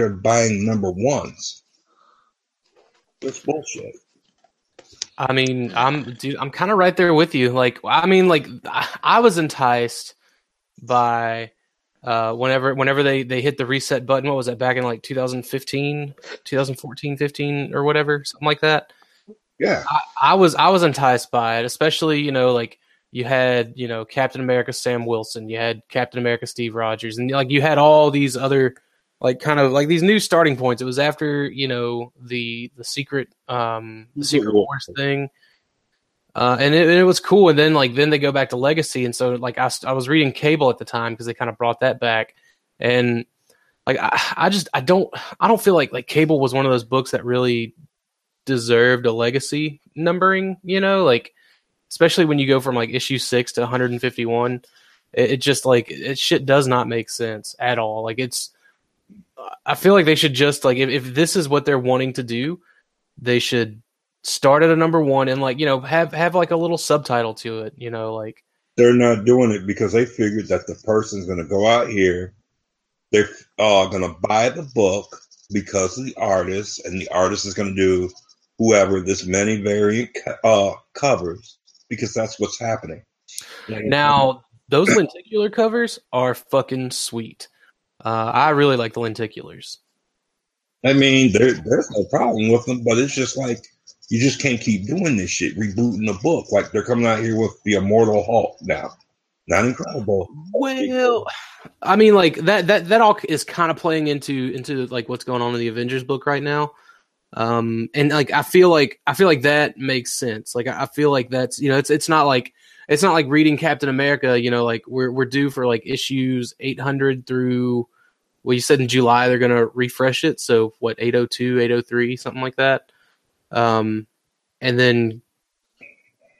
of buying number ones. It's bullshit. I mean, I'm dude, I'm kind of right there with you. Like, I mean, like I was enticed by uh, whenever whenever they they hit the reset button. What was that back in like 2015, 2014, 15 or whatever, something like that. Yeah, I, I was I was enticed by it, especially you know like you had you know Captain America Sam Wilson, you had Captain America Steve Rogers, and like you had all these other like kind of like these new starting points. It was after you know the the secret um the secret wars thing. Uh, and it, it was cool, and then like then they go back to Legacy, and so like I, I was reading Cable at the time because they kind of brought that back, and like I, I just I don't I don't feel like like Cable was one of those books that really deserved a legacy numbering, you know, like especially when you go from like issue six to 151, it, it just like it shit does not make sense at all. Like it's, I feel like they should just like if, if this is what they're wanting to do, they should start at a number one and like you know have have like a little subtitle to it. You know, like they're not doing it because they figured that the person's going to go out here, they're uh, going to buy the book because of the artist, and the artist is going to do whoever this many variant uh, covers because that's what's happening. Now, those lenticular covers are fucking sweet. Uh, I really like the lenticulars. I mean, there, there's no problem with them, but it's just like you just can't keep doing this shit, rebooting the book. Like they're coming out here with the Immortal Hulk now. Not incredible. Well, I mean, like that that that all is kind of playing into into like what's going on in the Avengers book right now. Um, and like I feel like I feel like that makes sense. Like I feel like that's you know it's it's not like it's not like reading Captain America. You know, like we're we're due for like issues eight hundred through. Well, you said in July they're gonna refresh it. So what 802, 803, something like that. Um, and then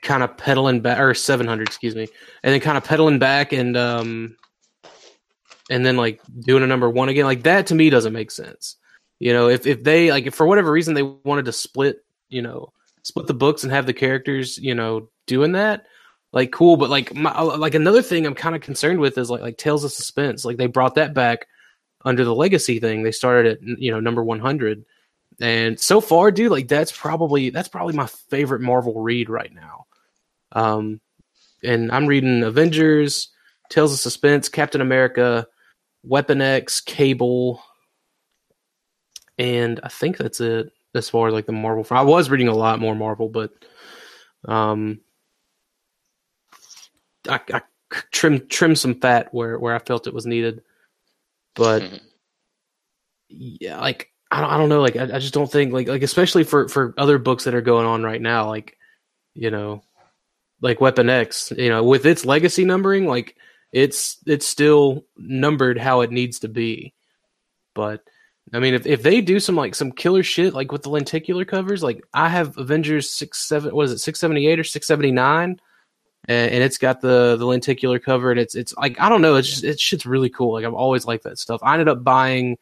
kind of pedaling back or 700 excuse me and then kind of pedaling back and um and then like doing a number one again like that to me doesn't make sense you know, if if they like if for whatever reason they wanted to split, you know, split the books and have the characters, you know, doing that, like cool. But like my, like another thing I'm kind of concerned with is like like Tales of Suspense. Like they brought that back under the Legacy thing. They started at you know number 100, and so far, dude, like that's probably that's probably my favorite Marvel read right now. Um, and I'm reading Avengers, Tales of Suspense, Captain America, Weapon X, Cable, and I think that's it as far as like the Marvel. I was reading a lot more Marvel, but um, I, I trim trim some fat where where I felt it was needed, but mm-hmm. yeah, like I don't, I don't know, like I, I just don't think like like especially for for other books that are going on right now, like you know, like Weapon X, you know, with its legacy numbering, like it's it's still numbered how it needs to be, but I mean, if, if they do some like some killer shit like with the lenticular covers, like I have Avengers six seven, what is it, six seventy eight or six seventy nine, and, and it's got the the lenticular cover, and it's it's like I don't know, it's just it's shit's really cool. Like I've always liked that stuff. I ended up buying,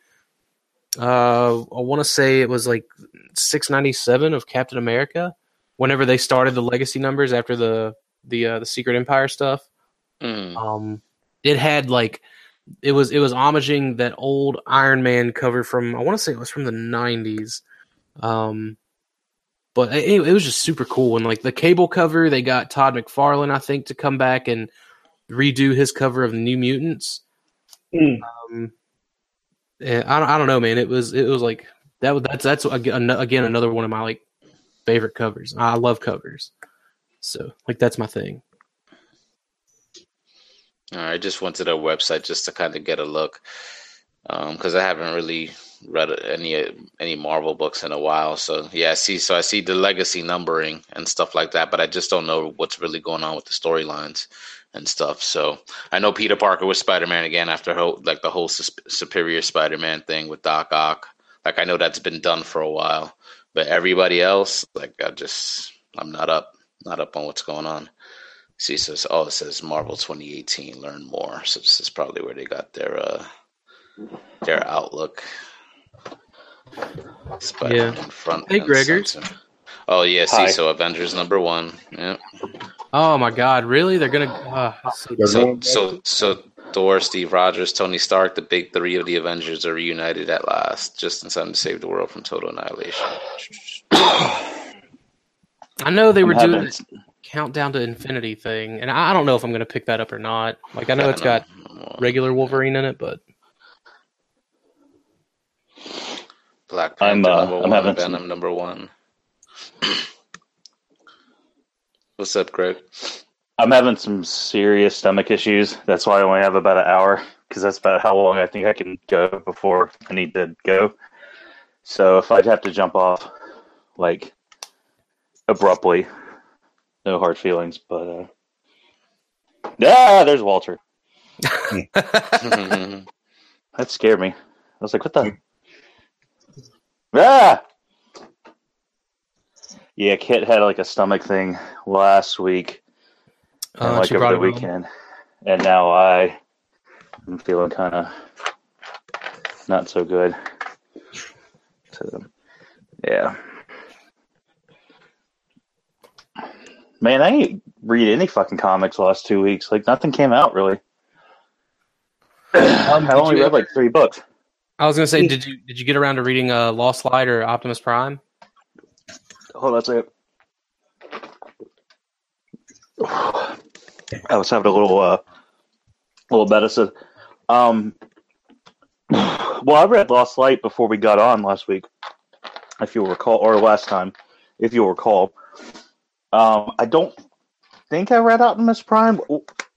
uh, I want to say it was like six ninety seven of Captain America, whenever they started the legacy numbers after the the uh, the Secret Empire stuff. Mm. Um, it had like it was it was homaging that old Iron Man cover from I want to say it was from the '90s. Um, but it, it was just super cool. And like the cable cover, they got Todd McFarlane, I think, to come back and redo his cover of the New Mutants. Mm. Um, and I, I don't know, man. It was it was like that. Was, that's that's again another one of my like favorite covers. I love covers, so like that's my thing. I just went to their website just to kind of get a look because um, I haven't really read any any Marvel books in a while. So yeah, I see. So I see the legacy numbering and stuff like that, but I just don't know what's really going on with the storylines and stuff. So I know Peter Parker was Spider Man again after like the whole Superior Spider Man thing with Doc Ock. Like I know that's been done for a while, but everybody else, like I just I'm not up, not up on what's going on. See, says, oh, it says Marvel 2018. Learn more. So this is probably where they got their uh their outlook. Spider yeah. front. Hey, Gregors. Oh yeah, see, Hi. so Avengers number one. Yeah. Oh my God, really? They're gonna. Uh, so so so Thor, Steve Rogers, Tony Stark, the big three of the Avengers are reunited at last, just in time to save the world from total annihilation. I know they were I'm doing having- this countdown to infinity thing, and I I don't know if I'm going to pick that up or not. Like I know it's got regular Wolverine in it, but Black I'm, uh, number I'm one, having Venom some- number one. What's up, Greg? I'm having some serious stomach issues. That's why I only have about an hour because that's about how long I think I can go before I need to go. So if I'd have to jump off like abruptly, no hard feelings, but uh Ah, there's Walter. That scared me. I was like, what the Ah Yeah, Kit had like a stomach thing last week and uh, like over the it home. weekend, and now I am feeling kind of not so good. So, yeah, man, I didn't read any fucking comics the last two weeks. Like nothing came out really. Um, I only read ever- like three books. I was going to say, did you did you get around to reading uh, Lost Light or Optimus Prime? Hold on a second. I was having a little uh little medicine. Um well I read Lost Light before we got on last week, if you'll recall or last time, if you'll recall. Um I don't think I read Optimus Prime.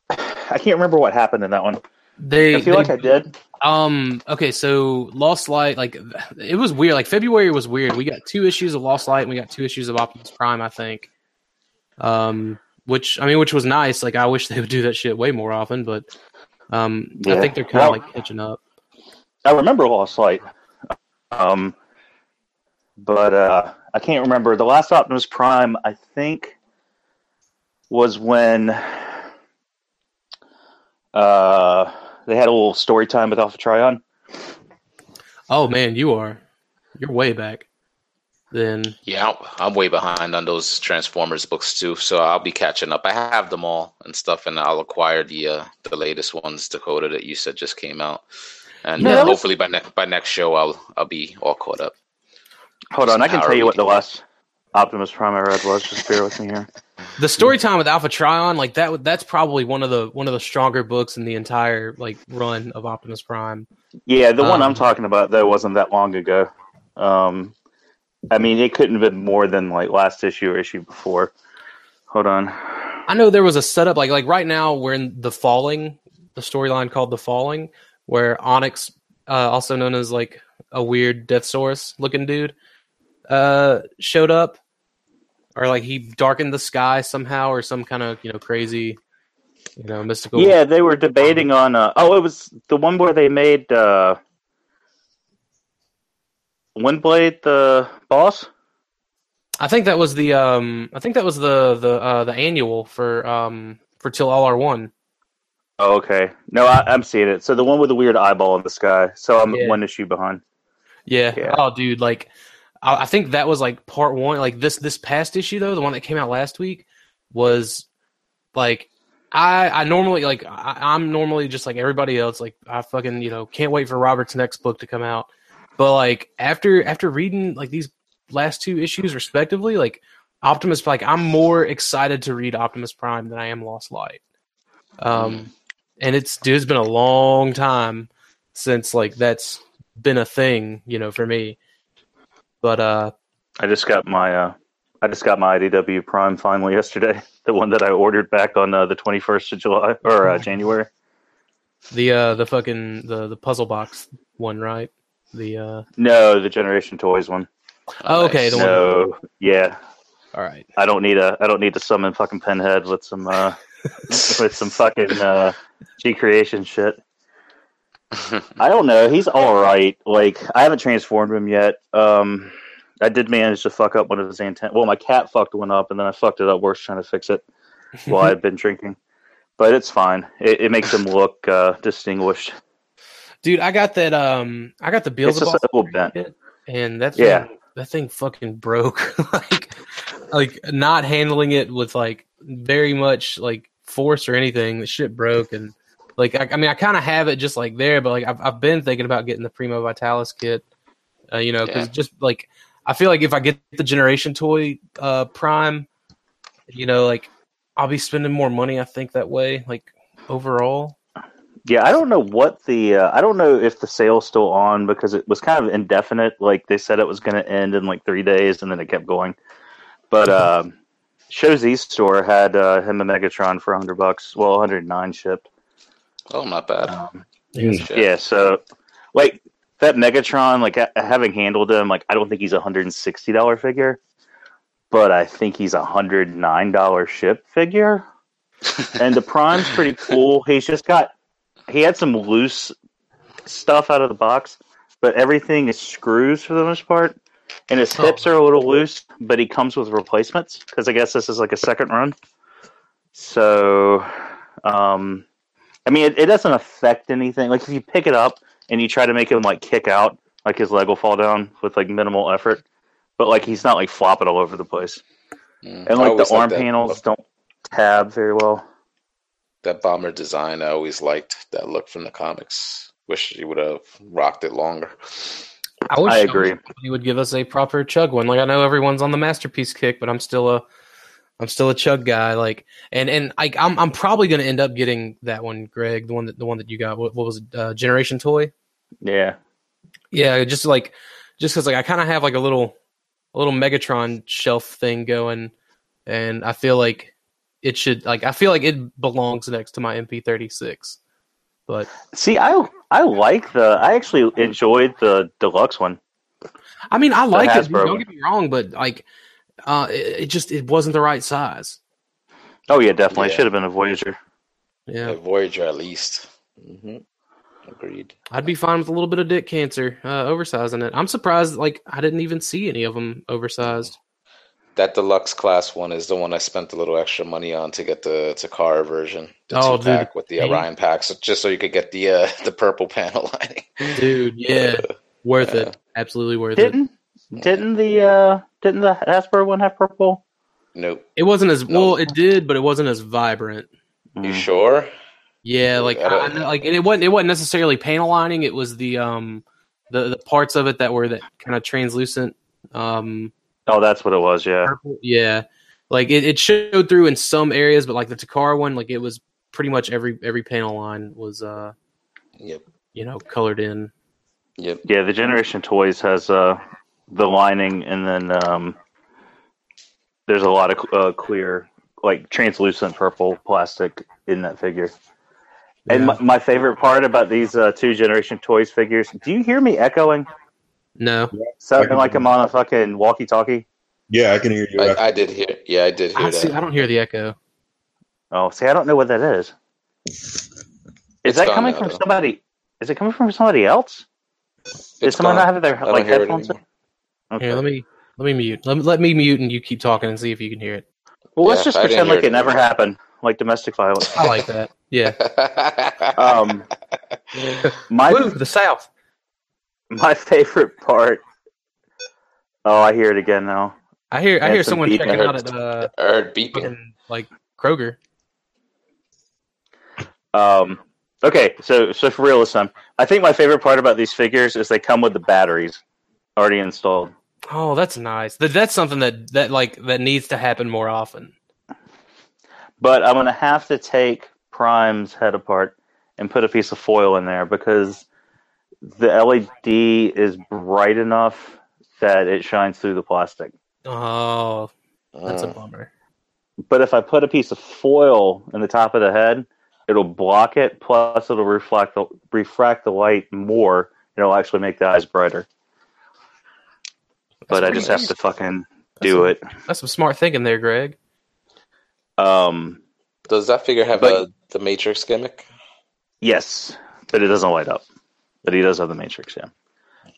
I can't remember what happened in that one. They, I feel they- like I did. Um. Okay. So Lost Light, like, it was weird. Like February was weird. We got two issues of Lost Light, and we got two issues of Optimus Prime. I think. Um. Which I mean, which was nice. Like I wish they would do that shit way more often, but um, I think they're kind of Well- like catching up. I remember Lost Light. Um, but uh, I can't remember. The last Optimus Prime, I think, was when uh, they had a little story time with Alpha Trion. Oh man, you are. You're way back. Then Yeah, I'm- I'm way behind on those Transformers books too, so I'll be catching up. I have them all and stuff, and I'll acquire the uh, the latest ones, Dakota, that you said just came out, and Yeah, that was- hopefully by next by next show I'll I'll be all caught up. Hold on, I can tell you what the last Optimus Prime I read was. Just bear with me here. The story time with Alpha Trion, like that. That's probably one of the one of the stronger books in the entire like run of Optimus Prime. Yeah, the one Um, I'm talking about though wasn't that long ago. Um, I mean, it couldn't have been more than like last issue or issue before. Hold on. I know there was a setup like like right now we're in the Falling, the storyline called the Falling, where Onyx, uh, also known as like a weird Deathsaurus looking dude, uh, showed up, or like he darkened the sky somehow, or some kind of you know crazy, you know mystical. Yeah, they were debating on. Uh, oh, it was the one where they made uh, Windblade the boss. I think that was the um, I think that was the the uh, the annual for um for Till All Are One. Oh, okay. No, I, I'm seeing it. So the one with the weird eyeball in the sky. So I'm Yeah. one issue behind. Yeah. Yeah. Oh, dude, like I, I think that was like part one. Like this this past issue though, the one that came out last week was like I I normally like I, I'm normally just like everybody else. Like I fucking you know can't wait for Robert's next book to come out. But like after after reading like these last two issues respectively, like Optimus, like I'm more excited to read Optimus Prime than I am Lost Light. Um, and it's dude, it's been a long time since like that's been a thing, you know, for me. But uh, I just got my uh, I just got my IDW Prime finally yesterday. The one that I ordered back on uh, the 21st of July or uh, January. the uh, the fucking the the puzzle box one, right? The uh, No, the Generation Toys one. oh, okay, the one. No, yeah, All right, I don't need a I don't need to summon fucking Pinhead with some uh with some fucking uh G creation shit. I don't know. He's all right. Like I haven't transformed him yet. Um, I did manage to fuck up one of his antennas. Well, my cat fucked one up, and then I fucked it up worse trying to fix it while I'd been drinking. But it's fine. It, it makes him look uh, distinguished. dude, I got that. Um, I got the It's just Beelzebub, a little bent. and that Yeah. thing, that thing fucking broke. like, like not handling it with like very much like force or anything. The shit broke, and Like I, I mean, I kind of have it just like there, but like I've I've been thinking about getting the Primo Vitalis kit. Uh, you know, because Yeah. just like I feel like if I get the Generation Toy uh, Prime, you know, like I'll be spending more money. I think that way, like overall. Yeah, I don't know what the uh, I don't know if the sale's still on because it was kind of indefinite. Like they said it was going to end in like three days, and then it kept going. But um, Show Z store had uh, him a Megatron for hundred bucks. Well, one hundred nine shipped. Oh, not bad. Um, yeah, so like that Megatron, like ha- having handled him, like I don't think he's a hundred and sixty dollar figure, but I think he's a hundred nine dollar ship figure. and the Prime's pretty cool. He's just got he had some loose stuff out of the box, but everything is screws for the most part. And his Oh. hips are a little loose, but he comes with replacements because I guess this is like a second run. So, um, I mean, it, it doesn't affect anything. Like if you pick it up and you try to make him like kick out, like his leg will fall down with like minimal effort, but like he's not like flopping all over the place. Mm. And like the arm liked that- panels don't tab very well. That bomber design, I always liked that look from the comics. Wish he would have rocked it longer. I wish I agree. He would give us a proper chug one. Like I know everyone's on the masterpiece kick, but I'm still a I'm still a chug guy. Like and and I, I'm I'm probably going to end up getting that one, Greg, the one that the one that you got. What, what was it? Uh, Generation Toy. Yeah. Yeah, just like just because like I kind of have like a little a little Megatron shelf thing going, and I feel like it should like I feel like it belongs next to my MP36. But See, I I like the. I actually enjoyed the deluxe one. I mean, I like it. Don't get me wrong, but like, uh, it, it just it wasn't the right size. Oh yeah, definitely. It Yeah. should have been a Voyager. Yeah, A Voyager at least. hmm Agreed. I'd be fine with a little bit of dick cancer, uh, oversizing it. I'm surprised, like I didn't even see any of them oversized. That deluxe class one is the one I spent a little extra money on to get the Takara version, the Oh, two dude, pack with the paint. Orion pack, so just so you could get the uh, the purple panel lining. Dude, yeah, worth Yeah. it, absolutely worth it. Didn't didn't the uh didn't the Hasbro one have purple? Nope. It wasn't as No. well. It did, but it wasn't as vibrant. You Mm. sure? Yeah, like I I, don't- I know- like and it wasn't it wasn't necessarily panel lining. It was the um the the parts of it that were that kind of translucent um Oh, that's what it was. Yeah. purple. Yeah, like it, it showed through in some areas, but like the Takara one, like it was pretty much every every panel line was uh Yep. you know colored in. Yep. Yeah, the Generation Toys has uh the lining, and then um there's a lot of uh, clear, like translucent purple plastic in that figure. And my, my favorite part about these uh, two Generation Toys figures, do you hear me echoing? No, Sounding like I'm on a fucking walkie-talkie. Yeah, I can hear you. I, I did hear. Yeah, I did hear I, see, that. I don't hear the echo. Oh, see, I don't know what that is. Is It's that coming now, from though. somebody? Is it coming from somebody else? Is It's someone gone. not having their I don't like hear it headphones? Anymore. Okay. Here, let me let me mute. Let me, let me mute and you keep talking and see if you can hear it. well, let's Yeah, just pretend like it it never happened, like domestic violence. I like that. Yeah. Um, my Woo, the South. my favorite part. Oh, I hear it again now. I hear I Yeah, hear someone beat checking I out at uh I heard beeping. fucking, like Kroger. Um, okay, so so for real this time, I think my favorite part about these figures is they come with the batteries already installed. Oh, that's nice. That that's something that that like that needs to happen more often. But I'm gonna have to take Prime's head apart and put a piece of foil in there because the LED is bright enough that it shines through the plastic. Oh, that's a Mm. bummer. But if I put a piece of foil in the top of the head, it'll block it. Plus, it'll reflect the refract the light more. It'll actually make the eyes brighter. But I just nice. have to fucking That's do some- it. That's some smart thinking there, Greg. Um, Does that figure have But- a the Matrix gimmick? yes, but it doesn't light up. But he does have the Matrix. Yeah,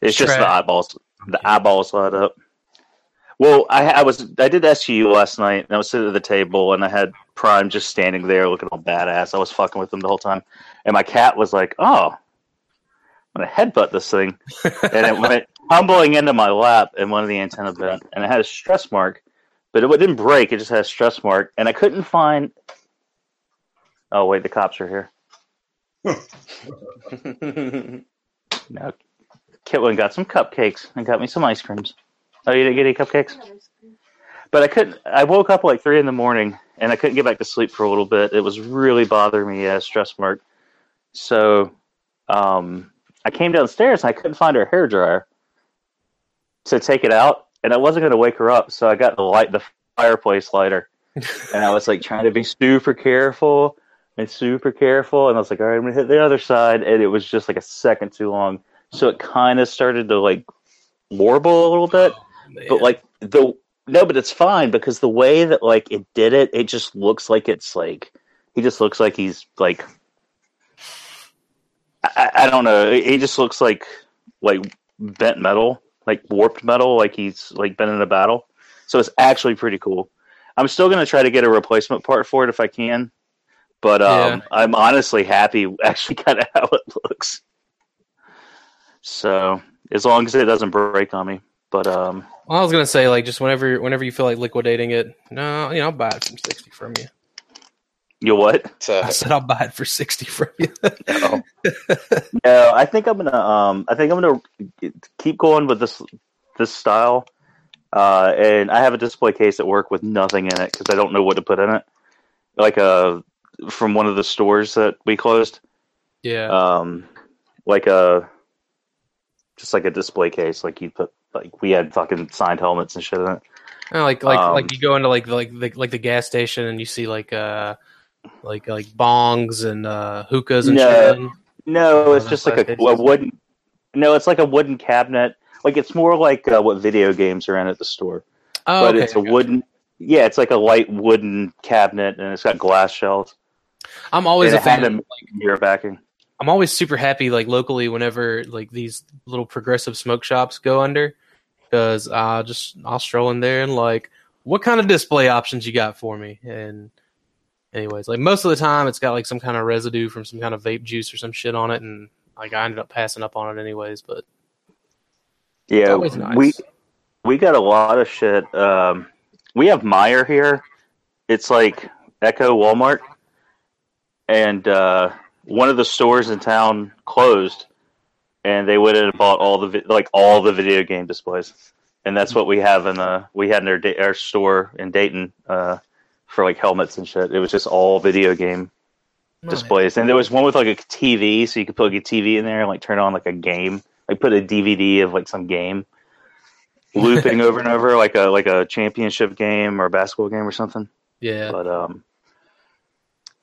it's just the eyeballs. The eyeballs light up. Well, I, I was I did SGU last night, and I was sitting at the table, and I had Prime just standing there looking all badass. I was fucking with him the whole time, and my cat was like, "Oh, I'm gonna headbutt this thing," and it went tumbling into my lap, and one of the antenna bent, and it had a stress mark, but it didn't break. It just had a stress mark, and I couldn't find. Oh wait, the cops are here. No, Kitlin got some cupcakes and got me some ice creams. Oh, you didn't get any cupcakes? But I couldn't. I woke up like three in the morning and I couldn't get back to sleep for a little bit. It was really bothering me as stress mark. So, um, I came downstairs and I couldn't find her hair dryer to take it out, and I wasn't going to wake her up, so I got the light, the fireplace lighter, and I was like trying to be super careful and super careful, and I was like, all right, I'm gonna hit the other side, and it was just like a second too long, so it kind of started to like warble a little bit, oh, but like the no, but it's fine because the way that like it did it, it just looks like it's like he just looks like he's like I, I don't know. He just looks like like bent metal, like warped metal, like he's like been in a battle. So it's actually pretty cool. I'm still gonna try to get a replacement part for it if I can, but um, Yeah. I'm honestly happy actually kind of how it looks. So as long as it doesn't break on me, but um, Well, I was gonna say like just whenever whenever you feel like liquidating it, no, you know, I'll buy it from sixty from you. You what? So, I said I'll buy it for sixty from you. no. No, I think I'm gonna. Um, I think I'm gonna keep going with this this style. Uh, and I have a display case at work with nothing in it because I don't know what to put in it. Like a from one of the stores that we closed. yeah, Um, like a just like a display case. Like you put like we had fucking signed helmets and shit in it. Uh, like like um, like you go into like the, like the, like the gas station and you see like uh like like bongs and uh hookahs and No. shit. No, it's just like a, a wooden. No, it's like a wooden cabinet. Like it's more like uh, what video games are in at the store. Oh, but okay. it's a wooden. Yeah, it's like a light wooden cabinet, and it's got glass shelves. I'm always and a fan. a mirror backing. I'm always super happy like locally whenever like these little progressive smoke shops go under because I'll just I'll stroll in there and like what kind of display options you got for me and anyways like most of the time it's got like some kind of residue from some kind of vape juice or some shit on it and like I ended up passing up on it anyways but Yeah, nice. we we got a lot of shit. Um, we have Meijer here. It's like Echo Walmart, and uh, one of the stores in town closed, and they went in and bought all the vi- like all the video game displays, and that's what we have in the we had in our, Da- our store in Dayton uh, for like helmets and shit. It was just all video game displays, and there was one with like a TV, so you could put like a TV in there and like turn on like a game, like put a DVD of like some game looping over and over, like a like a championship game or a basketball game or something. yeah But um,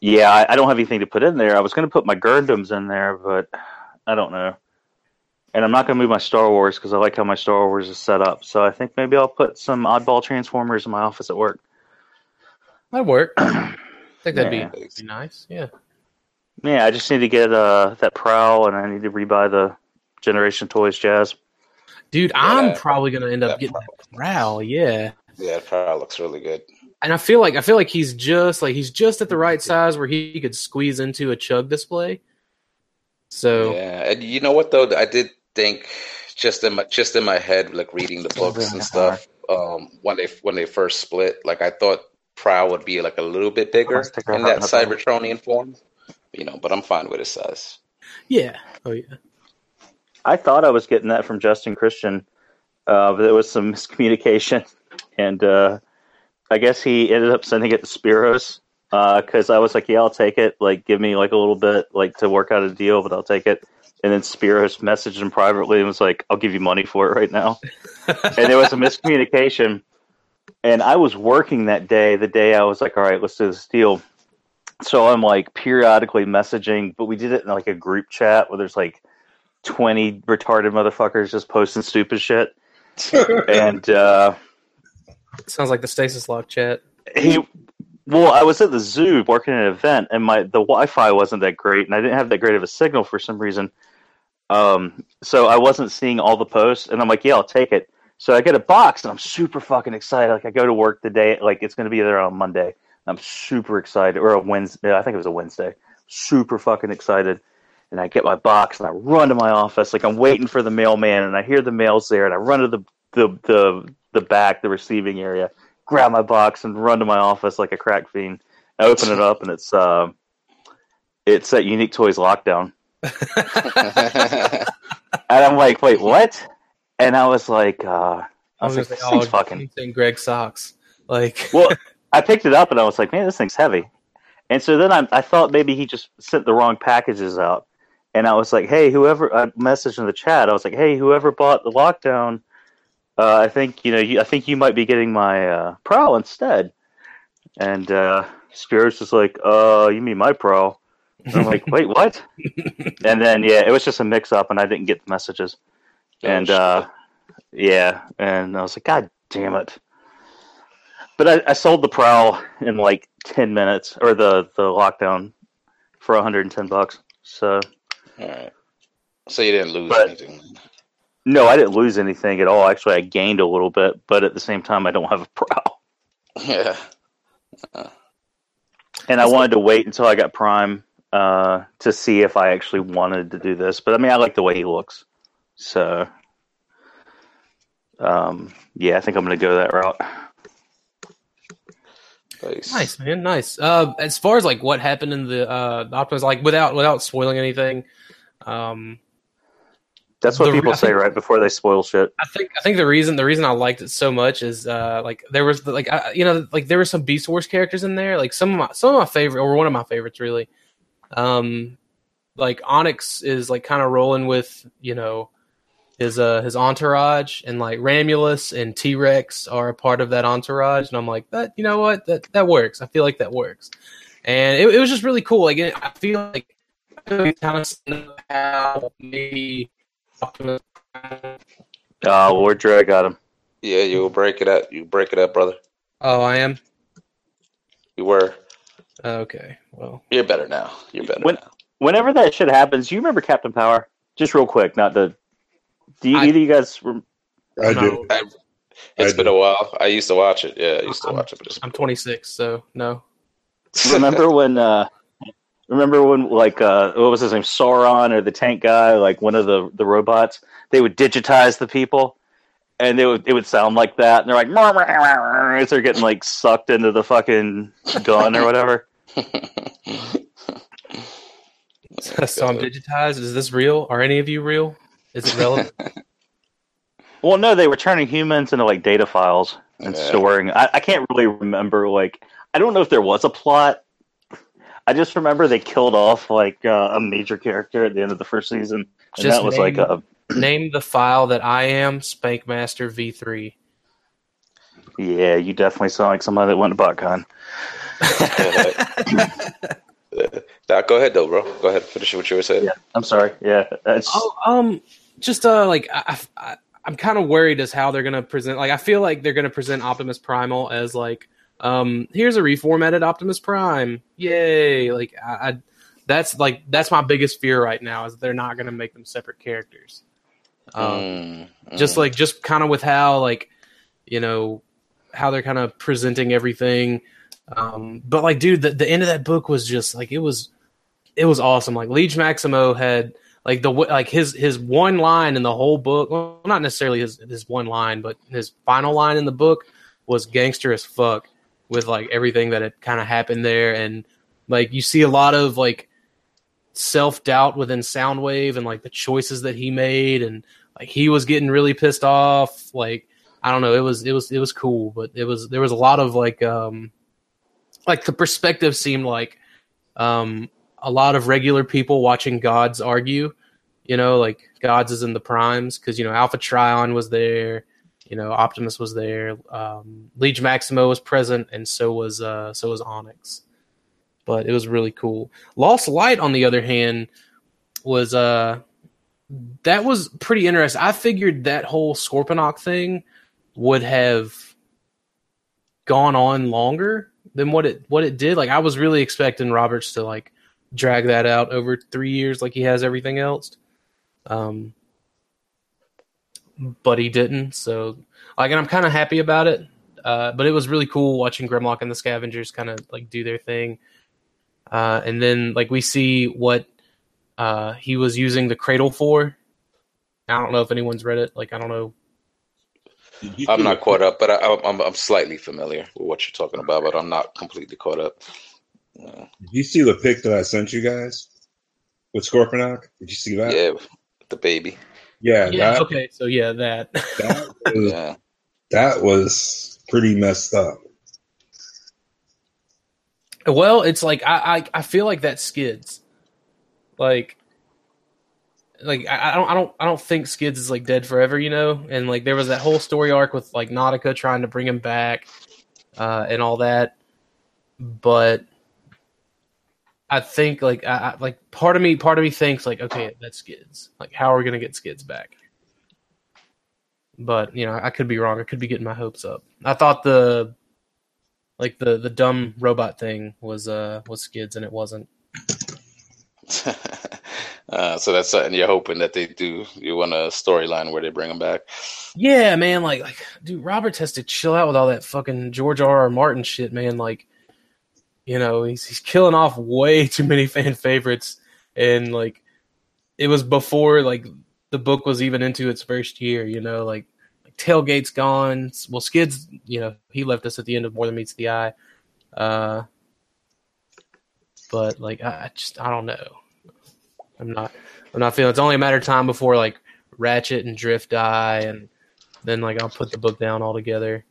yeah, I, I don't have anything to put in there. I was going to put my Gundams in there, but I don't know. And I'm not going to move my Star Wars because I like how my Star Wars is set up. So I think maybe I'll put some oddball Transformers in my office at work. That'd work I think that'd Yeah. be, be nice yeah Yeah, I just need to get uh, that Prowl, and I need to rebuy the Generation Toys Jazz. dude I'm probably gonna end up that getting that prowl yeah Yeah, it probably looks really good. and I feel like I feel like he's just like he's just at the right size where he could squeeze into a chug display. So Yeah, and you know what though? I did think just in my just in my head, like reading the books and stuff. Um, when they when they first split, like I thought Prowl would be like a little bit bigger Let's take our in that. Cybertronian form. You know, but I'm fine with his size. yeah, oh yeah, I thought I was getting that from Justin Christian, uh, but there was some miscommunication, and uh, I guess he ended up sending it to Spiros because I was like, "Yeah, I'll take it. Like, give me like a little bit, like to work out a deal, but I'll take it." And then Spiros messaged him privately and was like, "I'll give you money for it right now." and there was a miscommunication, and I was working that day. The day I was like, "All right, let's do this deal." So I'm like periodically messaging, but we did it in like a group chat where there's like 20 retarded motherfuckers just posting stupid shit. and uh, sounds like the stasis lock chat. he, well, I was at the zoo working at an event, and my the Wi-Fi wasn't that great, and I didn't have that great of a signal for some reason. Um, so I wasn't seeing all the posts, and I'm like, yeah, I'll take it. So I get a box, and I'm super fucking excited. Like I go to work the day, like it's going to be there on Monday. I'm super excited, or a Wednesday. I think it was a Wednesday. Super fucking excited. And I get my box and I run to my office, like I'm waiting for the mailman, and I hear the mail's there, and I run to the the the, the back, the receiving area, grab my box, and run to my office like a crack fiend. I open it up, and it's uh, it's that Unique Toys lockdown. And I'm like, wait, what? And I was like, uh, I was like, this fucking. Saying Greg socks. Like, Well, I picked it up and I was like, man, this thing's heavy. And so then I, I thought maybe he just sent the wrong packages out. And I was like, hey, whoever, I messaged in the chat. I was like, hey, whoever bought the lockdown, uh, I think, you know, you, I think you might be getting my uh, Prowl instead. And uh, Spiros was like, uh, you mean my Prowl? And I'm like, wait, what? and then, yeah, it was just a mix up and I didn't get the messages. And uh, yeah, and I was like, God damn it! But I, I sold the prowl in like ten minutes, or the the lockdown for 110 bucks. So All right. So you didn't lose But- anything. no, I didn't lose anything at all. Actually, I gained a little bit, but at the same time, I don't have a prowl, Yeah. and I wanted to wait until I got Prime uh, to see if I actually wanted to do this. But I mean, I like the way he looks, so um, yeah, I think I'm going to go that route. Nice. nice man, nice. Uh, as far as like what happened in the uh Optimus, like without without spoiling anything, um, That's what The- people I say think- right before they spoil shit. I think I think the reason the reason I liked it so much is uh like there was the, like I, you know like there were some Beast Wars characters in there like some of my some of my favorite or one of my favorites really, um, like Onyx is like kind of rolling with you know his uh his entourage and like Ramulus and T Rex are a part of that entourage and I'm like that you know what that that works I feel like that works and it, it was just really cool like it, I feel like kind of how maybe Optimus Oh, Lord Dread got him. Yeah, you will break it up. You break it up, brother. Oh, I am. You were. Okay. Well, You're better now. You're better When- now. Whenever that shit happens, you remember Captain Power? Just real quick, not the. Do you, I- either you guys? Rem- I No. do. It's I been do. a while. I used to watch it. Yeah, I used to I'm- watch it. But it's I'm 26, so no. remember when? uh Remember when, like, uh what was his name, Soaron or the tank guy, like one of the the robots? They would digitize the people, and they would it would sound like that, and they're like, "Murr, murr, murr," as they're getting like sucked into the fucking gun or whatever. so I'm digitized. Is this real? Are any of you real? Is it relevant? Well, no, they were turning humans into like data files and Yeah. storing. I, I can't really remember. Like, I don't know if there was a plot. I just remember they killed off like uh, a major character at the end of the first season, and Just that was like a Name the file that I am Spankmaster V3. yeah. You definitely sound like somebody that went to BotCon. Nah, go ahead though, bro. Go ahead. Finish what you were saying. Yeah, I'm sorry. Yeah, that's Oh, um, just uh, like I, I, I'm kind of worried as how they're gonna present. Like, I feel like they're gonna present Optimus Primal as like, um, here's a reformatted Optimus Prime, yay! Like, I, I that's like that's my biggest fear right now is they're not gonna make them separate characters. Um, Mm, just mm. like just kind of with how like you know how they're kind of presenting everything um but like dude the, the end of that book was just like it was it was awesome like Liege Maximo had like the like his his one line in the whole book well not necessarily his his one line but his final line in the book was gangster as fuck with like everything that had kind of happened there. And like you see a lot of like self doubt within Soundwave and like the choices that he made. And like he was getting really pissed off. Like i don't know. It was it was it was cool but it was there was a lot of like um like the perspective seemed like um a lot of regular people watching gods argue you know like gods is in the primes because you know alpha trion was there you know optimus was there um liege maximo was present and so was uh so was onyx but it was really cool lost light on the other hand was uh that was pretty interesting. I figured that whole Scorponok thing would have gone on longer than what it what it did. Like I was really expecting Roberts to like drag that out over three years like he has everything else. Um but he didn't. So like and I'm kinda happy about it. Uh, but it was really cool watching Grimlock and the Scavengers kind of like do their thing. Uh, and then like we see what uh, he was using the cradle for. I don't know if anyone's read it. Like I don't know. I'm not caught up, but I, I'm I'm slightly familiar with what you're talking about, but I'm not completely caught up. Yeah, Did you see the pic that I sent you guys with Scorponok? Did you see that? yeah the baby. Yeah, Yeah. that, Okay. So yeah, that. that, was, Yeah. that was pretty messed up. Well, it's like I, I I feel like that skids. Like like I, I don't I don't I don't think Skids is like dead forever, you know? And like there was that whole story arc with like Nautica trying to bring him back, uh, and all that. But I think like I, I like part of me part of me thinks like, okay, that's Skids. Like how are we gonna get Skids back? But you know, I could be wrong. I could be getting my hopes up. I thought the like the the dumb robot thing was uh was skids and it wasn't uh, so that's something you're hoping that they do. You want a storyline where they bring him back. yeah man like like dude roberts has to chill out with all that fucking george r r martin shit man like you know he's he's killing off way too many fan favorites. And like it was before like the book was even into its first year you know like, like tailgate's gone. Well skids you know he left us at the end of more than meets the eye. Uh but like I, I just i don't know. I'm not i'm not feeling it's only a matter of time before like ratchet and drift die and then like i'll put the book down altogether.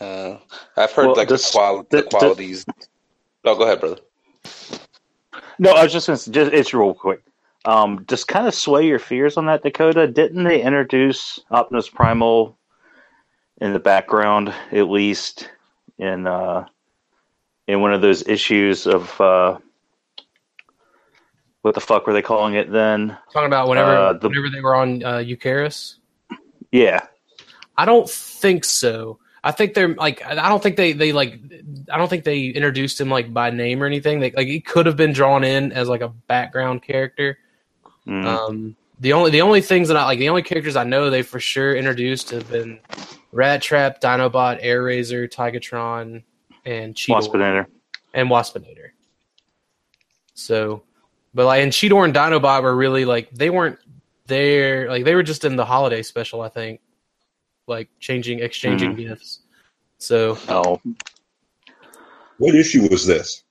Uh, I've heard Well, like this- the, quali- the the- qualities. Oh, go ahead, brother. No, I was just going to just it's real quick. Um, just kind of sway your fears on that Dakota. Didn't they introduce Optimus Primal in the background, at least in uh, in one of those issues of uh, what the fuck were they calling it then? talking about whenever Uh, the- whenever they were on uh eucharis Yeah, I don't think so. I think they're like I don't think they they like I don't think they introduced him like by name or anything. They, like he could have been drawn in as like a background character. Mm. Um, the only the only things that I like the only characters I know they for sure introduced have been Rat Trap, Dinobot, Air Razor, Tigatron, and Cheetor Waspinator. and Waspinator. So, but like, and Cheetor and Dinobot were really like they weren't there. Like they were just in the holiday special, I think, like changing, exchanging gifts. So, Oh, What issue was this?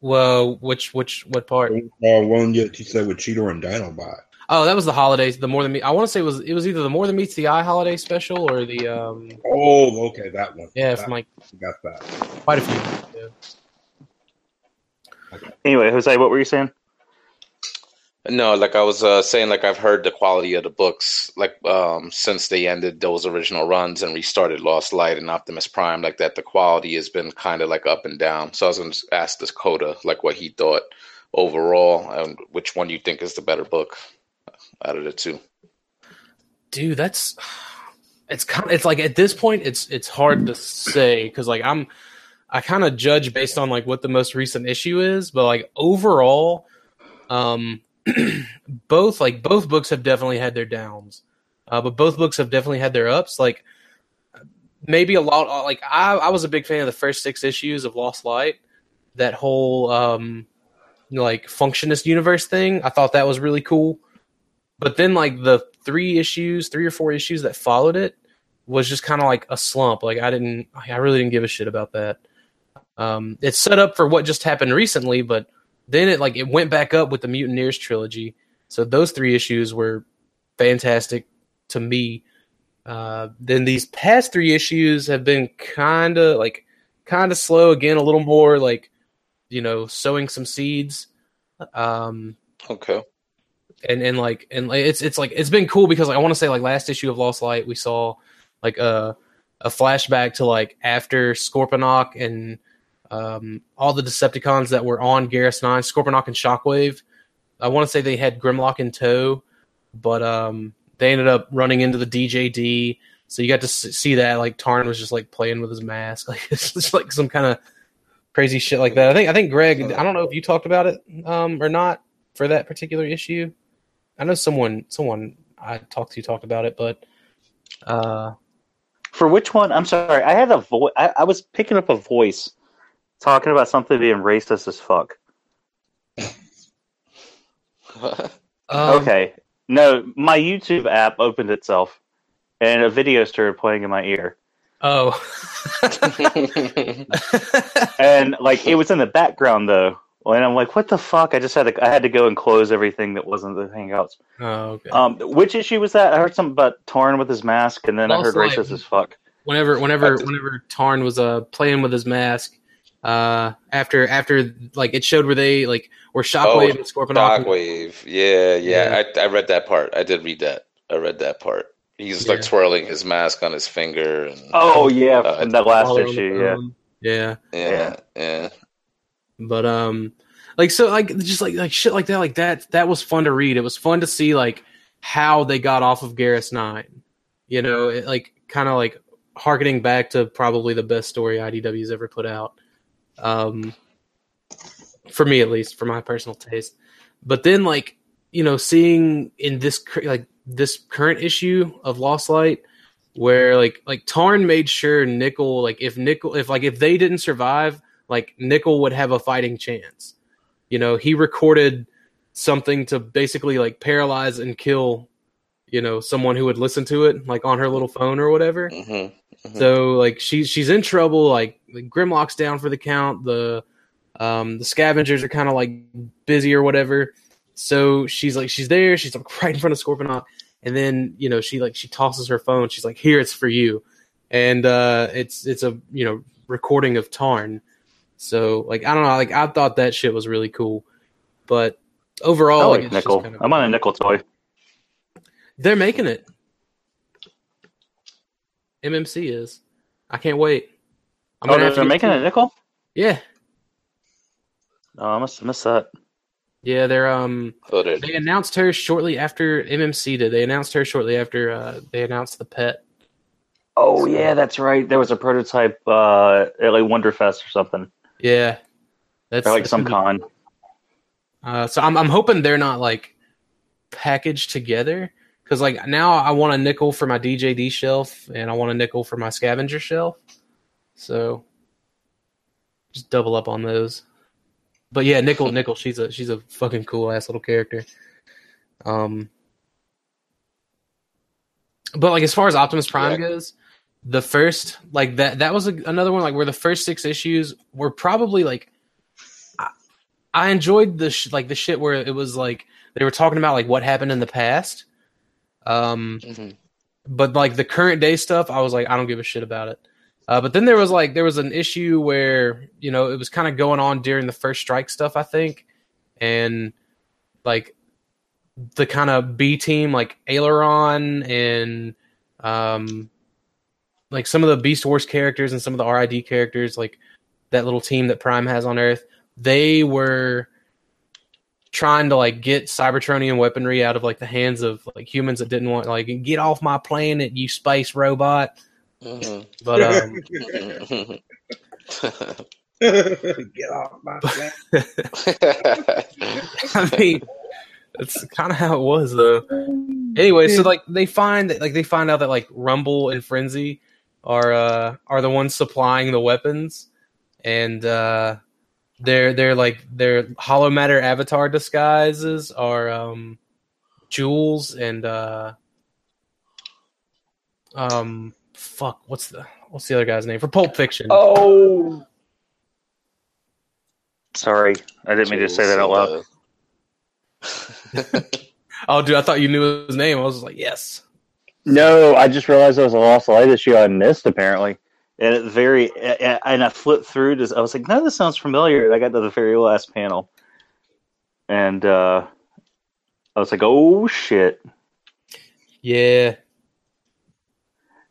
well, which which what part? Uh, one that you said with Cheetor and Dinobot. Oh, that was the holidays. The more than me. I want to say it was it was either the more than meets the eye holiday special or the um Oh, okay, that one. yeah That- from like got that. quite a few. years ago. anyway, Jose, what were you saying? No, like I was uh, saying, like I've heard the quality of the books, like um, since they ended those original runs and restarted Lost Light and Optimus Prime, like that, the quality has been kind of like up and down. So I was going to ask this Coda, like what he thought overall, and which one you think is the better book out of the two. dude that's it's kind of it's like at this point it's it's hard to say because like i'm i kind of judge based on like what the most recent issue is but like overall um both like both books have definitely had their downs uh, but both books have definitely had their ups like maybe a lot like I, I was a big fan of the first six issues of lost light that whole um like functionist universe thing i thought that was really cool but then like the three issues, three or four issues that followed it was just kind of like a slump. Like I didn't, I really didn't give a shit about that. Um, it's set up for what just happened recently, but then it like it went back up with the Mutineers trilogy. So those three issues were fantastic to me. Uh, then these past three issues have been kind of like kind of slow again, a little more like you know sowing some seeds. Um, Okay. and and like and like, it's it's like it's been cool because like I want to say like last issue of Lost Light we saw like a a flashback to like after Scorponok and um, all the Decepticons that were on Garrus Nine, Scorponok and Shockwave. I want to say they had Grimlock in tow, but um, they ended up running into the DJD. So you got to see that like Tarn was just like playing with his mask, like it's just like some kind of crazy shit like that. I think I think Greg, I don't know if you talked about it um, or not for that particular issue. I know someone someone I talked to talked about it, but uh, For which one? I'm sorry. I had a voice. I, I was picking up a voice talking about something being racist as fuck. um, okay. No, my YouTube app opened itself and a video started playing in my ear. Oh. and like it was in the background though. And I'm like, what the fuck? I just had to I had to go and close everything that wasn't the Hangouts. oh, okay. Um, which issue was that? I heard something about Tarn with his mask, and then I heard racist as fuck. whenever whenever whenever Tarn was uh playing with his mask, uh after after like it showed where they like where Shockwave Oh, and Scorponok Shockwave. Yeah, yeah. Yeah. I, I read that part. I did read that. I read that part. He's like twirling his mask on his finger. And, Oh yeah, Uh, from that last all over the issue. Yeah. yeah. yeah, yeah. But um, like so, like just like like shit like that, like that. That was fun to read. It was fun to see like how they got off of Garrus Nine. You know, it, like kind of like harkening back to probably the best story IDW's ever put out. Um, for me at least, for my personal taste. But then like you know, seeing in this like this current issue of Lost Light. Where like like Tarn made sure Nickel like if Nickel if like if they didn't survive like Nickel would have a fighting chance. You know, he recorded something to basically like paralyze and kill, you know, someone who would listen to it, like on her little phone or whatever. hmm Mhm. So like she's she's in trouble. Like, like Grimlock's down for the count. The um the scavengers are kind of like busy or whatever. So she's like she's there. She's like right in front of Scorponok, and then you know she like she tosses her phone. She's like, "Here, it's for you," and uh it's it's a you know recording of Tarn. So like I don't know, like I thought that shit was really cool, but I overall, like like, nickel. kind of- I'm on a nickel toy. They're making it. MMC is. I can't wait. I'm oh, they're have to get making to- a nickel. Yeah, Oh, I must have missed that. yeah. They're um. Oh, they're- announced her shortly after MMC did. They announced her shortly after uh, they announced the pet. Oh yeah, that's right. There was a prototype uh, at like Wonderfest or something, Yeah, that's or like that's some gonna be- con. Uh, so I'm I'm hoping they're not like packaged together because like now I want a nickel for my DJD shelf and I want a nickel for my scavenger shelf. So just double up on those. But yeah, nickel nickel. She's a she's a fucking cool ass little character. Um, but like as far as Optimus Prime Yeah. goes, the first like that that was a, another one like where the first six issues were probably like I, I enjoyed the sh- like the shit where it was like they were talking about like what happened in the past. Um, Mhm. but like the current day stuff, I was like, I don't give a shit about it. Uh, but then there was like there was an issue where you know it was kind of going on during the first strike stuff, I think, and like the kind of B team, like Aileron and um, like some of the Beast Wars characters and some of the RID characters, like that little team that Prime has on Earth, they were trying to like get Cybertronian weaponry out of like the hands of like humans that didn't want like get off my planet, you space robot. Mhm. But um, Mhm. Get off my planet. I mean, that's kind of how it was though. Anyway, so like they find that like they find out that like Rumble and Frenzy are uh are the ones supplying the weapons, and uh they're they're like their holomatter avatar disguises are um Jules and uh um fuck what's the what's the other guy's name for Pulp Fiction? Oh, sorry, I didn't mean to say that out loud. Oh, dude, I thought you knew his name. I was like, yes. No, I just realized there was a lost light issue I missed apparently, and it very and and I flipped through. This, I was like, no, this sounds familiar. And I got to the very last panel, and uh, I was like, oh shit, Yeah.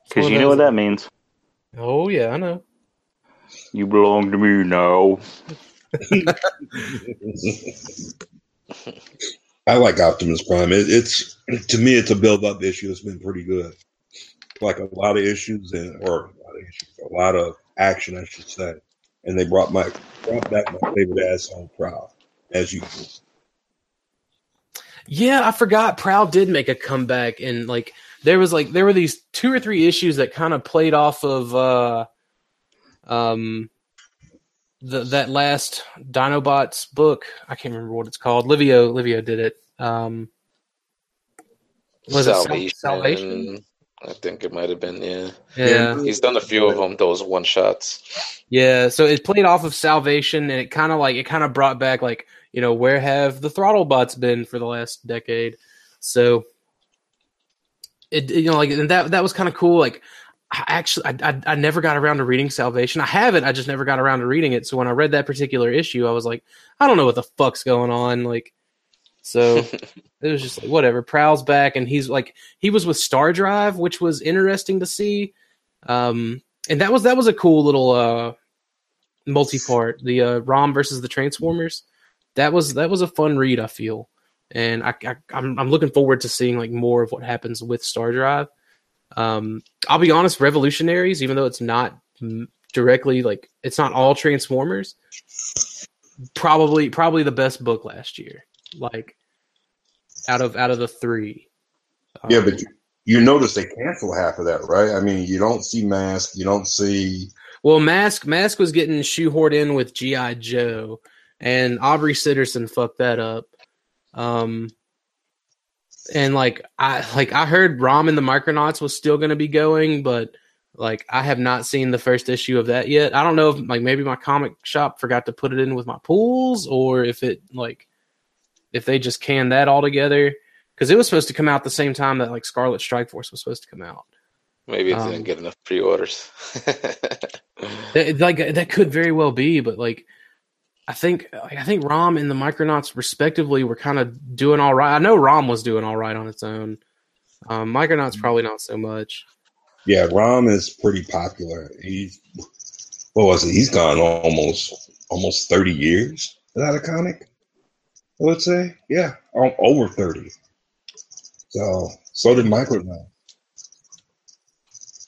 because you know what that means. Oh yeah, I know. You belong to me now. I like Optimus Prime. It, it's to me, it's a build-up issue. It's been pretty good. Like a lot of issues and or a lot of issues, a lot of action, I should say. And they brought my brought back my favorite asshole Prowl, as usual. Yeah, I forgot. Prowl did make a comeback, and like there was like there were these two or three issues that kind of played off of uh, um, the that last Dinobots book. I can't remember what it's called. Livio Livio did it. Um, was it Salvation. Salvation? I think it might have been. Yeah, Yeah. he's done a few of them. Those one shots. Yeah, so it played off of Salvation, and it kind of like it kind of brought back like you know where have the throttle bots been for the last decade? So it you know like and that that was kind of cool. Like I actually I, I I never got around to reading Salvation. I have it, I just never got around to reading it. So when I read that particular issue, I was like, I don't know what the fuck's going on. Like, so it was just like whatever. Prowl's back, and he's like he was with Star Drive, which was interesting to see. Um, and that was that was a cool little uh multi-part the uh rom versus the transformers that was that was a fun read i feel and i, I I'm, I'm looking forward to seeing like more of what happens with star drive um i'll be honest revolutionaries even though it's not directly like it's not all transformers probably probably the best book last year like out of out of the three Yeah, Um, but you, you notice they cancel half of that, right? I mean, you don't see Mask, you don't see. Well, Mask Mask was getting shoehorned in with GI Joe, and Aubrey Sitterson fucked that up. Um, and like I like I heard Rom and the Micronauts was still going to be going, but like I have not seen the first issue of that yet. I don't know if like maybe my comic shop forgot to put it in with my pools, or if it like if they just can that all together because it was supposed to come out the same time that like Scarlet Strike Force was supposed to come out. Maybe it Um, didn't get enough pre-orders. That, like that could very well be, but like I think like, I think Rom and the Micronauts respectively were kind of doing all right. I know Rom was doing all right on its own. Um, Micronauts probably not so much. Yeah, Rom is pretty popular. He's what was it? He's gone almost almost thirty years without a comic. I would say, yeah, o- over thirty. So, so did Micronaut.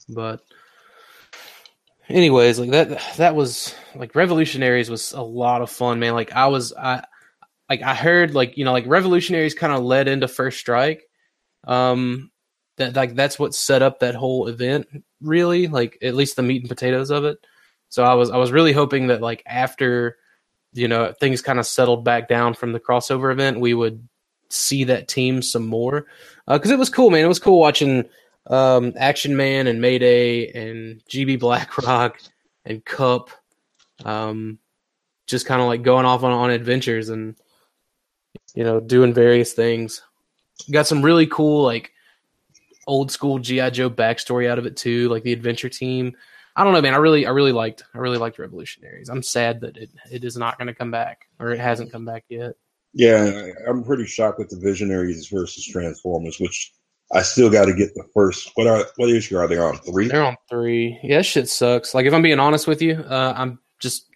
But anyways, like that that was like Revolutionaries was a lot of fun, man. Like I was I like I heard like you know like Revolutionaries kind of led into First Strike. Um that like that's what set up that whole event really, like at least the meat and potatoes of it. So I was I was really hoping that like after you know things kind of settled back down from the crossover event, we would see that team some more because it was cool, man. It was cool watching um, Action Man and Mayday and GB Blackrock and Cup, um, just kind of like going off on, on adventures and you know doing various things. Got some really cool like old school GI Joe backstory out of it too, like the adventure team. I don't know, man. I really, I really liked, I really liked Revolutionaries. I'm sad that it, it is not going to come back, or it hasn't come back yet. Yeah, I'm pretty shocked with the Visionaries versus Transformers, which I still got to get the first. What are what issue are they on? Three. They're on three. Yeah, shit sucks. Like if I'm being honest with you, uh, I'm just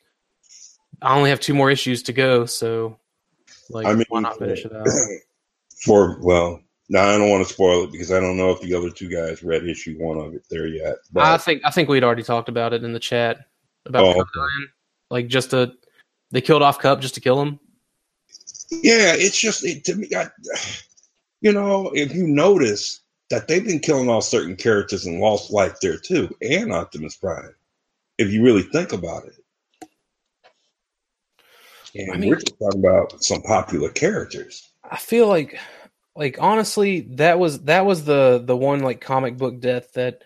I only have two more issues to go, so like I mean, why not finish it out? For well, now I don't want to spoil it because I don't know if the other two guys read issue one of it there yet. But I think I think we'd already talked about it in the chat about Oh, dying. like just to they killed off Cup just to kill him. yeah, it's just it, to me. I, you know, if you notice that they've been killing off certain characters and Lost Light there too, and Optimus Prime. If you really think about it, and I mean- we're just talking about some popular characters. I feel like like honestly that was that was the the one like comic book death that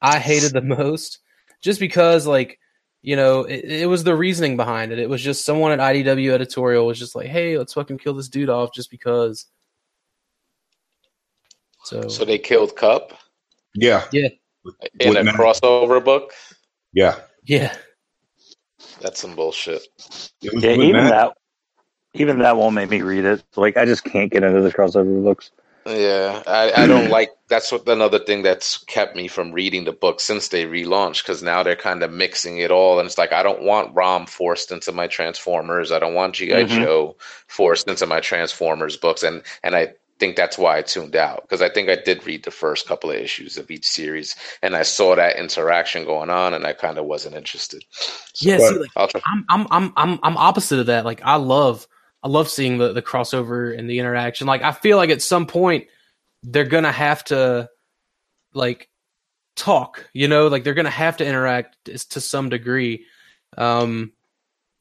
I hated the most just because like you know it, it was the reasoning behind it it was just someone at IDW editorial was just like hey let's fucking kill this dude off just because so, so they killed Cup Yeah, Yeah. in With a Matt- crossover book. yeah. yeah That's some bullshit. Yeah, even Matt- that, even that won't make me read it. Like I just can't get into the crossover books. Yeah, I, I don't like. That's what another thing that's kept me from reading the book since they relaunched. Because now they're kind of mixing it all, and it's like I don't want Rom forced into my Transformers. I don't want GI Mhm. Joe forced into my Transformers books, and and I think that's why I tuned out because I think I did read the first couple of issues of each series, and I saw that interaction going on, and I kind of wasn't interested. So yeah see like I'm I'm I'm I'm I'm opposite of that. Like I love I love seeing the the crossover and the interaction. Like I feel like at some point they're gonna have to like talk. You know, like they're gonna have to interact to some degree. Um,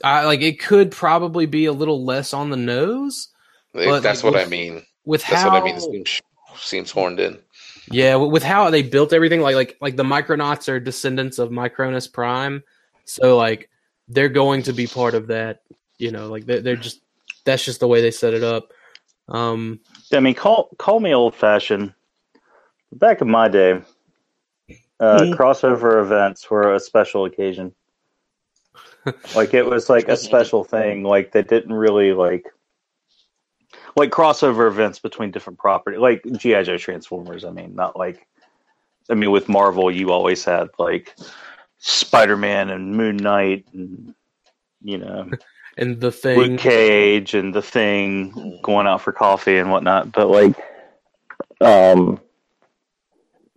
I like it could probably be a little less on the nose but, that's like, what I mean. with That's how what I mean. It seems, seems horned in. Yeah, with how they built everything, like like like the Micronauts are descendants of Micronus Prime, so like they're going to be part of that. You know, like they're, they're just that's just the way they set it up. Um, I mean, call call me old fashioned. Back in my day, uh, Mhm. crossover events were a special occasion. like it was like a special thing. Like they didn't really like like crossover events between different property, like GI Joe Transformers. I mean, not like I mean with Marvel, you always had like Spider Man and Moon Knight and you know and the Luke thing, Cage and the Thing going out for coffee and whatnot. But like, um,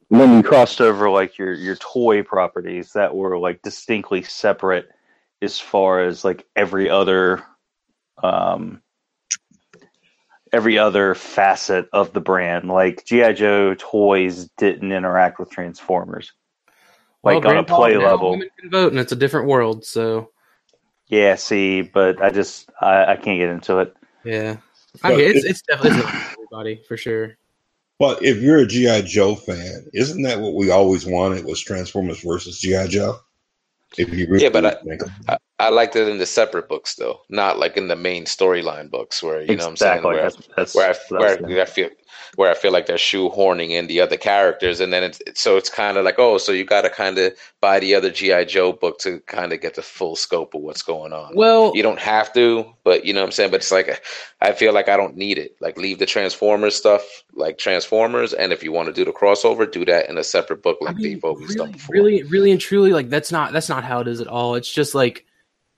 when you crossed over like your your toy properties that were like distinctly separate as far as like every other, um, every other facet of the brand. Like GI Joe toys didn't interact with Transformers. well, Like on a play level. women can vote, and it's a different world. So Yeah, see, but I just I, I can't get into it. yeah, I mean, it's it- it's definitely it's not for everybody for sure. But if you're a GI Joe fan, isn't that what we always wanted? Was Transformers versus GI Joe? If you really Yeah, but I- think of it. I, I liked it in the separate books though, not like in the main storyline books where you know exactly. what I'm saying where, that's, that's where I what I was where I feel where I feel like they're shoehorning in the other characters, and then it's it's- so it's kind of like oh, so you got to kind of buy the other GI Joe book to kind of get the full scope of what's going on. Well, you don't have to, but you know what I'm saying. But it's like I feel like I don't need it. Like leave the Transformers stuff like Transformers, and if you want to do the crossover, do that in a separate book like I mean, they've always done before. really, really and truly, like that's not that's not how it is at all. It's just like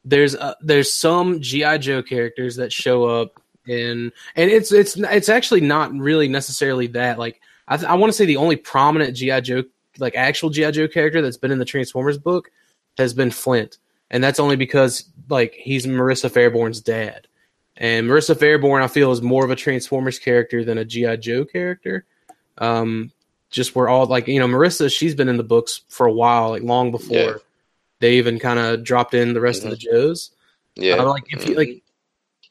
there's uh, there's some GI Joe characters that show up in, and it's it's it's actually not really necessarily that. Like I, th- I want to say the only prominent GI Joe, like actual GI Joe character that's been in the Transformers book, has been Flint, and that's only because like he's Marissa Fairborn's dad. And Marissa Fairborn, I feel, is more of a Transformers character than a GI Joe character. Um, just we're all like you know Marissa she's been in the books for a while like long before Yeah. They even kind of dropped in the rest of the Joes. yeah, Uh, like if you like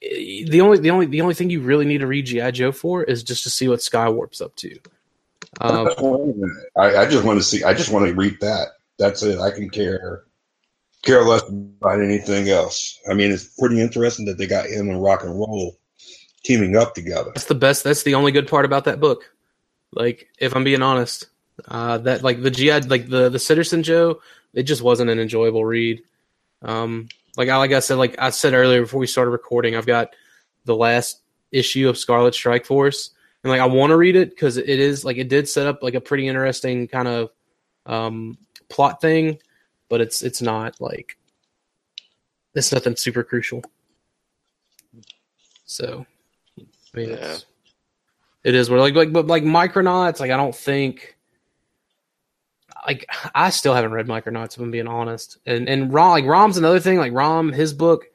eh, the only the only the only thing you really need to read GI Joe for is just to see what Skywarp's up to. Um, I, I just want to see. I just want to read that. That's it. I can care care less about anything else. I mean, it's pretty interesting that they got him and rock and roll teaming up together. that's the best. That's the only good part about that book. Like if I'm being honest, uh, that like the GI like the the Sitterson Joe, it just wasn't an enjoyable read. Um, like I like I said, like I said earlier before we started recording, I've got the last issue of Scarlet Strike Force, and like I want to read it because it is like it did set up like a pretty interesting kind of um, plot thing, but it's it's not like it's nothing super crucial. So, I mean, Yeah. it's, it is what like like but like Micronauts, like I don't think like I still haven't read Micronauts if I'm being honest. And and Rom like Rom's another thing. Like Rom, his book,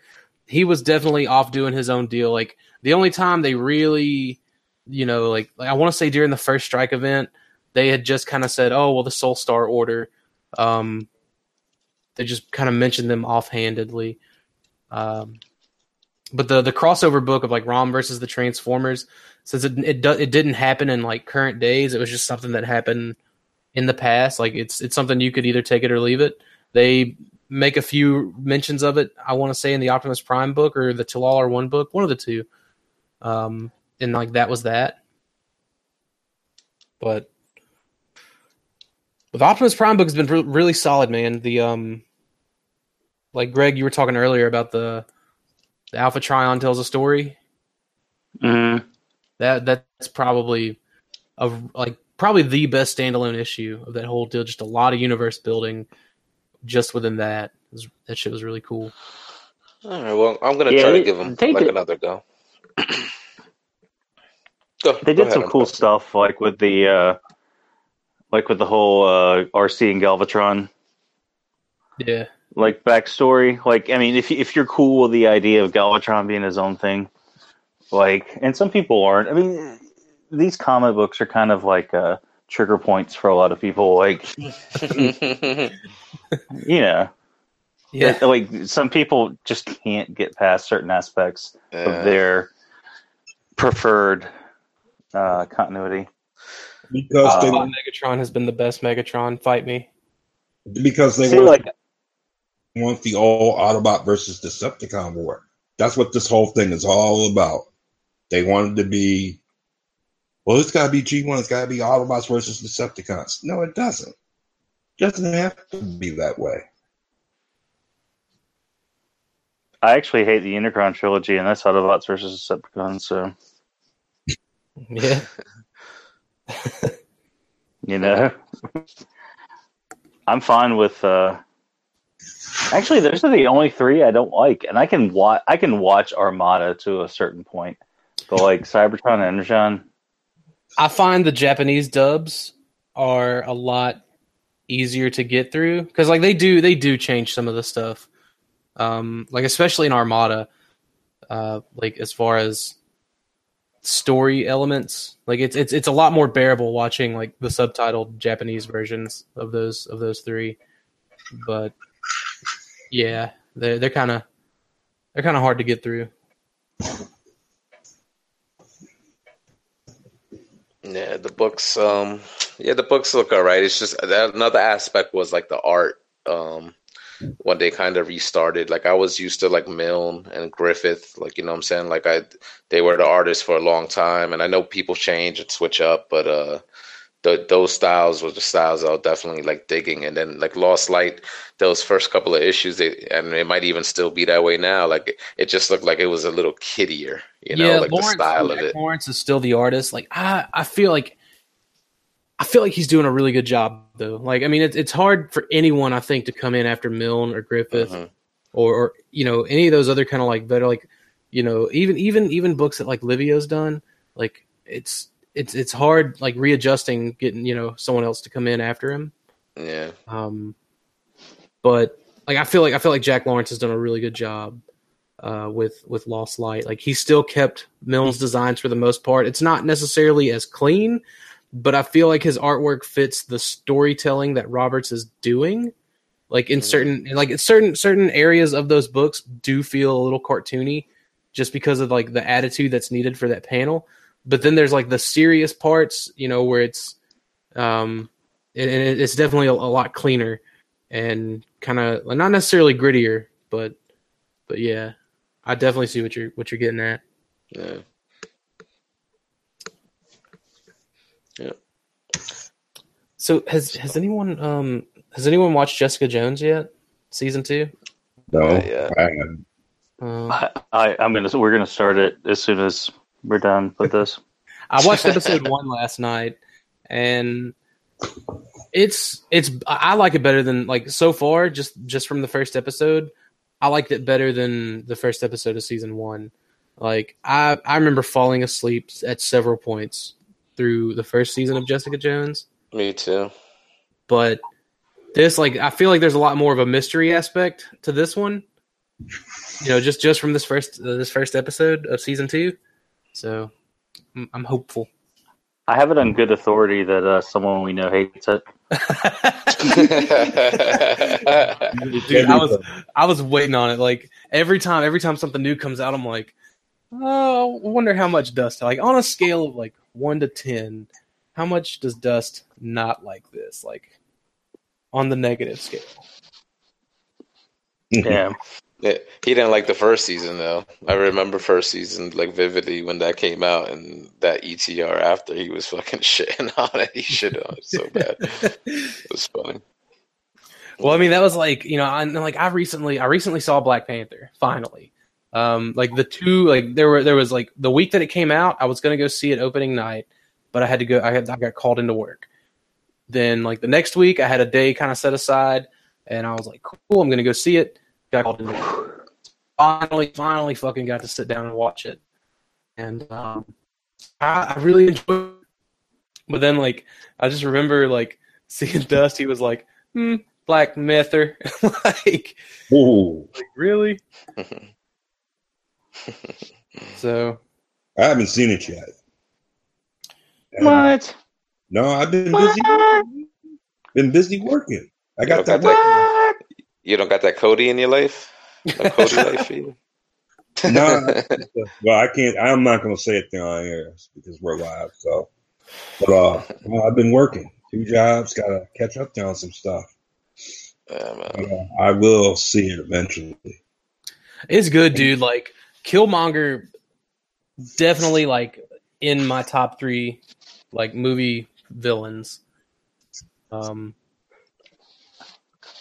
he was definitely off doing his own deal. Like the only time they really, you know, like, like I want to say during the first strike event, they had just kind of said, "Oh, well, the Solstar Order." Um, they just kind of mentioned them offhandedly. Um, but the the crossover book of like Rom versus the Transformers, since it it do, it didn't happen in like current days, it was just something that happened in the past. Like it's it's something you could either take it or leave it. They make a few mentions of it. I want to say in the Optimus Prime book or the Till All Are One book, one of the two. Um, and like that was that. But the Optimus Prime book has been re- really solid, man. The um, like Greg, you were talking earlier about the the Alpha Trion tells a story. Mhm. That that's probably a like probably the best standalone issue of that whole deal. Just a lot of universe building just within that. Was- that shit was really cool. All right. Well, I'm gonna Yeah, try they- to give them they like did- another go. go. They go did some cool stuff, like with the uh, like with the whole uh, Arcee and Galvatron Yeah, like backstory. Like, I mean, if if you're cool with the idea of Galvatron being his own thing, like, and some people aren't. I mean, these comic books are kind of like uh, trigger points for a lot of people. Like, you know, yeah. like some people just can't get past certain aspects Yeah. of their preferred uh, continuity. because they Uh, Megatron has been the best Megatron. Fight me. because they See, want, like want the all Autobot versus Decepticon war. That's what this whole thing is all about. They wanted to be, well, it's got to be G1, it's got to be Autobots versus Decepticons. No, it doesn't. It doesn't have to be that way. I actually hate the Unicron trilogy, and that's Autobots versus Decepticons. So Yeah. you know, I'm fine with. uh Actually, those are the only three I don't like, and I can watch. I can watch Armada to a certain point, but like Cybertron and Energon, I find the Japanese dubs are a lot easier to get through because like they do they do change some of the stuff. Um like especially in armada uh like as far as story elements like it's it's it's a lot more bearable watching like the subtitled japanese versions of those of those three. But yeah they're they're kind of they're kind of hard to get through Yeah, the books. Um, yeah, the books look alright. It's just that another aspect was like the art. Um, when they kind of restarted, like I was used to like Milne and Griffith, like you know what I'm saying. Like I, they were the artists for a long time, and I know people change and switch up, but uh, the, those styles were the styles I was definitely like digging. And then like Lost Light, those first couple of issues, they, and it might even still be that way now. Like it just looked like it was a little kiddier, you know, like the style of it. Lawrence is still the artist. Like I, I feel like, I feel like he's doing a really good job though. Like I mean, it's it's hard for anyone I think to come in after Milne or Griffith Mhm. or, or you know any of those other kind of like better like you know even even even books that like Livio's done. Like it's it's it's hard like readjusting getting you know someone else to come in after him. Yeah, Um, but like I feel like I feel like Jack Lawrence has done a really good job uh, with with Lost Light. Like he still kept Milne's designs for the most part. It's not necessarily as clean, but I feel like his artwork fits the storytelling that Roberts is doing. Like in Mhm. certain like in certain certain areas of those books do feel a little cartoony, just because of like the attitude that's needed for that panel. But then there's like the serious parts, you know, where it's um and, and it- it's definitely a, a lot cleaner and kind of not necessarily grittier, but but yeah, I definitely see what you're what you're getting at. yeah. So has has anyone um has anyone watched Jessica Jones yet? Season two. No, Uh, yeah. I haven't. Uh, I, I I'm gonna we're gonna start it as soon as we're done with this. I watched episode one last night, and it's it's I I like it better than like so far. Just just from the first episode, I liked it better than the first episode of season one. Like I I remember falling asleep at several points through the first season of Jessica Jones, Me too. but this like I feel like there's a lot more of a mystery aspect to this one. You know, just just from this first uh, this first episode of season two. So I'm, I'm hopeful. I have it on good authority that uh, someone we know hates it. Dude, I was I was waiting on it. Like every time, every time something new comes out, I'm like, oh, I wonder how much Dust. Like on a scale of like one to ten, how much does Dust not like this? Like on the negative scale. Yeah, He didn't like the first season though. I remember first season like vividly when that came out and that ETR after he was fucking shitting on it. He shit on it so bad. It was funny. Well, I mean, that was like you know, I, like I recently, I recently saw Black Panther. Finally, um, like the two, like there were, there was like the week that it came out, I was gonna go see it opening night, but I had to go. I had, I got called into work. Then, like the next week, I had a day kind of set aside, and I was like, cool, I'm gonna go see it. Got called into work. Finally, finally, fucking got to sit down and watch it, and um, I, I really enjoyed. it. But then, like, I just remember like seeing Dust. He was like, hmm. Black Mather. like, Ooh, like, really? So I haven't seen it yet. what? No, I've been busy. Been busy working. I got You that. Don't got work. You don't got that Cody in your life? No Cody life for you? No, well, I can't. I'm not going to say it there on air because we're live. So But uh, well, I've been working two jobs. Got to catch up on some stuff. Yeah, man. But, uh, I will see it eventually. It's good, dude. Like Killmonger, definitely like in my top three, like movie villains. Um,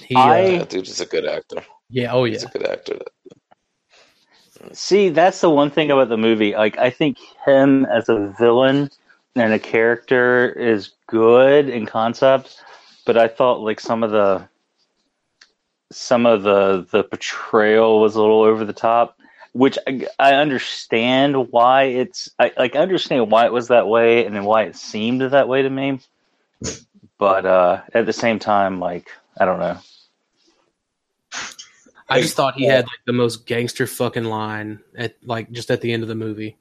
he, uh, I- Yeah, dude is a good actor. yeah, oh yeah, He's a good actor. See, that's the one thing about the movie. Like, I think him as a villain and a character is good in concept, but I thought like some of the some of the the portrayal was a little over the top. Which I, I understand why it's I like I understand why it was that way and then why it seemed that way to me. But uh, at the same time, like I don't know. I just thought he had like the most gangster fucking line at like just at the end of the movie.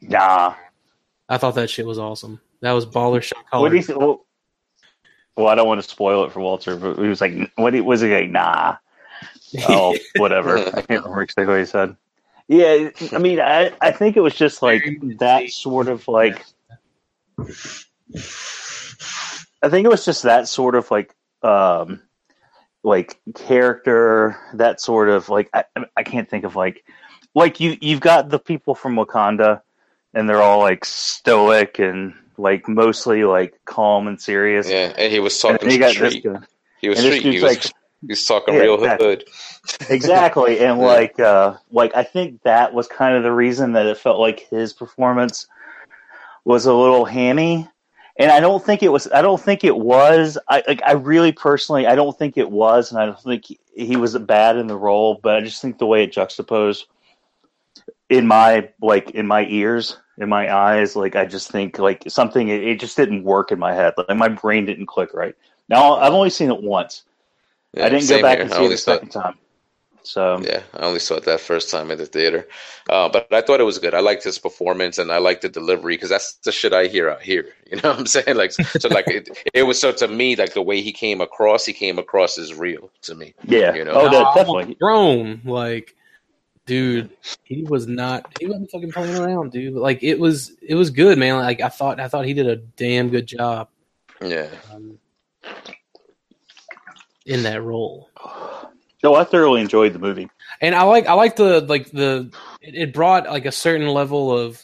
Nah. I thought that shit was awesome. That was baller shot What caller. do you th- well, well, I don't want to spoil it for Walter, but he was like, "What he- was he like? Nah, oh, whatever." I can't remember exactly what he said. Yeah, I mean, I I think it was just like that sort of like. I think it was just that sort of like um like character that sort of like I, I can't think of like like you you've got the people from Wakanda and they're all like stoic and like mostly like calm and serious. Yeah, and he was talking you got this street. guy. He was and this street. He was, like- he was talking Yeah, real exactly. hood. exactly and Yeah. like uh like i think that was kind of the reason that it felt like his performance was a little hammy and i don't think it was i don't think it was i like i really personally i don't think it was and i don't think he, he was bad in the role but i just think the way it juxtaposed in my like in my ears in my eyes like i just think like something it, it just didn't work in my head. Like my brain didn't click right. Now i've only seen it once. Yeah, i didn't go back here. and see it the second time so Yeah, I only saw it that first time at the theater, uh, but I thought it was good. I liked his performance and I liked the delivery because that's the shit I hear out here. You know what I'm saying? Like, so like it, it was so to me like the way he came across, he came across as real to me. Yeah. You know? Oh, no, definitely. grown. Like, dude, he was not. He wasn't fucking playing around, dude. Like, it was. It was good, man. Like, I thought. I thought he did a damn good job Yeah, um, in that role. No, I thoroughly enjoyed the movie. And I like. I like the like the. It, it brought like a certain level of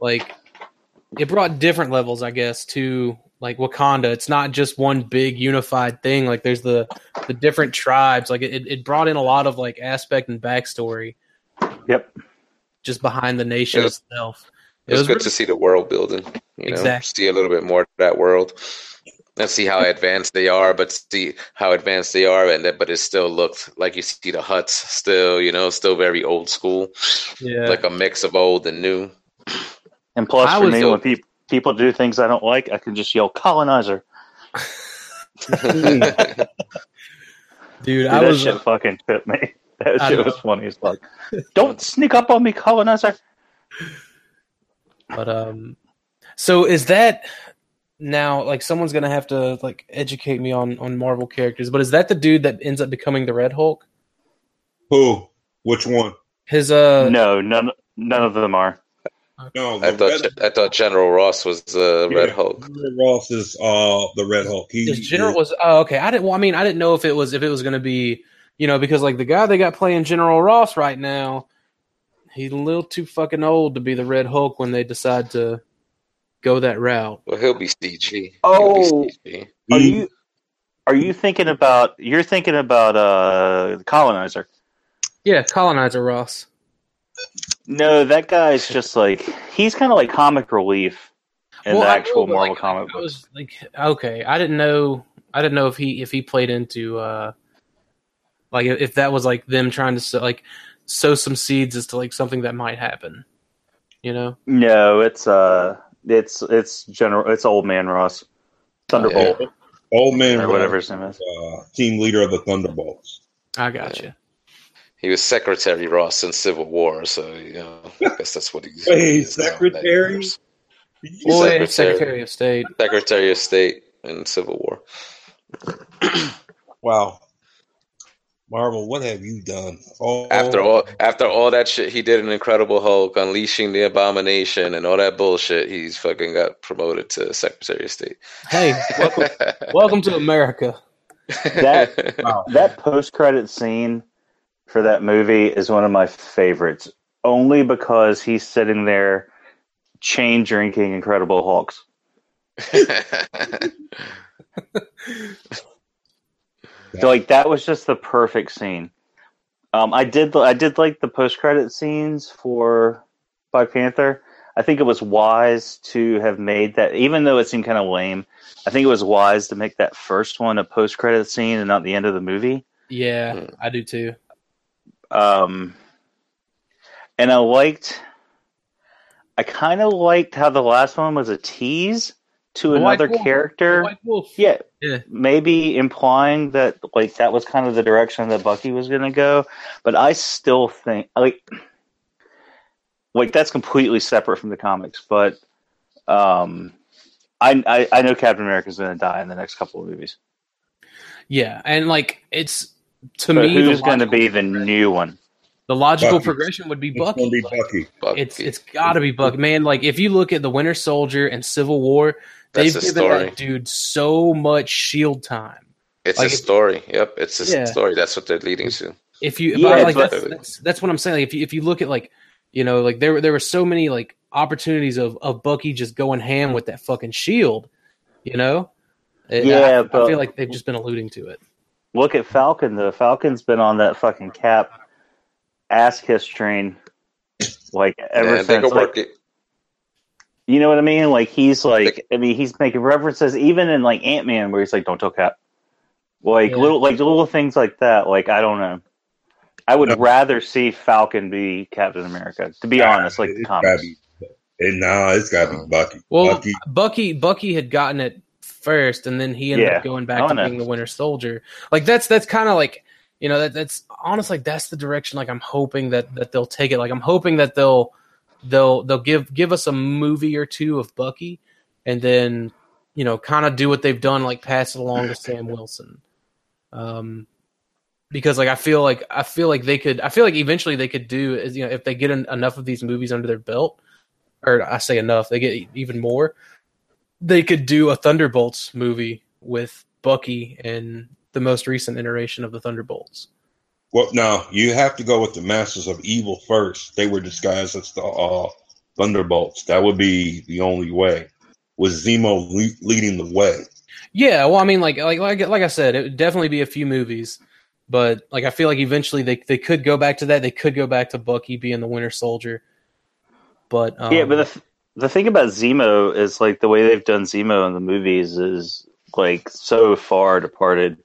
like. It brought different levels, I guess, to like Wakanda. It's not just one big unified thing. Like there's the the different tribes. Like it, it brought in a lot of like aspect and backstory. Yep. just behind the nation Yeah. itself. it was, good really- to see the world building. You know, Exactly. see a little bit more of that world and see how advanced they are, but see how advanced they are, and that, but it still looked like you see the huts still, you know, still very old school, yeah. like a mix of old and new. And plus, I for me, so- when peop people do things I don't like, I can just yell colonizer. Dude, Dude, I that was shit fucking fit me. That I shit know. was funny as fuck. don't sneak up on me, colonizer. but um so is that now like someone's gonna have to like educate me on on Marvel characters, but is that the dude that ends up becoming the Red Hulk? Who? Which one? His uh no, none, none of them are. No, I thought Red, I thought General Ross was the Red Yeah, Hulk. General Ross is uh the Red Hulk. He his general was oh okay. I didn't well I mean I didn't know if it was if it was gonna be you know, because like the guy they got playing General Ross right now, he's a little too fucking old to be the Red Hulk when they decide to go that route. Well, he'll be CG. Oh. He'll be CG. Are you? Are you thinking about? You're thinking about uh, colonizer. Yeah, colonizer Ross. No, that guy's just like he's kind of like comic relief in the actual know, Marvel like, comic I was like, okay, I didn't know. I didn't know if he if he played into uh like if that was like them trying to like sow some seeds as to like something that might happen. You know? No, it's uh, it's it's general. It's old man Ross, Thunderbolt old man or whatever his name is. uh, team leader of the Thunderbolts. I got you. He was Secretary Ross in Civil War, so you know, I guess that's what he's. Wait, he is now in that Secretary? Boy, Secretary. Secretary of State. Secretary of State in Civil War. Wow. Marvel, what have you done? Oh, After all, after all that shit he did in Incredible Hulk, unleashing the Abomination, and all that bullshit, he's fucking got promoted to Secretary of State. Hey, welcome, welcome to America. That- Wow. that post credit scene for that movie is one of my favorites, only because he's sitting there chain drinking Incredible Hulks. So, like that was just the perfect scene. Um, I did I did like the post credit scenes for Black Panther. I think it was wise to have made that, even though it seemed kind of lame. I think it was wise to make that first one a post credit scene and not the end of the movie. Yeah, Hmm. I do too. Um, and I liked, I kind of liked how the last one was a tease to The another Wolf. character. Yeah, Yeah. maybe implying that like that was kind of the direction that Bucky was going to go, but I still think like like that's completely separate from the comics. But um, I I, I know Captain America's going to die in the next couple of movies. Yeah, and like it's to but me, who's going to be the new one? the logical Bucky. progression would be It's Bucky. be Bucky. Bucky. It's it's got to be Bucky, man. Like if you look at the Winter Soldier and Civil War, That's they've a given story. that dude so much shield time. It's like a if- story. Yep, it's a Yeah. story. That's what they're leading to. If you, Yeah, but like but- that's, that's that's what I'm saying. Like if you if you look at like you know like there there were so many like opportunities of of Bucky just going ham with that fucking shield, you know. And Yeah, I, I but- feel like they've just been alluding to it. Look at Falcon. The Falcon's been on that fucking Cap ass kiss train like ever and they since. can like, work it. You know what I mean? Like he's like, I mean, he's making references even in like Ant Man, where he's like, "Don't tell Cap." Like Yeah. little, like little things like that. Like I don't know. I would No. rather see Falcon be Captain America. To be honest, like the It's comics. be, and now it's got to be Bucky. Well, Bucky. Bucky Bucky had gotten it first, and then he ended Yeah. up going back to no. being the Winter Soldier. Like that's that's kind of like you know that that's honestly like that's the direction like I'm hoping that that they'll take it. Like I'm hoping that they'll they'll they'll give give us a movie or two of Bucky, and then you know kind of do what they've done like pass it along to Sam Wilson. Um, because like I feel like I feel like they could I feel like eventually they could do you know if they get en- enough of these movies under their belt, or I say enough, they get even more. They could do a Thunderbolts movie with Bucky and the most recent iteration of the Thunderbolts. Well, no, you have to go with the Masters of Evil first. They were disguised as the uh, Thunderbolts. That would be the only way. With Zemo le- leading the way. Yeah, well, I mean, like like like like I said, it would definitely be a few movies, but like I feel like eventually they they could go back to that. They could go back to Bucky being the Winter Soldier. But um, yeah, but the th- the thing about Zemo is like the way they've done Zemo in the movies is like so far departed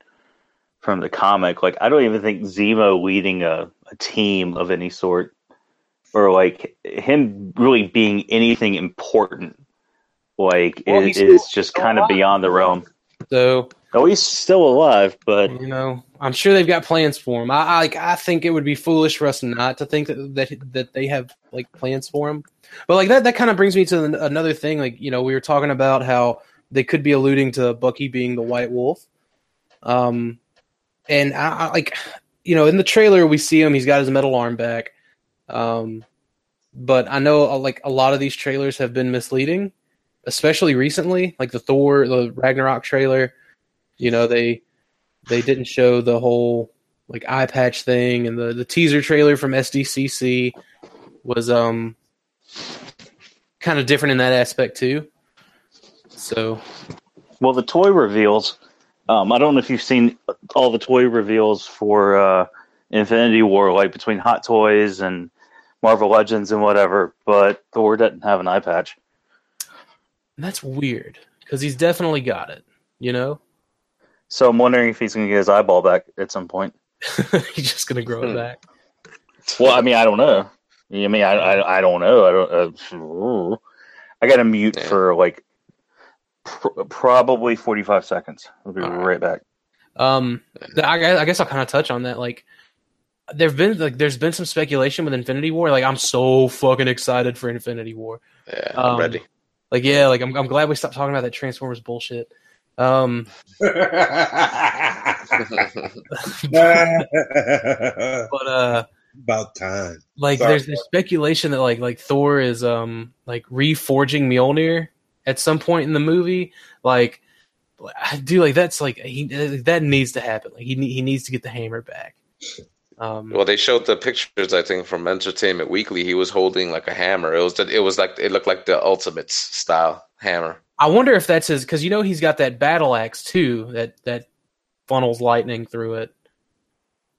from the comic. Like I don't even think Zemo leading a, a team of any sort or like him really being anything important like Well, it he's is just still kind of beyond the realm. so Oh, he's still alive, but you know, I'm sure they've got plans for him. I, I like I think it would be foolish for us not to think that that, that they have like plans for him. But like that that kind of brings me to an- another thing. Like you know, we were talking about how they could be alluding to Bucky being the White Wolf. Um, and I, I like you know in the trailer we see him. He's got his metal arm back. Um, but I know uh, like a lot of these trailers have been misleading, especially recently. Like the Thor, the Ragnarok trailer. You know they they didn't show the whole like eye patch thing and the the teaser trailer from SDCC was um kind of different in that aspect too. So well, the toy reveals. Um, I don't know if you've seen all the toy reveals for uh, Infinity War, like between Hot Toys and Marvel Legends and whatever. But Thor doesn't have an eye patch. that's weird because he's definitely got it. You know, So I'm wondering if he's going to get his eyeball back at some point. he's just gonna grow it Hmm. back. Well, I mean, I don't know. I mean, I I, I don't know. I don't. Uh, I got to mute Yeah. for like pr- probably 45 seconds. I'll be All right. right back. Um, I, guess- I guess I'll kind of touch on that. Like, there've been like there's been some speculation with Infinity War. Like, I'm so fucking excited for Infinity War. Yeah, I'm Um, ready. Like, yeah, like I'm I'm glad we stopped talking about that Transformers bullshit. Um, but uh, About time. like Sorry. there's there's speculation that like like Thor is um like reforging Mjolnir at some point in the movie. Like, I do like that's like he that needs to happen. Like he he needs to get the hammer back. Um, Well, they showed the pictures. I think from Entertainment Weekly, he was holding like a hammer. It was the, it was like it looked like the Ultimates style hammer. I wonder if that's his because you know he's got that battle axe too that that funnels lightning through it.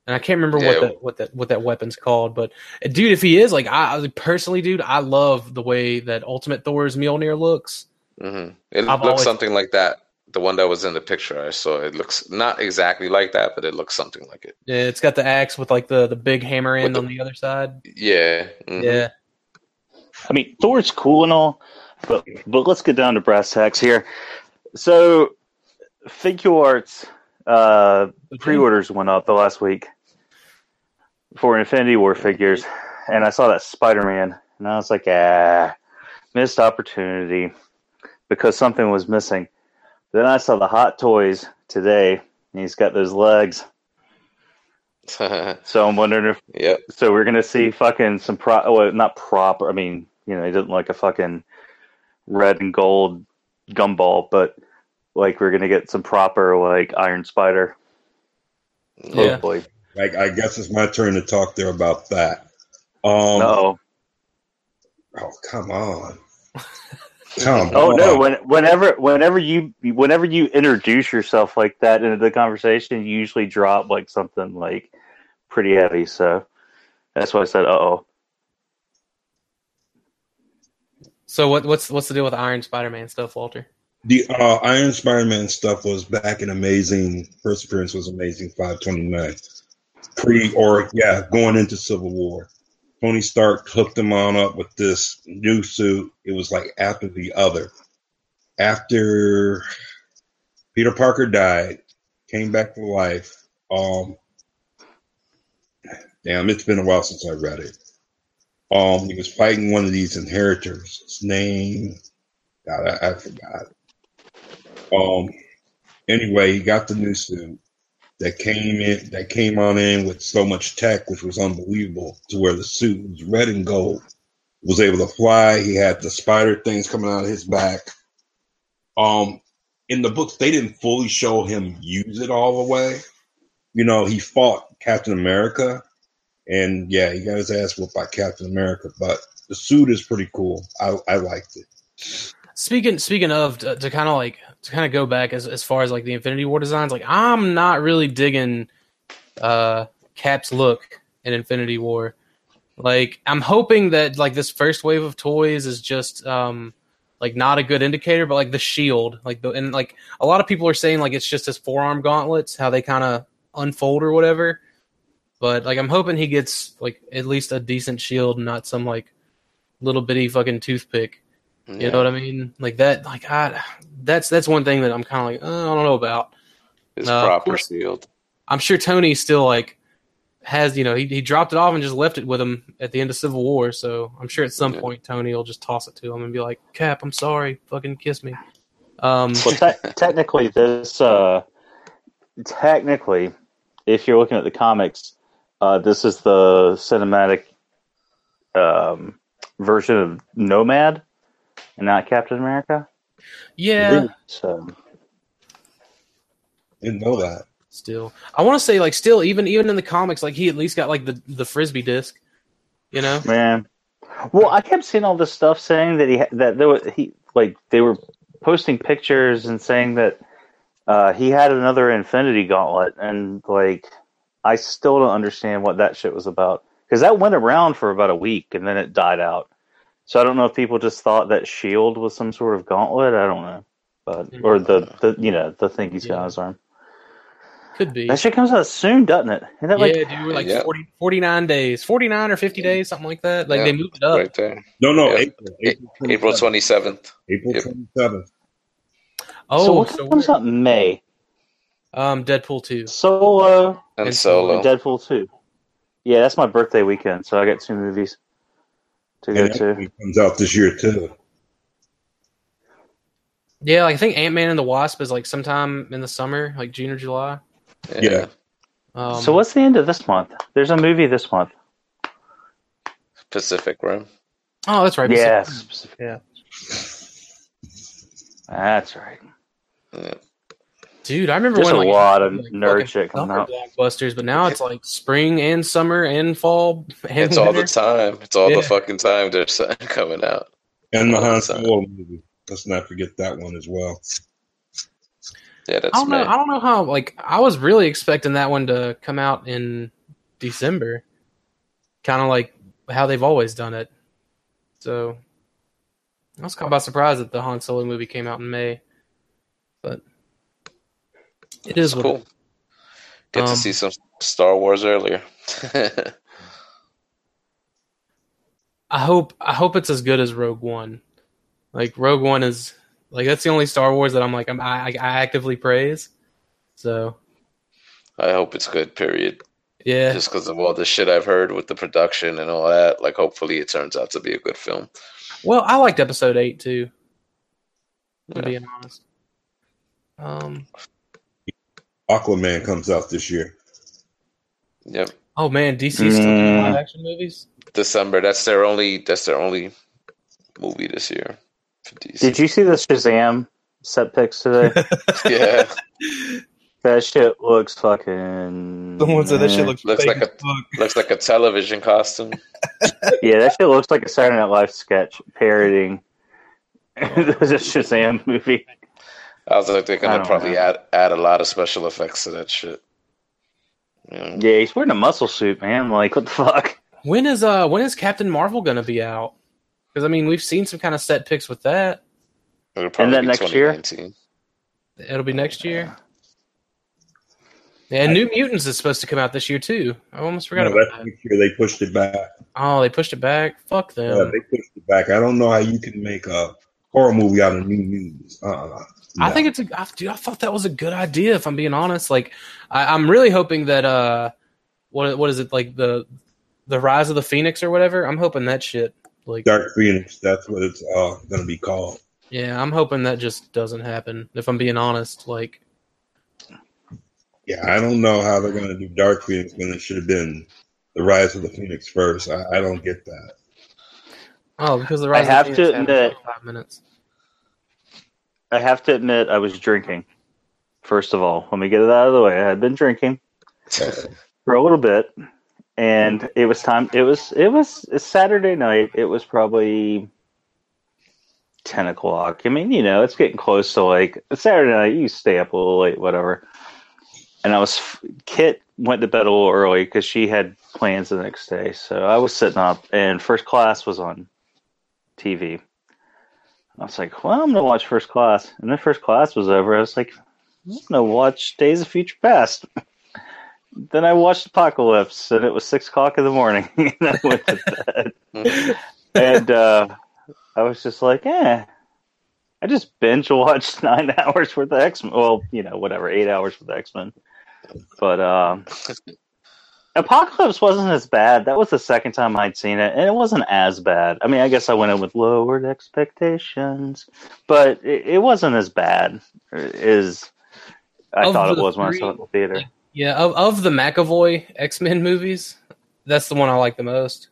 And I can't remember Yeah. what that what that what that weapon's called, but dude, if he is like I I- personally, dude, I love the way that Ultimate Thor's Mjolnir looks. Hmm It I've looks always- something like that. The one that was in the picture I saw. It looks not exactly like that, but it looks something like it. Yeah, it's got the axe with like the the big hammer end the- on the other side. Yeah. mhm. Yeah, I mean, Thor's cool and all, but but let's get down to brass tacks here. So, Figuarts uh, pre-orders went up the last week for Infinity War figures, and I saw that Spider-Man, and I was like, ah, missed opportunity because something was missing. Then I saw the Hot Toys today, and he's got those legs. So I'm wondering if yep. so we're gonna see fucking some pro, well, not proper. I mean, you know, he doesn't like a fucking red and gold gumball, but like we're gonna get some proper like Iron Spider. Yeah. Hopefully. Like I guess it's my turn to talk there about that. Um Oh, oh come on. Come oh no! When, whenever, whenever you, whenever you introduce yourself like that into the conversation, you usually drop like something like pretty heavy. So that's why I said, "Uh oh." So what what's what's the deal with Iron Spider Man stuff, Walter? The uh, Iron Spider-Man stuff was back in Amazing. First appearance was Amazing 529. Pre or yeah, going into Civil War. Tony Stark hooked him on up with this new suit. It was like after the other. After Peter Parker died, came back to life. Um, damn, it's been a while since I read it. Um, he was fighting one of these inheritors. His name, God, I, I forgot. Um. Anyway, he got the new suit that came in. That came on in with so much tech, which was unbelievable. To where the suit was red and gold, was able to fly. He had the spider things coming out of his back. Um, in the books, they didn't fully show him use it all the way. You know, he fought Captain America, and yeah, he got his ass whooped by Captain America. But the suit is pretty cool. I I liked it. Speaking speaking of to, to kind of like to kind of go back as as far as like the Infinity War designs, like I'm not really digging uh Cap's look in Infinity War. Like I'm hoping that like this first wave of toys is just um like not a good indicator, but like the shield, like the and like a lot of people are saying like it's just his forearm gauntlets, how they kind of unfold or whatever. But like I'm hoping he gets like at least a decent shield, not some like little bitty fucking toothpick. You know what I mean? Like that. Like I, that's that's one thing that I'm kind of like uh, I don't know about. It's No, of proper course. sealed. I'm sure Tony still like has you know he he dropped it off and just left it with him at the end of Civil War. So I'm sure at some Yeah. point Tony will just toss it to him and be like, "Cap, I'm sorry, fucking kiss me." Um, Well, te- technically, this uh, technically, if you're looking at the comics, uh, this is the cinematic um, version of Nomad, and not Captain America. yeah, So Didn't know that. still, I want to say like still even even in the comics, like he at least got like the the frisbee disc. You know? man, well, I kept seeing all this stuff saying that he that there was he like they were posting pictures and saying that uh, he had another Infinity Gauntlet, and like I still don't understand what that shit was about because that went around for about a week and then it died out. So I don't know if people just thought that Shield was some sort of gauntlet. I don't know, but or the the you know the thing he's got on his arm. Could be. That shit comes out soon, doesn't it? Isn't that yeah, like dude, we're like Yeah. 40, 49 days, 49 or 50 days, something like that. Like Yeah, they moved it up. right there. No, no, Yeah. April. April, April 27th. April 27th. Oh, so what so comes we're- out in May? um, Deadpool 2. Solo And, And solo. and Deadpool two. Yeah, that's my birthday weekend, so I got two movies to go And that to. comes out this year too. Yeah, like, I think Ant Man and the Wasp is like sometime in the summer, like June or July. Yeah. Um, so what's the end of this month? There's a movie this month. Pacific Rim. Oh, that's right. Yes. Yeah. That's right. Yeah. Dude, I remember There's when a like, lot of like, nerd fucking shit coming summer out. blockbusters, but now it's like spring and summer and fall and It's all the time. It's all Yeah. the fucking time there's something coming out. And the Han Solo movie. Let's not forget that one as well. Yeah, that's. I don't know. I don't know how. Like, I was really expecting that one to come out in December, kind of like how they've always done it. So I was caught by surprise that the Han Solo movie came out in May, but it is cool. Get Um, to see some Star Wars earlier. I hope. I hope it's as good as Rogue One. Like Rogue One is like that's the only Star Wars that I'm like I'm, I, I actively praise. So I hope it's good. Period. yeah, Just because of all the shit I've heard with the production and all that. Like, hopefully, it turns out to be a good film. Well, I liked episode eight too. To Yeah. be honest. Um. Aquaman comes out this year. Yep. Oh man, DC still doing Mm. live action movies. December. That's their only. That's their only movie this year. For DC. Did you see the Shazam set pics today? Yeah. that shit looks fucking. Someone said that shit eh. looks, Looks like a- fuck. Looks like a television costume. Yeah, that shit looks like a Saturday Night Live sketch parodying the Shazam movie. I was like, they're gonna probably know. add add a lot of special effects to that shit. Yeah. Yeah, he's wearing a muscle suit, man. Like, what the fuck? When is uh when is Captain Marvel gonna be out? Because I mean, we've seen some kind of set pics with that. It'll probably then be next year? 2019. It'll be next year. Yeah, New Mutants is supposed to come out this year too. I almost forgot No, about that. next year. They pushed it back. Oh, they pushed it back. Fuck them. Yeah, they pushed it back. I don't know how you can make a horror movie out of New Mutants. Uh, I think it's a I, dude. I thought that was a good idea. If I'm being honest, like I, I'm really hoping that uh, what what is it like the the Rise of the Phoenix or whatever? I'm hoping that shit like Dark Phoenix. That's what it's uh, going to be called. yeah, I'm hoping that just doesn't happen. If I'm being honest, like Yeah, I don't know how they're going to do Dark Phoenix when it should have been the Rise of the Phoenix first. I, I don't get that. oh, because the Rise I of have the to Phoenix happened in admit- like five minutes. I have to admit, I was drinking. First of all, let me get it out of the way. I had been drinking for a little bit, and it was time. It was it was a Saturday night. It was probably ten o'clock. I mean, you know, it's getting close to like Saturday night. You stay up a little late, whatever. And I was Kit went to bed a little early because she had plans the next day. So I was sitting up, and first class was on TV. I was like, well, I'm gonna watch First Class, and then First Class was over. I was like, I'm gonna watch Days of Future Past. then I watched Apocalypse, and it was six o'clock in the morning, and I went to bed. and uh, I was just like, eh. I just binge watched nine hours worth of X Men. Well, you know, whatever, eight hours worth of X Men. But um, Apocalypse wasn't as bad. That was the second time I'd seen it, and it wasn't as bad. I mean, I guess I went in with lowered expectations, but it, it wasn't as bad as I Of thought it was when I saw it in the theater. Yeah, of of the McAvoy X Men movies, that's the one I like the most.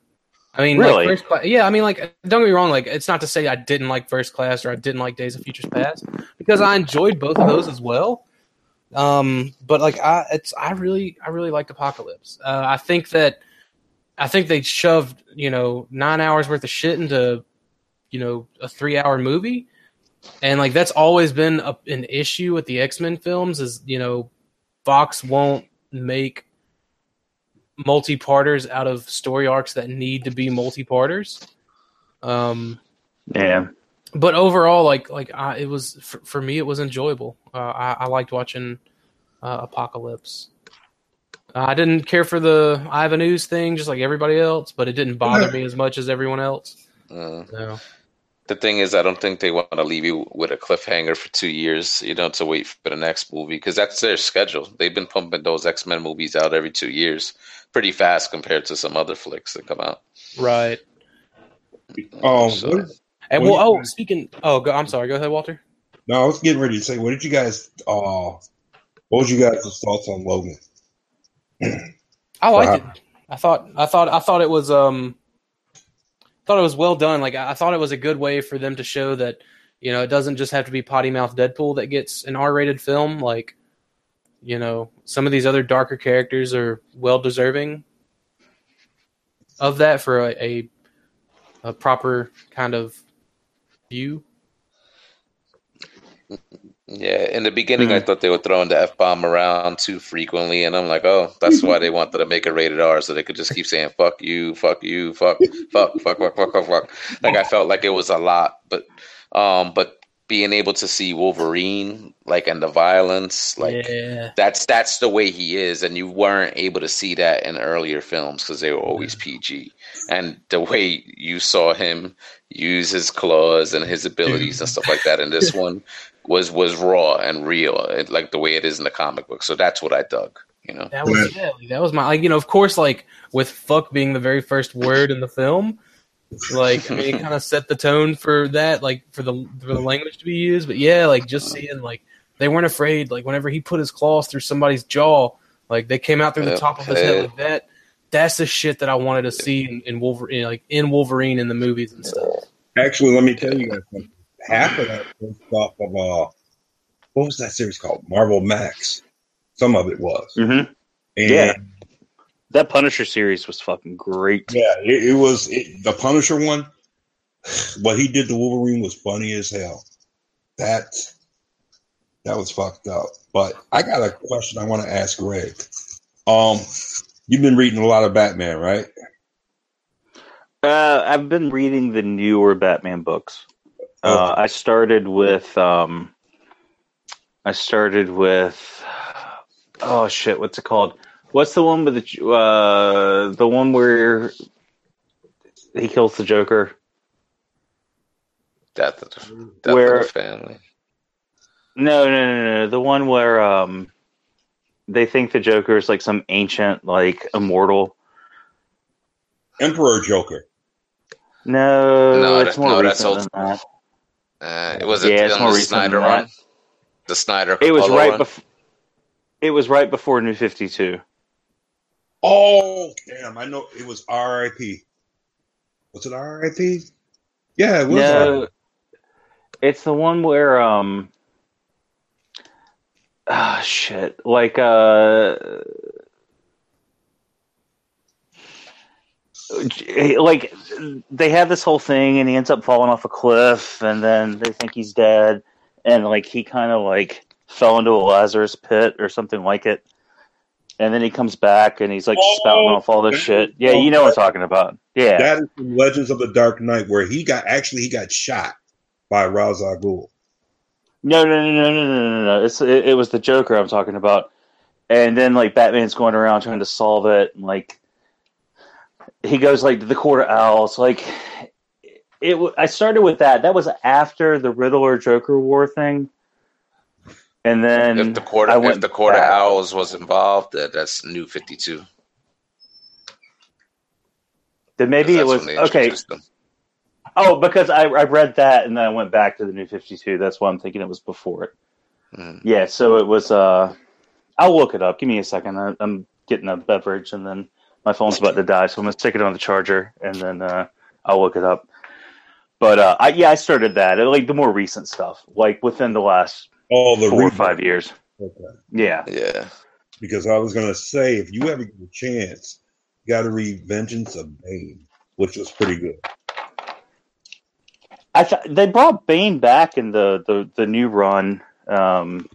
I mean, Really? like first. Yeah, I mean, like don't get me wrong. Like it's not to say I didn't like First Class or I didn't like Days of Futures Past because I enjoyed both of those as well. Um, but like I, it's I really I really liked Apocalypse. Uh, I think that I think they shoved you know nine hours worth of shit into you know a three hour movie, and like that's always been a, an issue with the X Men films is you know Fox won't make multi-parters out of story arcs that need to be multi-parters. Um, Yeah, but overall, like like I, it was for, for me, it was enjoyable. Uh, I, I liked watching uh, Apocalypse. I didn't care for the Ivan Ooze thing, just like everybody else, but it didn't bother me as much as everyone else. Mm. So, The thing is, I don't think they want to leave you with a cliffhanger for two years, you know, to wait for the next movie because that's their schedule. They've been pumping those X Men movies out every two years, pretty fast compared to some other flicks that come out. right. Oh, So- what is- And Well, well, you- oh, speaking. Oh, go, I'm sorry. Go ahead, Walter. No, I was getting ready to say, what did you guys? Uh, what was you guys' thoughts on Logan? I liked Wow. it. I thought I thought I thought it was um thought it was well done. Like I I thought it was a good way for them to show that you know it doesn't just have to be potty mouth Deadpool that gets an R rated film. Like you know some of these other darker characters are well deserving of that for a, a a proper kind of view. Yeah, in the beginning, I thought they were throwing the f bomb around too frequently, and I'm like, oh, that's why they wanted to make it rated R, so they could just keep saying "fuck you, fuck you, fuck, fuck, fuck, fuck, fuck, fuck, fuck." Like I felt like it was a lot, but, um, but being able to see Wolverine, like, and the violence, like, yeah, that's that's the way he is, and you weren't able to see that in earlier films because they were always PG. And the way you saw him use his claws and his abilities and stuff like that in this one was was raw and real, it- like the way it is in the comic book. So that's what I dug. You know, that was yeah, that was my like you know of course like with fuck being the very first word in the film. Like I mean, it kind of set the tone for that, like for the for the language to be used. But yeah, like just seeing like they weren't afraid. Like whenever he put his claws through somebody's jaw, like they came out through the Yeah, top of his head like that. That's the shit that I wanted to see in, in Wolverine, like in Wolverine in the movies and stuff. Actually, let me tell you guys something. Half of that was off of uh, what was that series called? Marvel Max. Some of it was. hmm And Yeah. That Punisher series was fucking great. Yeah, it, it was it, the Punisher one. What he did to Wolverine was funny as hell. That that was fucked up. But I got a question I want to ask Greg. Um, you've been reading a lot of Batman, right? Uh, I've been reading the newer Batman books. Uh, I started with um, I started with oh shit, what's it called? What's the one with the uh, the one where he kills the Joker? death of the, death Where- of the family. No, no, no, no. The one where um, they think the Joker is like some ancient, like immortal. Emperor Joker. No, No, it's that- more no, that's recent old- that. Uh, it was Yeah, it it's more the recent Snyder than that. run. The Snyder. It was right before. It was right before New Fifty Two. Oh, damn! I know it was R.I.P. Was it R.I.P.? Yeah, it was. No, R.I.P. it's the one where um. Ah, shit! Like uh. Like they have this whole thing, and he ends up falling off a cliff, and then they think he's dead, and like he kind of like fell into a Lazarus pit or something like it, and then he comes back and he's like Oh, spouting off all this oh, shit. Yeah, oh, you know what I'm talking about. Yeah, That is from Legends of the Dark Knight, where he got actually he got shot by Ra's al Ghul. No, no, no, no, no, no, no, no. It's it, it was the Joker I'm talking about, and then like Batman's going around trying to solve it, and like he goes like to the Court of Owls. Like it, I started with that. That was after the Riddler Joker War thing, and then if the court, I if the of back. owls was involved, that, that's New Fifty Two. then maybe it was okay. Oh, because I I read that and then I went back to the New Fifty Two. That's why I'm thinking it was before it. Mhm. Yeah, so it was. uh I'll look it up. Give me a second. I, I'm getting a beverage, and then my phone's about to die, so I'm gonna stick it on the charger, and then uh, I'll look it up. But uh, I, yeah, I started that like the more recent stuff, like within the last Oh, the four or five years. Okay. Yeah, Yeah, Because I was gonna say, if you ever get a chance, you got to read Vengeance of Bane, which was pretty good. I th- they brought Bane back in the the, the new run. Um,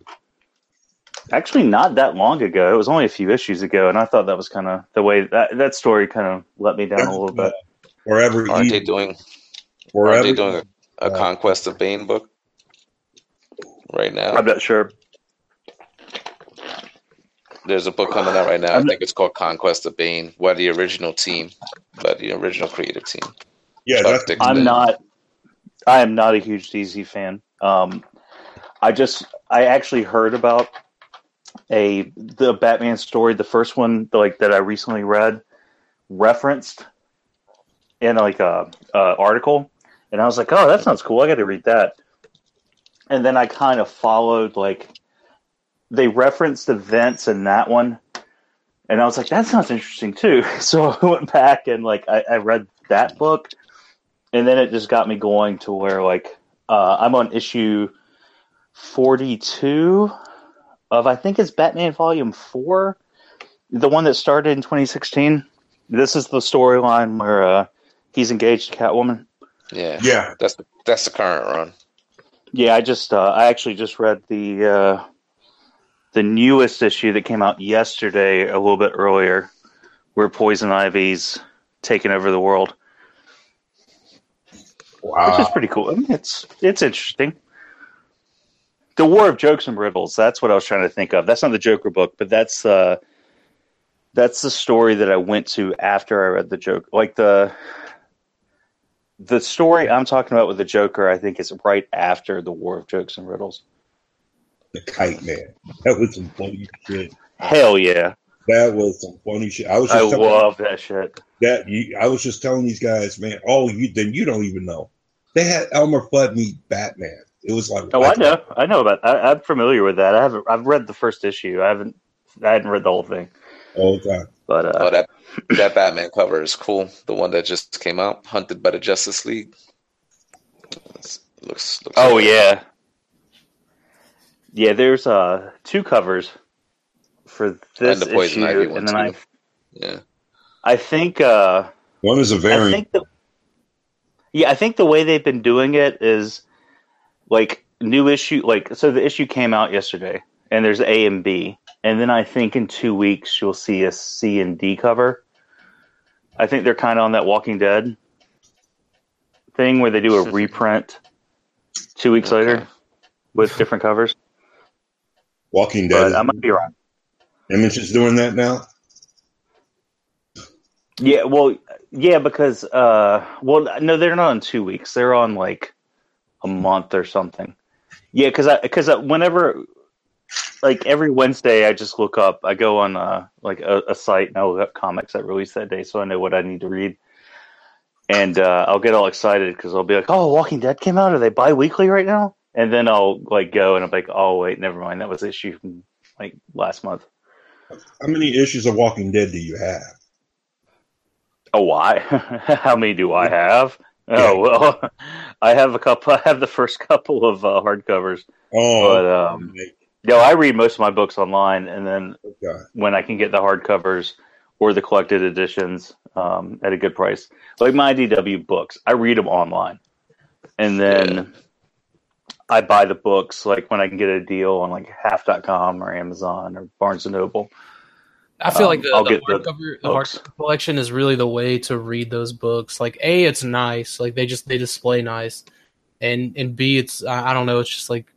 actually, not that long ago. It was only a few issues ago, and I thought that was kind of the way that that story kind of let me down a little bit. Forever aren't they Evil. doing? Aren't they doing a, a Uh, conquest of Bane book right now? I'm not sure. There's a book coming out right now. I I'm- think it's called Conquest of Bane. By the original team, by the original creative team. yeah, that's I'm not. I am not a huge DC fan. Um, I just I actually heard about a the Batman story, the first one like that I recently read, referenced in like a, a article, and I was like, oh, that sounds cool. I got to read that. And then I kind of followed like they referenced events in that one, and I was like, that sounds interesting too. So I went back and like I, I read that book, and then it just got me going to where like uh, I'm on issue forty two of I think it's Batman Volume Four, the one that started in 2016. This is the storyline where uh, he's engaged to Catwoman. Yeah, Yeah. That's the that's the current run. Yeah, I just uh, I actually just read the uh, the newest issue that came out yesterday, a little bit earlier, where Poison Ivy's taking over the world, Wow, which is pretty cool. I mean, it's it's interesting. The War of Jokes and Riddles. That's what I was trying to think of. That's not the Joker book, but that's uh, that's the story that I went to after I read the joke. Like the the story I'm talking about with the Joker, I think is right after the War of Jokes and Riddles. The kite man. That was some funny shit. Hell yeah, That was some funny shit. I was I just telling love that shit. that. You, I was just telling these guys, man. Oh, you then you don't even know. They had Elmer Fudd meet Batman. It was like, Oh, I know, I know about. I, I'm familiar with that. I haven't. I've read the first issue. I haven't. I hadn't read the whole thing, Oh god. But uh, Oh, that that Batman cover is cool. The one that just came out, Hunted by the Justice League. It's- looks, looks. oh yeah, yeah. There's uh two covers for this And the Poison issue, Ivy one, and then I, yeah. I think uh, One is a variant. think the, yeah, I think the way they've been doing it is like new issue. Like so, the issue came out yesterday, and there's A and B, and then I think in two weeks you'll see a C and D cover. I think they're kind of on that Walking Dead thing where they do a reprint two weeks Okay. later with different covers. Walking Dead. But I might be wrong. Image is doing that now. Yeah, well, yeah, because uh, well, no, they're not on two weeks. They're on like a month or something. Yeah, because I because whenever like every Wednesday, I just look up. I go on uh like a, a site and I look up comics that released that day, so I know what I need to read. And uh, I'll get all excited because I'll be like, "Oh, Walking Dead came out. Are they bi-weekly right now?" And then I'll like go and I'm like, "Oh, wait, never mind. That was issue from like last month." How many issues of Walking Dead do you have? Oh, why? How many do I have? Oh well, I have a couple. I have the first couple of uh, hardcovers, Oh, but um, no, I read most of my books online, and then God. when I can get the hardcovers or the collected editions um, at a good price, like my IDW books, I read them online, and then Yeah. I buy the books like when I can get a deal on like Half.com or Amazon or Barnes and Noble. I feel Um, like the, I'll the get hardcover the books. hardcover collection is really the way to read those books. Like a, it's nice. Like they just they display nice, and and b, it's I, I don't know. It's just like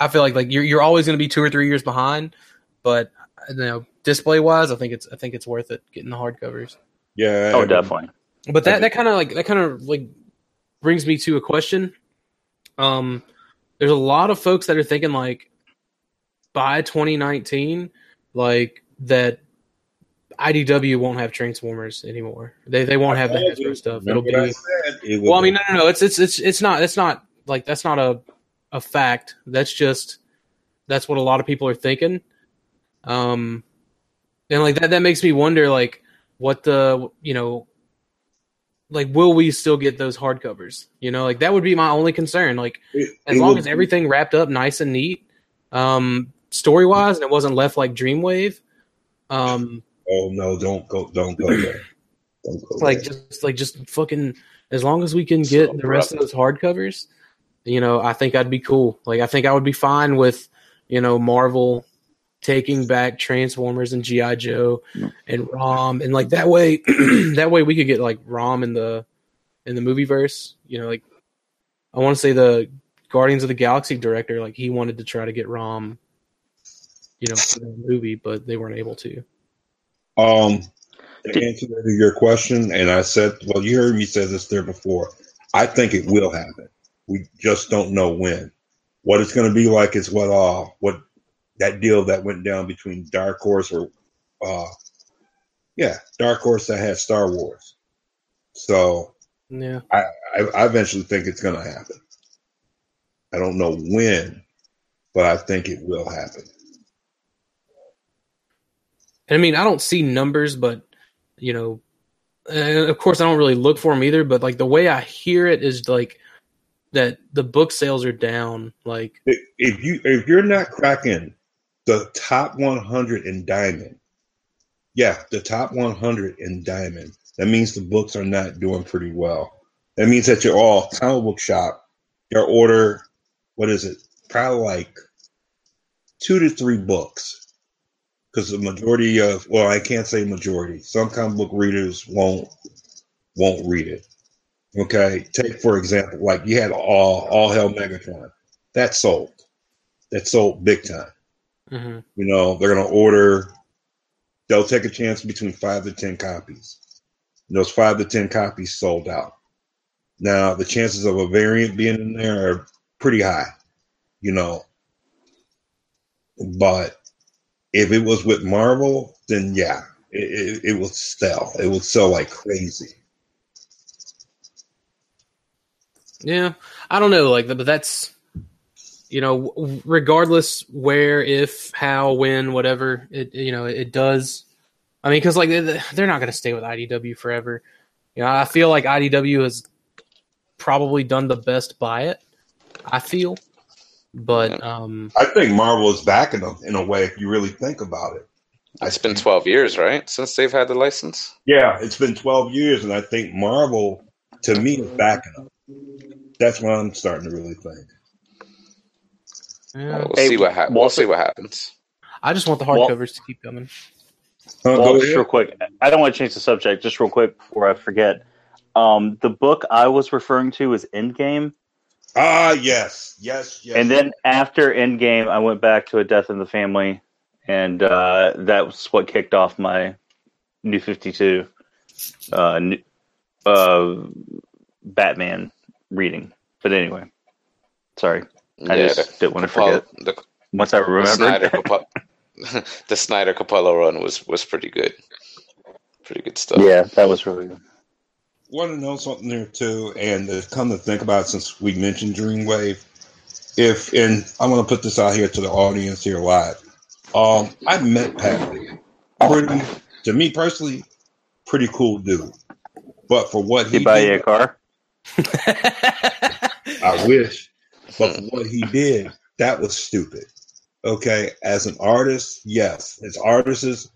I feel like like you're you're always going to be two or three years behind, but you know display wise, I think it's I think it's worth it getting the hardcovers. Yeah. Oh, definitely. But that that kind of like that kind of like brings me to a question. Um, there's a lot of folks that are thinking like by 2019, like that IDW won't have Transformers anymore. They they won't have the Hasbro stuff. It'll Remember what I be? It well. I mean, no, no, no. It's it's it's it's not. It's not like that's not a a fact. That's just that's what a lot of people are thinking. Um, and like that that makes me wonder like what the you know like will we still get those hardcovers? You know, like that would be my only concern. Like it- as it long was- as everything wrapped up nice and neat, um, story wise, and it wasn't left like Dreamwave. Um, Oh no! Don't go! Don't go there. Don't go like there. just like just fucking as long as we can get So the rest of those hardcovers, you know, I think I'd be cool. Like I think I would be fine with, you know, Marvel taking back Transformers and GI Joe and Rom and like that way that way we could get like Rom in the in the movie verse, you know, like I want to say the Guardians of the Galaxy director like he wanted to try to get Rom you know, for the movie, but they weren't able to. Um, to answer to your question, and I said, well, you heard me say this there before. I think it will happen. We just don't know when. What it's going to be like is what uh what that deal that went down between Dark Horse or uh yeah Dark Horse that had Star Wars. So Yeah. I, I eventually think it's going to happen. I don't know when, but I think it will happen. And I mean, I don't see numbers, but you know, and of course, I don't really look for them either. But like the way I hear it is like that the book sales are down. Like if you if you're not cracking the top 100 in Diamond, yeah, the top 100 in Diamond, that means the books are not doing pretty well. That means that you're all comic book shop, your order, what is it? Probably like two to three books because the majority of well, I can't say majority. Some comic book readers won't won't read it. Okay, take for example, like you had all all Hail Megatron, that sold, that sold big time. Mm-hmm. You know, they're gonna order. They'll take a chance between five to ten copies. And those five to ten copies sold out. Now the chances of a variant being in there are pretty high. You know, but if it was with Marvel, then yeah, it, it, it would sell. It would sell like crazy. Yeah, I don't know, like, but that's you know, regardless where, if, how, when, whatever it you know it does. I mean, because like they're not going to stay with IDW forever. You know, I feel like IDW has probably done the best by it. I feel, but um, I think Marvel is backing them in a way if you really think about it. It's been 12 years, right, since they've had the license? Yeah, it's been 12 years, and I think Marvel, to me, is backing them. That's what I'm starting to really think. Yeah. We'll, hey, see what ha- we'll see what happens. I just want the hardcovers to keep coming. Uh, well, just real quick, I don't want to change the subject. Just real quick before I forget, um, the book I was referring to is Endgame. Ah, yes, yes, yes. And then after Endgame, I went back to A Death in the Family, and uh, that was what kicked off my New Fifty Two, uh, uh, Batman reading. But anyway, sorry, I yeah, just didn't want to forget. The, Once I remember, the Snyder, the Snyder Capullo run was was pretty good. Pretty good stuff. Yeah, that was really good want to know something there too, and to come to think about it, since we mentioned Dreamwave, if and I'm going to put this out here to the audience here live. Um, I met Pat Lee. Pretty, to me personally, pretty cool dude. But for what he, he buy did, you a car? I wish. But what he did, that was stupid. Okay, as an artist, yes, as artists,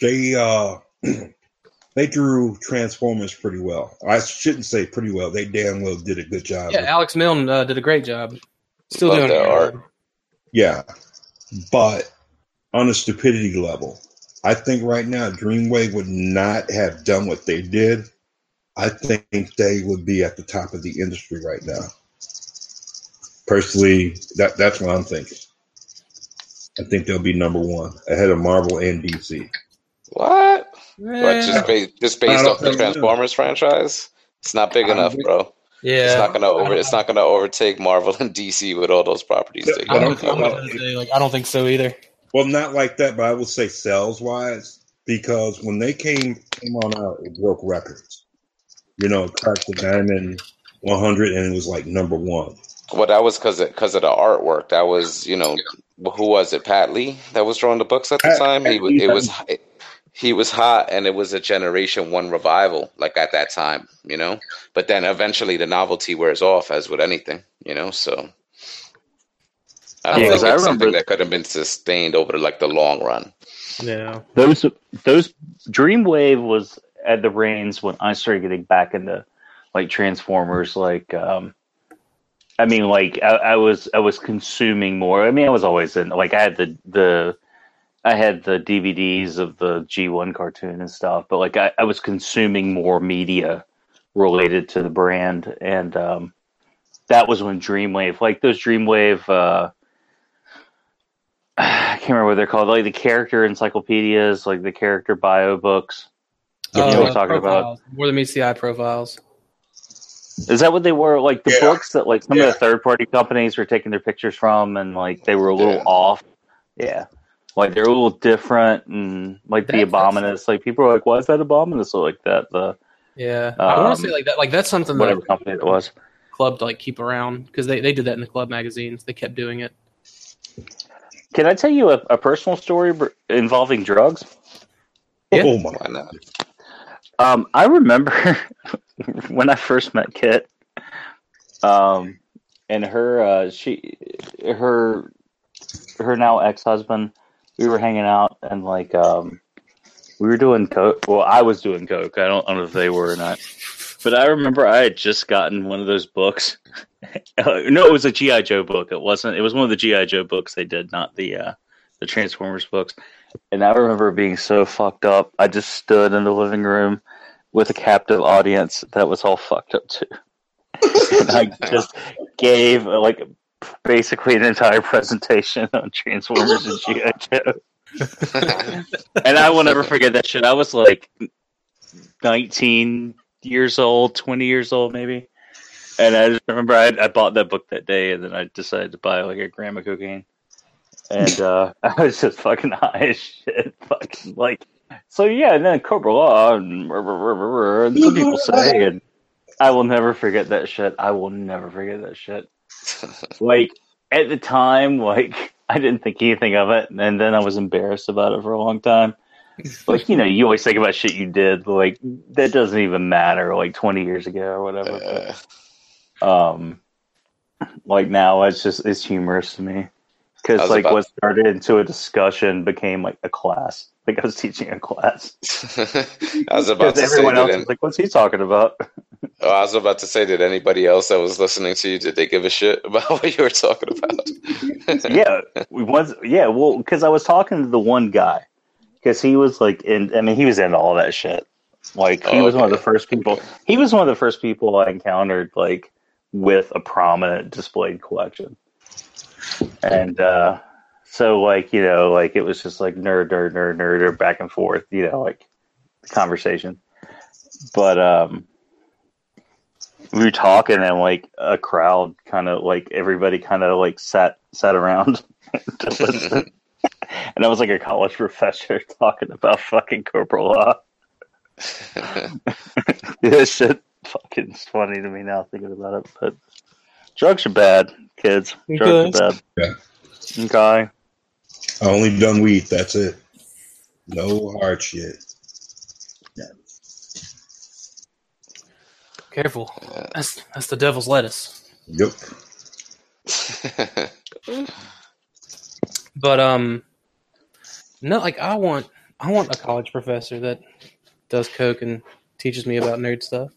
they uh they drew Transformers pretty well. I shouldn't say pretty well. They damn well did a good job. Yeah, Alex Milne uh, did a great job. Still Love doing art. Yeah, but on a stupidity level, I think right now Dreamwave would not have done what they did. I think they would be at the top of the industry right now. Personally, that that's what I'm thinking. I think they'll be number one ahead of Marvel and DC. What? But just based just based off the Transformers franchise, it's not big enough, bro. Yeah, it's not gonna over. It's not gonna overtake Marvel and DC with all those properties. I, don't, say, like, I don't think so either. Well, not like that, but I would say sales wise, because when they came came on out, it broke records. You know, cracked the diamond 100, and it was like number one. Well, that was because because of, of, the artwork. That was, you know, who was it? Pat Lee that was drawing the books at the Pat, time. He was. It was he was hot and it was a generation one revival like at that time you know but then eventually the novelty wears off as with anything you know so i don't yeah, think it's something that could have been sustained over like the long run yeah those those dreamwave was at the reins when i started getting back into like transformers like um i mean like I, I was i was consuming more i mean i was always in like i had the the I had the DVDs of the G1 cartoon and stuff, but like I, I was consuming more media related to the brand, and um, that was when Dreamwave, like those Dreamwave, uh, I can't remember what they're called, like the character encyclopedias, like the character bio books. You know what I'm talking profiles. about? More than meets the eye profiles. Is that what they were? Like the yeah. books that like some yeah. of the third party companies were taking their pictures from, and like they were a little yeah. off. Yeah. Like they're a little different, and like the Abominus. Like people are like, "Why is that Abominus like that?" The yeah, um, I want to say like that. Like that's something whatever that, company it was. club to like keep around because they, they did that in the club magazines. They kept doing it. Can I tell you a, a personal story br- involving drugs? Yeah. Oh my! Why not? Um, I remember when I first met Kit, um, and her, uh, she, her, her now ex husband. We were hanging out and like, um, we were doing coke. Well, I was doing coke. I don't, I don't know if they were or not. But I remember I had just gotten one of those books. Uh, no, it was a GI Joe book. It wasn't. It was one of the GI Joe books they did, not the uh, the Transformers books. And I remember being so fucked up. I just stood in the living room with a captive audience that was all fucked up too. and I just gave like basically an entire presentation on Transformers and GI Joe. and I will never forget that shit. I was like 19 years old, 20 years old, maybe. And I just remember I, I bought that book that day, and then I decided to buy like a gram of cocaine. And uh, I was just fucking high as shit. Fucking like, so yeah, and then Cobra-La, and, and some people say, and I will never forget that shit. I will never forget that shit. Like, at the time, like, I didn't think anything of it, and then I was embarrassed about it for a long time like you know you always think about shit you did like that doesn't even matter like 20 years ago or whatever Uh, um like now it's just it's humorous to me because like about- what started into a discussion became like a class. Like i was teaching a class. I was about to say, everyone else was like what's he talking about? Oh, I was about to say, did anybody else that was listening to you, did they give a shit about what you were talking about? yeah we once yeah well because i was talking to the one guy. Because he was like in i mean he was into all that shit. Like he Oh, was one of the first people he was one of the first people i encountered like with a prominent displayed collection and uh so like you know like it was just like nerd nerd nerd nerd or back and forth you know like conversation but um we were talking and like a crowd kind of like everybody kind of like sat sat around to listen. and I was like a college professor talking about fucking Cobra-La. this shit fucking is funny to me now thinking about it. But drugs are bad, kids. Drugs are bad. Yeah. Okay. I only done weed. That's it. No hard shit. Yeah. Careful. That's that's the devil's lettuce. Yep. But um, no, like I want I want a college professor that does coke and teaches me about nerd stuff.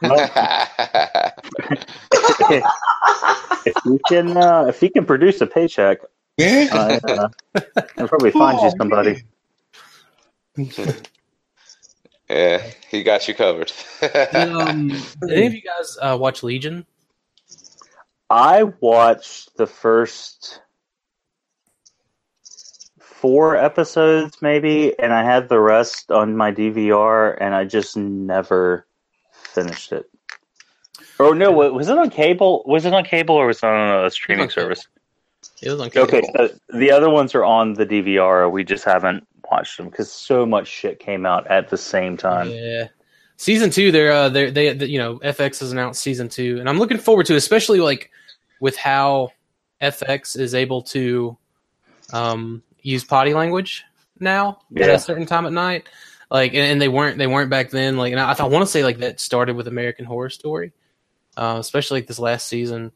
if you can, uh, if you can produce a paycheck, Yeah. I, uh, I'll probably find you somebody. yeah, he got you covered. Did, um, did any of you guys uh, watch Legion? I watched the first four episodes, maybe, and I had the rest on my DVR, and I just never finished it. Oh no, wa- was it on cable? Was it on cable or was it on a streaming on service? It was on cable. Okay, so the other ones are on the DVR. We just haven't watched them because so much shit came out at the same time. Yeah. Season two, they're uh, they're they they- you know FX has announced season two, and I'm looking forward to, it, especially like with how FX is able to um, use potty language now at a certain time at night. Like, and, and they weren't they weren't back then. Like, and I, I want to say like that started with American Horror Story, uh, especially like this last season.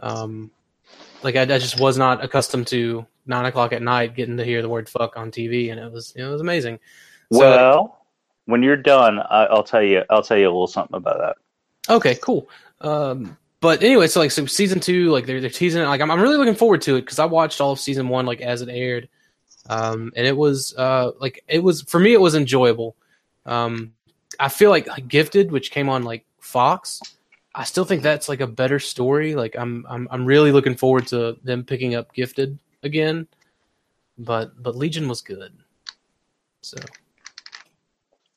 Um, like I, I just was not accustomed to nine o'clock at night getting to hear the word "fuck" on TV, and it was it was amazing. So- well, when you're done, I, I'll tell you. I'll tell you a little something about that. Okay, cool. Um, but anyway, so like so season two, like they're they're teasing it. Like I'm I'm really looking forward to it because I watched all of season one like as it aired, um, and it was uh like it was for me it was enjoyable. Um, I feel like, like Gifted, which came on like Fox, I still think that's like a better story. Like I'm I'm I'm really looking forward to them picking up Gifted again, but but Legion was good. So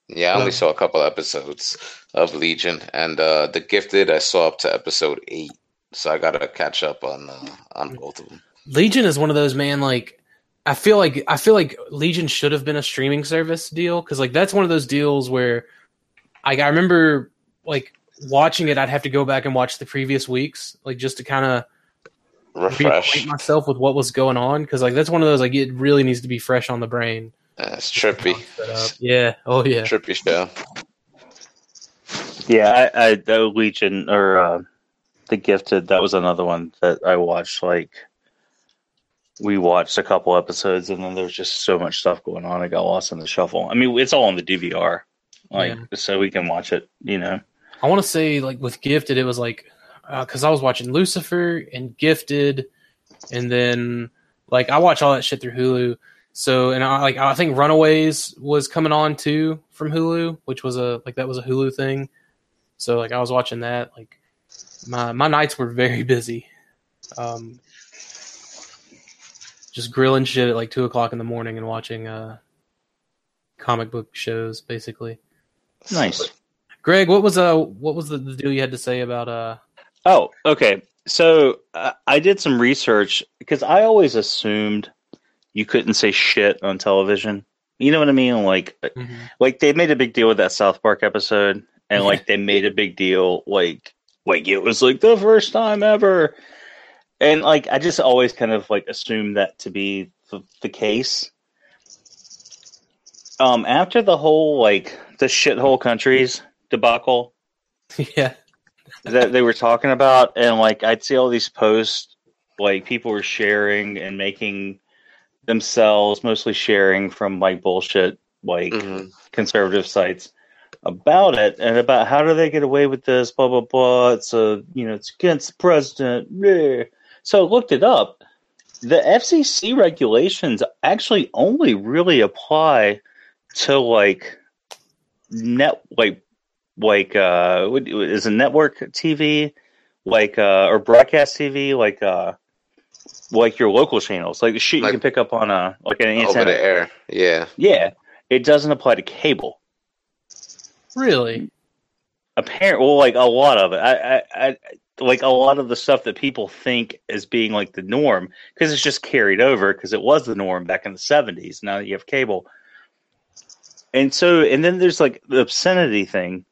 yeah, I only saw a couple episodes of Legion, and uh, The Gifted I saw up to episode eight, so I gotta catch up on uh, on both of them. Legion is one of those man like I feel like I feel like Legion should have been a streaming service deal because like that's one of those deals where like I remember like watching it, I'd have to go back and watch the previous weeks, like just to kind of Refresh. myself with what was going on because like that's one of those like it really needs to be fresh on the brain. That's trippy. Yeah. Oh yeah. Trippy show. Yeah, I, I the Legion or uh, the Gifted. That was another one that I watched. Like we watched a couple episodes, and then there's just so much stuff going on. I got lost in the shuffle. I mean, it's all on the DVR, like Yeah. so we can watch it. You know, I want to say like with Gifted, it was like because I was watching Lucifer and Gifted, and then like I watch all that shit through Hulu. So and I like I think Runaways was coming on too from Hulu, which was a like that was a Hulu thing. So like I was watching that. Like my my nights were very busy. Um, just grilling shit at like two o'clock in the morning and watching uh comic book shows basically. nice. Greg, what was uh what was the, the deal you had to say about uh Oh, okay. So uh, I did some research because I always assumed you couldn't say shit on television. You know what I mean? Like, like they made a big deal with that South Park episode, and like they made a big deal, like, like it was like the first time ever, and like I just always kind of like assumed that to be the, the case. Um, after the whole like the shithole countries debacle, yeah that they were talking about, and like I'd see all these posts, like people were sharing and making themselves mostly sharing from like bullshit, like Mhm. conservative sites about it and about how do they get away with this, blah blah blah. It's a you know it's against the president. bleh. So I looked it up. The FCC regulations actually only really apply to like net like like uh what is a network TV like uh or broadcast TV like uh like your local channels like the shit you can pick up on a like an antenna. Over antenna. the air. Yeah. Yeah, it doesn't apply to cable. really Apparent, well, like a lot of it. I, I, I like a lot of the stuff that people think as being like the norm because it's just carried over because it was the norm back in the seventies. Now that you have cable, and so and then there's like the obscenity thing,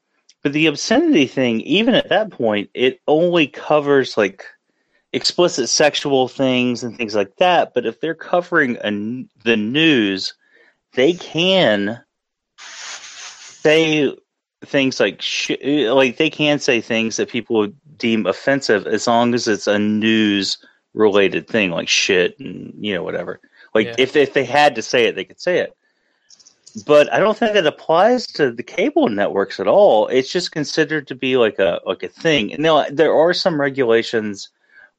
but the obscenity thing, even at that point, it only covers like explicit sexual things and things like that. But if they're covering a, the news, they can say things like sh- like they can say things that people would deem offensive as long as it's a news related thing like shit and you know whatever like Yeah. if if they had to say it they could say it but i don't think it applies to the cable networks at all. It's just considered to be like a like a thing. And now there are some regulations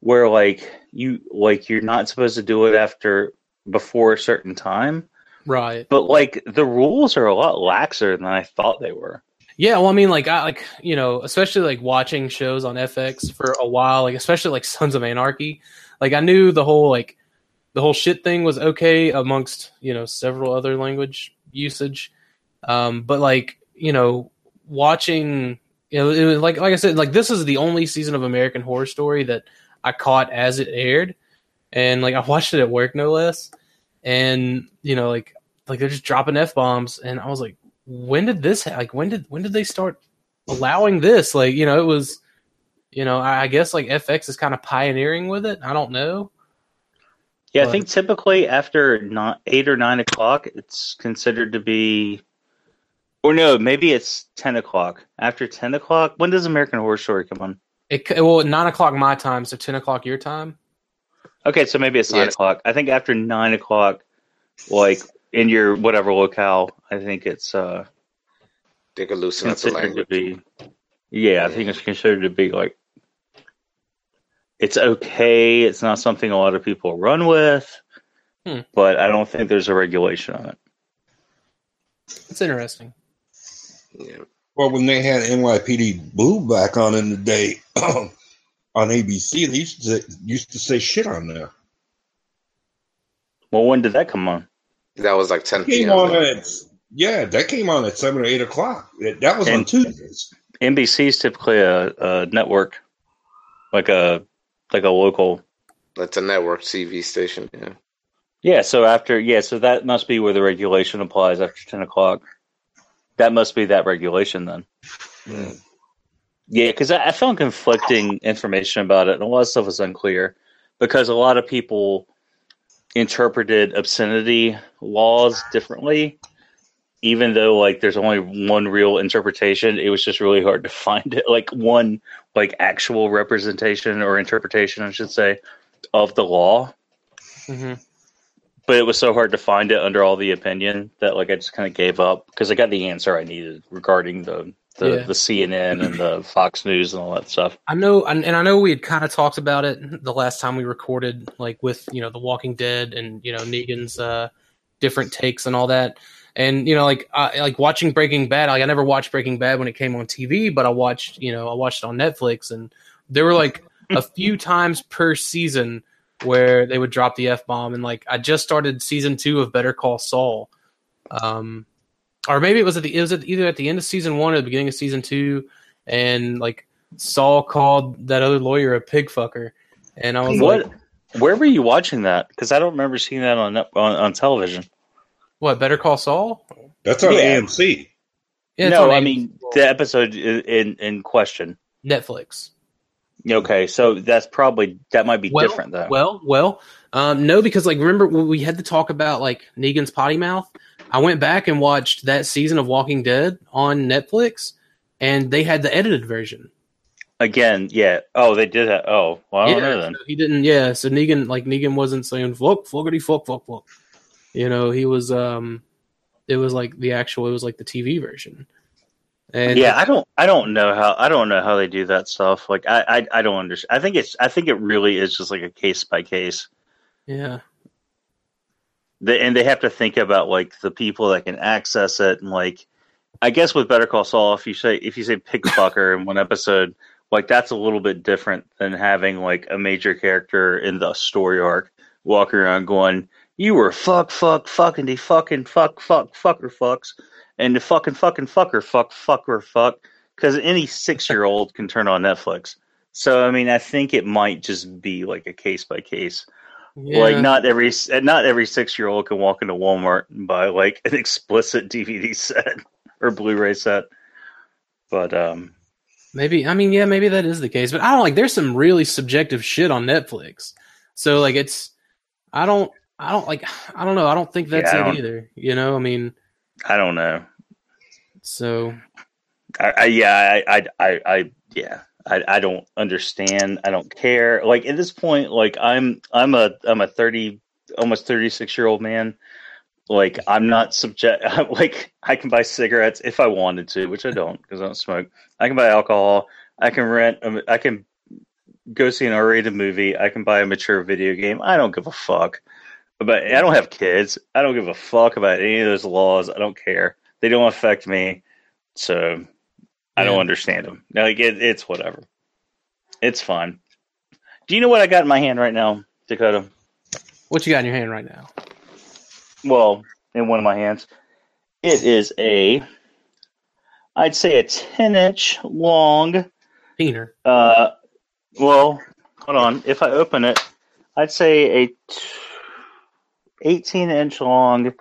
where like you like you're not supposed to do it after before a certain time. Right. But like the rules are a lot laxer than i thought they were. Yeah well i mean like i like you know especially like watching shows on fx for a while like especially like sons of anarchy. Like i knew the whole like the whole shit thing was okay amongst you know several other language usage. Um but like you know watching you know it was like like i said like this is the only season of american horror story that i caught as it aired. And like i watched it at work no less. And you know like like they're just dropping f bombs and i was like when did this ha- like when did when did they start allowing this? Like you know it was you know i, I guess like fx is kind of pioneering with it. I don't know Yeah, I think typically after not eight or nine o'clock, it's considered to be, or no, maybe it's ten o'clock. After ten o'clock, when does American Horror Story come on? it well nine o'clock my time so 10 o'clock your time Okay, so maybe it's nine Yes. o'clock. I think after nine o'clock, like in your whatever locale, I think it's uh They could loosen up the considered to language. be. Yeah, I think it's considered to be like it's okay. It's not something a lot of people run with, Hmm. but I don't think there's a regulation on it. it's interesting Yeah. Well, when they had NYPD Blue back on in the day on ABC, they used to used to say shit on there. Well, when did that come on? That was like 10 Came p.m. on at yeah, that came on at seven or eight o'clock. That that was on And- Tuesdays. NBC is typically a, a network, like a like a local. That's a network TV station. Yeah. Yeah, so after yeah, so that must be where the regulation applies after ten o'clock. That must be that regulation then. Mm. Yeah, because I, I found conflicting information about it, and a lot of stuff was unclear because a lot of people interpreted obscenity laws differently. Even though like there's only one real interpretation, it was just really hard to find it. Like one like actual representation or interpretation, I should say, of the law. hmm But it was so hard to find it under all the opinion that like I just kind of gave up because I got the answer I needed regarding the the, Yeah. the CNN and the Fox News and all that stuff. I know, and and I know we had kind of talked about it the last time we recorded, like with you know The Walking Dead and you know Negan's uh, different takes and all that. And you know, like I, like watching Breaking Bad. Like I never watched Breaking Bad when it came on TV, but I watched you know I watched it on Netflix, and there were like a few times per season where they would drop the f bomb. And like I just started season two of Better Call Saul, um, or maybe it was at the it was at either at the end of season one or the beginning of season two, and like Saul called that other lawyer a pig fucker, and I was What? like, Where were you watching that? Because I don't remember seeing that on on, on television. "What? Better Call Saul?" That's on Yeah. AMC. Yeah, no, on I AMC. mean the episode i- in in question. Netflix. Okay, so that's probably that might be Well, different though. Well, well, um, no, because like remember when we had to talk about like Negan's potty mouth? I went back and watched that season of Walking Dead on Netflix, and they had the edited version. Again, yeah. Oh, they did have. Oh, well, I don't know then. so he didn't. Yeah, so Negan like Negan wasn't saying fuck, fuckity, fuck, fuck, fuck. You know, he was. um It was like the actual. It was like the TV version. And yeah, I don't. I don't know how. I don't know how they do that stuff. Like, I, I, I don't understand. I think it's. I think it really is just like a case by case. yeah, They, and they have to think about like the people that can access it, and like, I guess with Better Call Saul, if you say if you say pig fucker in one episode, like that's a little bit different than having like a major character in the story arc walking around going, "You were fuck, fuck, fucking, de fucking, fuck, fuck, fucker, fucks." and the fucking fucking fucker fuck fucker fuck because any six year old can turn on Netflix. So I mean, I think it might just be like a case by case. yeah. Like not every not every six year old can walk into Walmart and buy like an explicit DVD set or Blu-ray set. But um, Maybe I mean yeah, maybe that is the case. But I don't like there's some really subjective shit on Netflix. So like it's I don't I don't like I don't know, I don't think that's Yeah, it either. You know, I mean I don't know. so I, I yeah, I, I, I, I yeah, I, I don't understand. I don't care. Like at this point, like I'm, I'm a, I'm a thirty, almost thirty six year old man. Like I'm not subject. Like I can buy cigarettes if I wanted to, which I don't because I don't smoke. I can buy alcohol. I can rent. um, I can go see an R rated movie. I can buy a mature video game. I don't give a fuck. But I don't have kids. I don't give a fuck about any of those laws. I don't care. They don't affect me. So I don't Yeah. understand them. Like it, it's whatever. It's fun. Do you know what I got in my hand right now, Dakota? what you got in your hand right now? Well, in one of my hands, it is a, I'd say a ten inch long. Peener. Uh, well, hold on. If I open it, I'd say a t- eighteen inch long,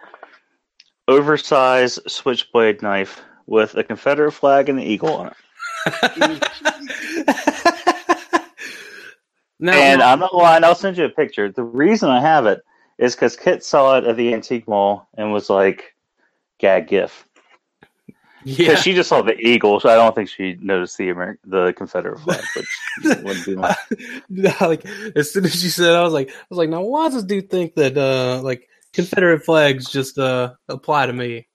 oversized switchblade knife with a Confederate flag and an eagle on it. now, And I'm not lying. I'll send you a picture. The reason I have it is because Kit saw it at the antique mall and was like, "Gag gif." Because yeah, she just saw the eagle, so I don't think she noticed the Amer- the Confederate flag. Which wouldn't be my- like as soon as she said, I was like, I was like, now why does this dude think that uh like Confederate flags just uh apply to me?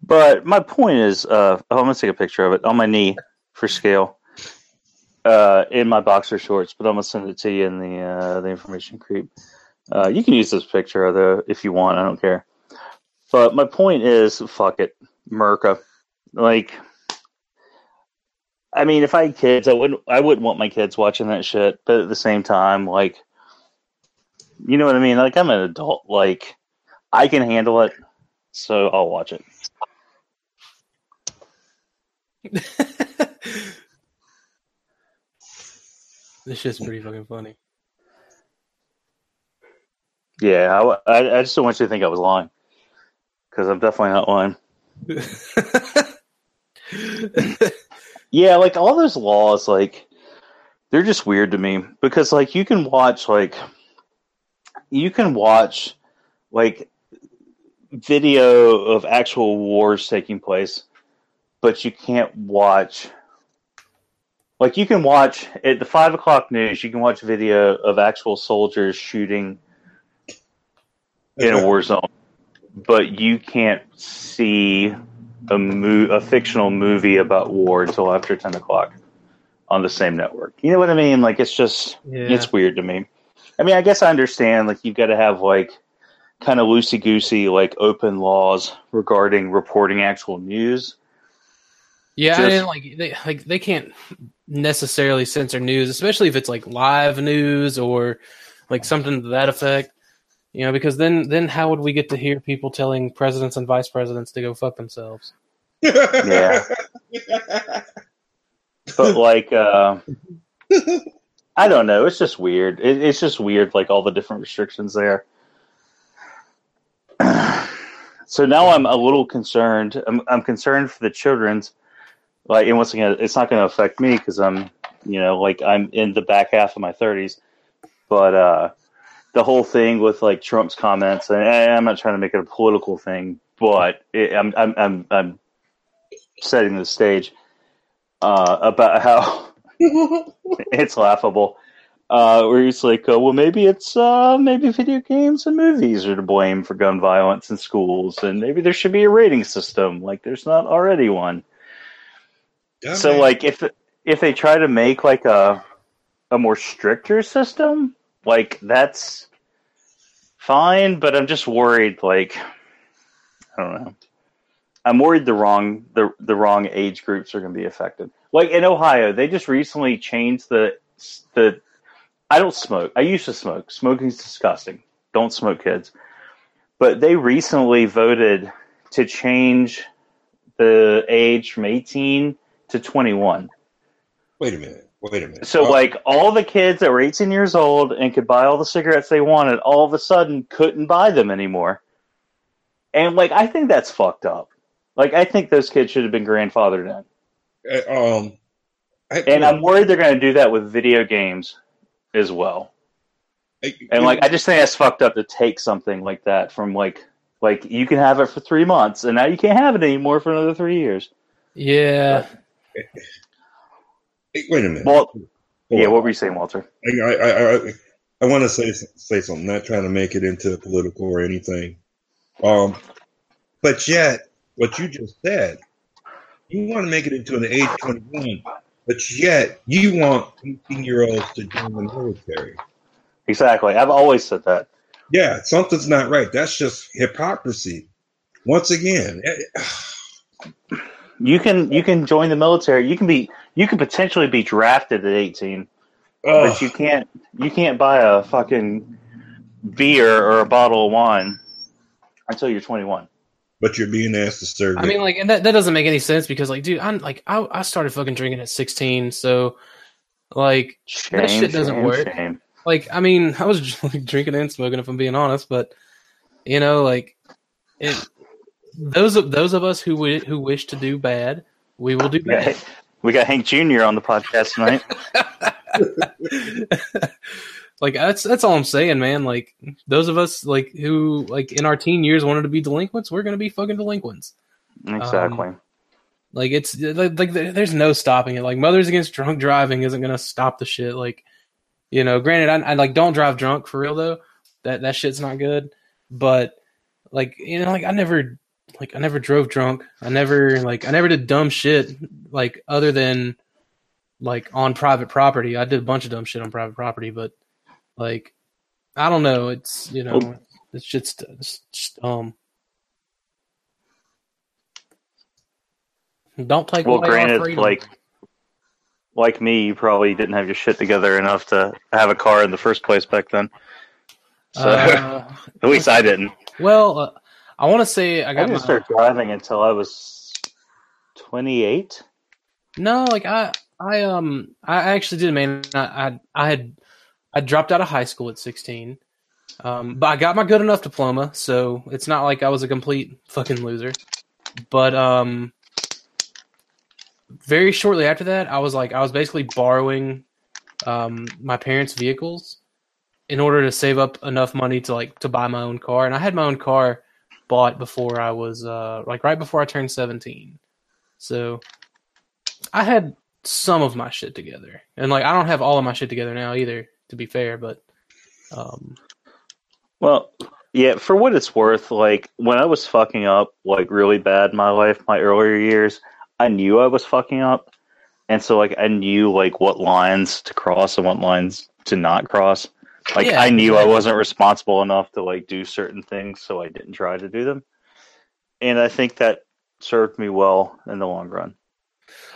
But my point is, uh, oh, I'm gonna take a picture of it on my knee for scale. Uh, in my boxer shorts, but I'm gonna send it to you in the uh, the information creep. Uh, you can use this picture though if you want. I don't care. But my point is, fuck it, Merca. Like, I mean, if I had kids, I wouldn't. I wouldn't want my kids watching that shit. But at the same time, like, you know what I mean? Like, I'm an adult. Like, I can handle it, so I'll watch it. this shit's pretty fucking funny. Yeah, I, I, I just don't want you to think I was lying because I'm definitely not lying. Yeah, like all those laws, like they're just weird to me because like you can watch like you can watch like video of actual wars taking place, but you can't watch like you can watch at the five o'clock news. You can watch video of actual soldiers shooting in a war zone, but you can't see a mo- a fictional movie about war until after ten o'clock on the same network. You know what I mean? Like it's just Yeah. it's weird to me. I mean, I guess I understand. Like you've got to have like kind of loosey goosey, like open laws regarding reporting actual news. Yeah, Just- and like they like they can't necessarily censor news, especially if it's like live news or like something to that effect. You know, because then then how would we get to hear people telling presidents and vice presidents to go fuck themselves? Yeah. But like, uh, I don't know. It's just weird. It, it's just weird, like all the different restrictions there. so now I'm a little concerned. I'm, I'm concerned for the children's. Like, and once again, it's not going to affect me because I'm, you know, like I'm in the back half of my 30s. But uh, the whole thing with like Trump's comments, and I'm not trying to make it a political thing, but it, I'm, I'm, I'm, I'm setting the stage uh, about how it's laughable. Uh, where it's like, uh, well, maybe it's uh, maybe video games and movies are to blame for gun violence in schools, and maybe there should be a rating system like there's not already one. Yeah, so, man. like, if if they try to make like a a more stricter system, like that's fine. But I'm just worried. Like, I don't know. I'm worried the wrong the the wrong age groups are going to be affected. Like in Ohio, they just recently changed the the. I don't smoke. I used to smoke. Smoking's disgusting. Don't smoke, kids. But they recently voted to change the age from 18 to 21. wait a minute. Wait a minute. So, like, all the kids that were 18 years old and could buy all the cigarettes they wanted, all of a sudden couldn't buy them anymore. And, like, I think that's fucked up. Like, I think those kids should have been grandfathered in. uh, um, I, And I'm worried they're going to do that with video games as well. I- And, like, I just think that's fucked up to take something like that from, like, like you can have it for three months, and now you can't have it anymore for another three years. Yeah, Hey, wait a minute. Hold yeah, on. what were you saying, Walter? I, I, I, I want to say say something. Not trying to make it into political or anything. Um, but yet, what you just said, you want to make it into an age twenty one, but yet you want eighteen year olds to join the military. Exactly. I've always said that. Yeah, something's not right. That's just hypocrisy. Once again, eh, You can you can join the military. You can be you can potentially be drafted at 18, ugh. but you can't you can't buy a fucking beer or a bottle of wine until you're 21. but you're being asked to serve. I mean, like, and that that doesn't make any sense because, like, dude, I'm like, I I started fucking drinking at 16, so like, Shame, That shit doesn't shame, work. shame. like I mean, I was like, drinking and smoking if I'm being honest, but you know, like it. Those of those of us who who wish to do bad, we will do bad. we got Hank Jr. on the podcast tonight. like that's that's all I'm saying, man. Like those of us like who like in our teen years wanted to be delinquents, we're gonna be fucking delinquents. exactly. Um, like it's like, like there's no stopping it. Like Mothers Against Drunk Driving isn't gonna stop the shit. Like you know, granted, I, I like don't drive drunk for real though. That that shit's not good. But like you know, like I never like I never drove drunk. I never like I never did dumb shit like other than like on private property. I did a bunch of dumb shit on private property, but like I don't know. It's you know, Well- it's just it's just dumb. Don't take well, granted, like like me, you probably didn't have your shit together enough to have a car in the first place back then. So Uh, at least I didn't. well, uh, I want to say I I got didn't my, start driving until I was 28. no, like I, I um, I actually did, man. I, I, I had, I dropped out of high school at sixteen, um, but I got my good enough diploma, so it's not like I was a complete fucking loser. But um, very shortly after that, I was like, I was basically borrowing um, my parents' vehicles in order to save up enough money to like to buy my own car. And I had my own car bought before I was uh, like right before I turned seventeen. So I had some of my shit together, and like I don't have all of my shit together now either. To be fair, but um, Well, yeah, for what it's worth, like when I was fucking up like really bad in my life, my earlier years, I knew I was fucking up. And so like I knew like what lines to cross and what lines to not cross. Like Yeah, I knew I wasn't responsible enough to like do certain things, so I didn't try to do them. And I think that served me well in the long run.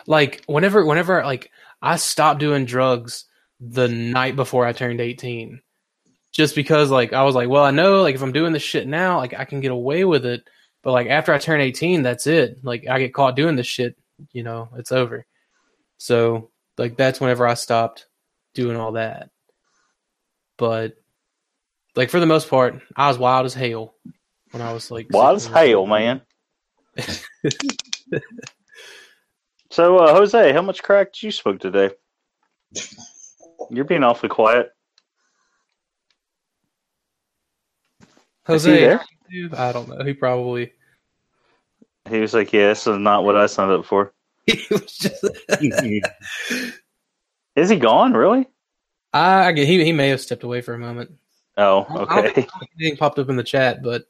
like whenever whenever like I stopped doing drugs the night before I turned 18 just because like I was like well I know like if I'm doing this shit now like I can get away with it but like after I turn 18 that's it like I get caught doing this shit you know it's over so like that's whenever I stopped doing all that but like for the most part I was wild as hell when I was like Wild as 16 hell, man. so, uh, Jose, how much crack did you smoke today? You're being awfully quiet. Jose dude, I don't know he probably He was like, "Yeah, this is not what I signed up for." he was just Is he gone? Really? I get he he may have stepped away for a moment. Oh, I don't think- okay. I Anything popped up in the chat, but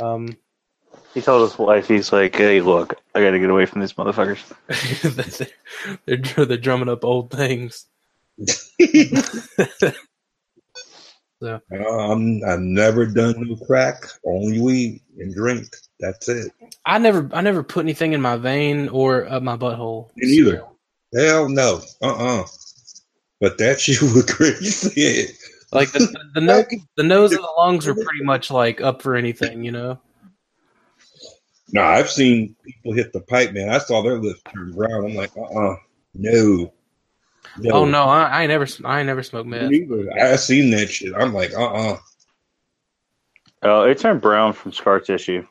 um, He told his wife, "He's like, hey, look, I got to get away from these motherfuckers." they're they're they're drumming up old things. Um, I've never done no crack, only weed and drink. That's it. I never I never put anything in my vein or up my butthole. Me neither. Hell no. Uh uh But that shit was crazy. Like the the, the, nose, the nose and the lungs are pretty much like up for anything, you know. no, I've seen people hit the pipe, man. I saw their lips turn brown. I'm like, uh uh No. Oh no, I, I never I never smoked Me meth. neither. I seen that shit. I'm like, uh uh Oh, it turned brown from scar tissue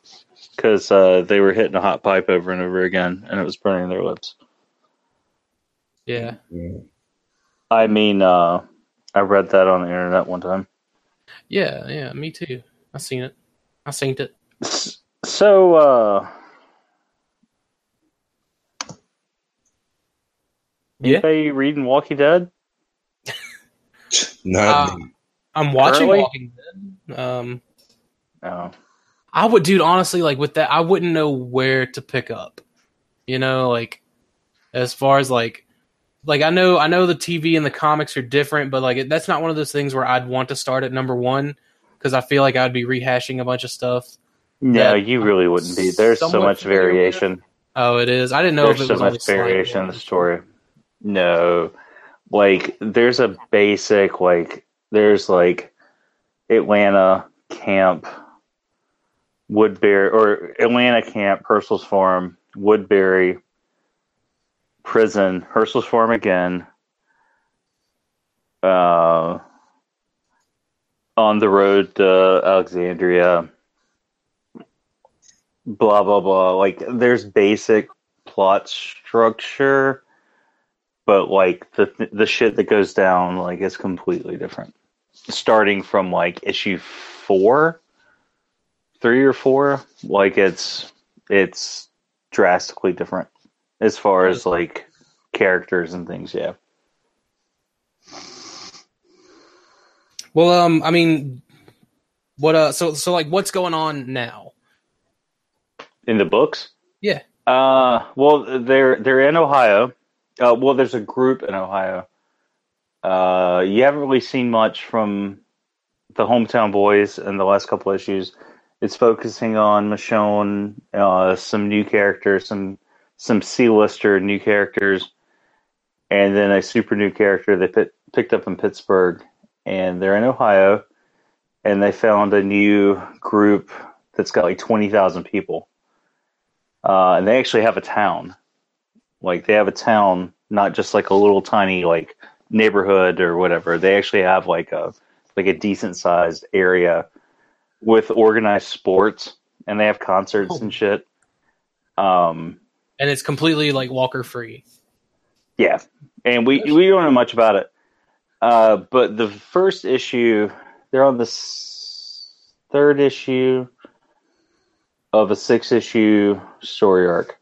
because uh, they were hitting a hot pipe over and over again, and it was burning their lips. Yeah, I mean, uh, I read that on the internet one time. yeah, yeah. Me too. I seen it. I seen it. So, uh, Yeah. anybody reading Walking Dead? Not Uh. I'm watching Currently? Walking Dead. Um, No. I would, dude. Honestly, like with that, I wouldn't know where to pick up. You know, like as far as like, like I know, I know the TV and the comics are different, but like that's not one of those things where I'd want to start at number one because I feel like I'd be rehashing a bunch of stuff. No, you really wouldn't be. There's so much familiar with. variation. Oh, it is. I didn't know There's if it so was much variation in the story. No, like there's a basic like there's like Atlanta camp, Woodbury or Atlanta camp, Hershel's Farm, Woodbury prison, Hershel's form again. Uh, on the road to Alexandria. Blah blah blah. Like there's basic plot structure, but like the the shit that goes down like is completely different. Starting from like issue four, three or four, like it's it's drastically different as far as like characters and things. Yeah. Well, um, I mean, what? Uh, so so like, what's going on now? In the books. Yeah. Uh, well, they're they're in Ohio. Uh, well, there's a group in Ohio. Uh, you haven't really seen much from the hometown boys in the last couple issues. It's focusing on Michonne, uh, some new characters, some some C-lister new characters, and then a super new character they pit, picked up in Pittsburgh, and they're in Ohio, and they found a new group that's got like twenty thousand people, uh, and they actually have a town. Like they have a town, not just like a little tiny like neighborhood or whatever. They actually have like a like a decent sized area with organized sports, and they have concerts Oh. and shit. Um, and it's completely like Walker free. Yeah, and we we don't know much about it. Uh, but the first issue, they're on the s- third issue of a six issue story arc.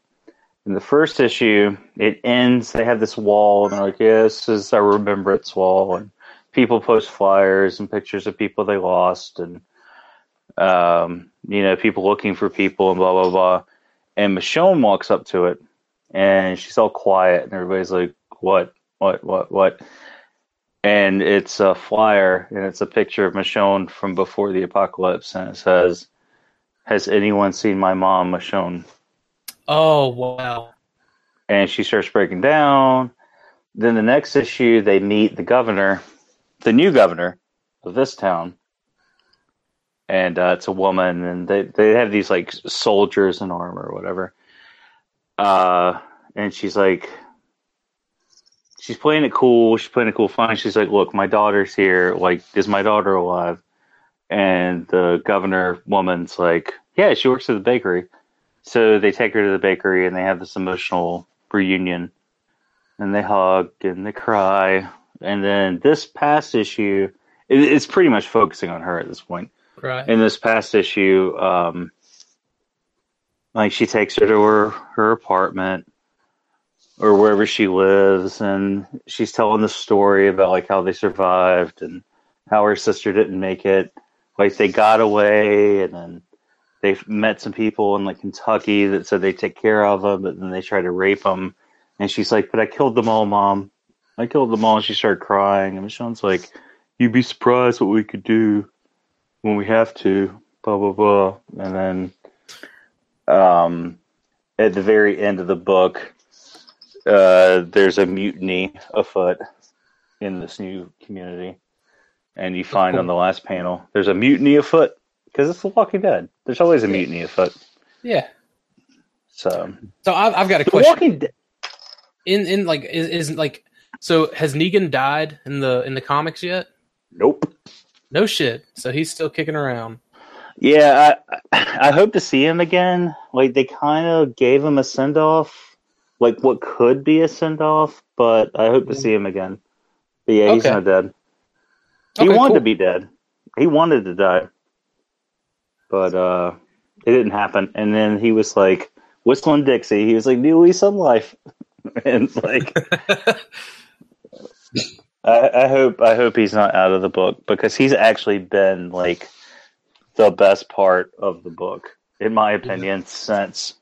In the first issue, it ends. They have this wall, and they're like, "Yeah, this is our remembrance wall." And people post flyers and pictures of people they lost, and um, you know, people looking for people, and blah blah blah. And Michonne walks up to it, and she's all quiet, and everybody's like, "What? What? What? What?" And it's a flyer, and it's a picture of Michonne from before the apocalypse, and it says, "Has anyone seen my mom, Michonne?" Oh wow! and she starts breaking down. Then the next issue, they meet the governor, the new governor of this town, and uh, it's a woman, and they they have these like soldiers in armor or whatever. Uh, and she's like, she's playing it cool. She's playing it cool, fine. She's like, "Look, my daughter's here. Like, is my daughter alive?" And the governor woman's like, "Yeah, she works at the bakery." So they take her to the bakery and they have this emotional reunion. And they hug and they cry. And then this past issue, it, it's pretty much focusing on her at this point. Right. In this past issue, um, like she takes her to her, her apartment or wherever she lives and she's telling the story about like how they survived and how her sister didn't make it. Like they got away and then they met some people in like Kentucky that said they take care of them, but then they try to rape them. And she's like, "But I killed them all, mom. I killed them all." And she started crying. And Michonne's like, "You'd be surprised what we could do when we have to." Blah blah blah. And then, um, at the very end of the book, uh, there's a mutiny afoot in this new community, and you find on the last panel there's a mutiny afoot because it's The Walking Dead. There's always a mutiny afoot. Yeah. So So I've, I've got a The question. Walking Dead. In in like is, is like so has Negan died in the in the comics yet? No shit. So he's still kicking around. Yeah, I I hope to see him again. Like they kind of gave him a send off, like what could be a send off, but I hope to see him again. But yeah, he's Okay. not dead. He Okay, wanted cool. to be dead. He wanted to die, but uh, it didn't happen. And then he was like whistling Dixie. He was like, "New lease on life," and like I, I hope I hope he's not out of the book because he's actually been like the best part of the book, in my opinion, since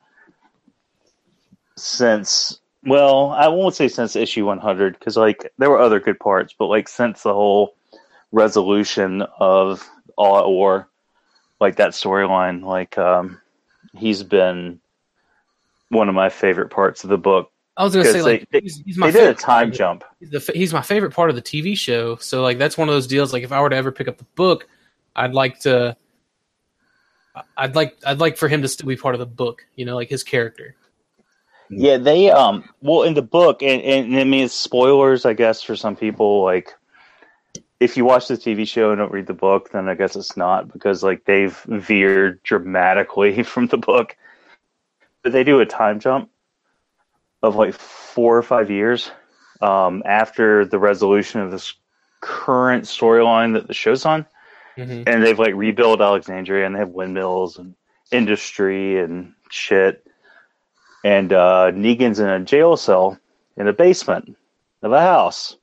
since well, I won't say since issue one hundred because like there were other good parts, but like since the whole resolution of All Out War, like that storyline, like um, he's been one of my favorite parts of the book. I was gonna say like they- he's, he's my They did a favorite time jump. He's, the, he's my favorite part of the TV show. So like that's one of those deals. Like if I were to ever pick up the book, I'd like to. I'd like I'd like for him to still be part of the book. You know, like his character. Yeah, they um well in the book and, and I mean it's spoilers I guess for some people like if you watch the TV show and don't read the book then I guess it's not because like they've veered dramatically from the book. But they do a time jump of like 4 or 5 years um after the resolution of this current storyline that the show's on hmm and they've like rebuilt Alexandria and they have windmills and industry and shit. And uh, Negan's in a jail cell in a basement of a house,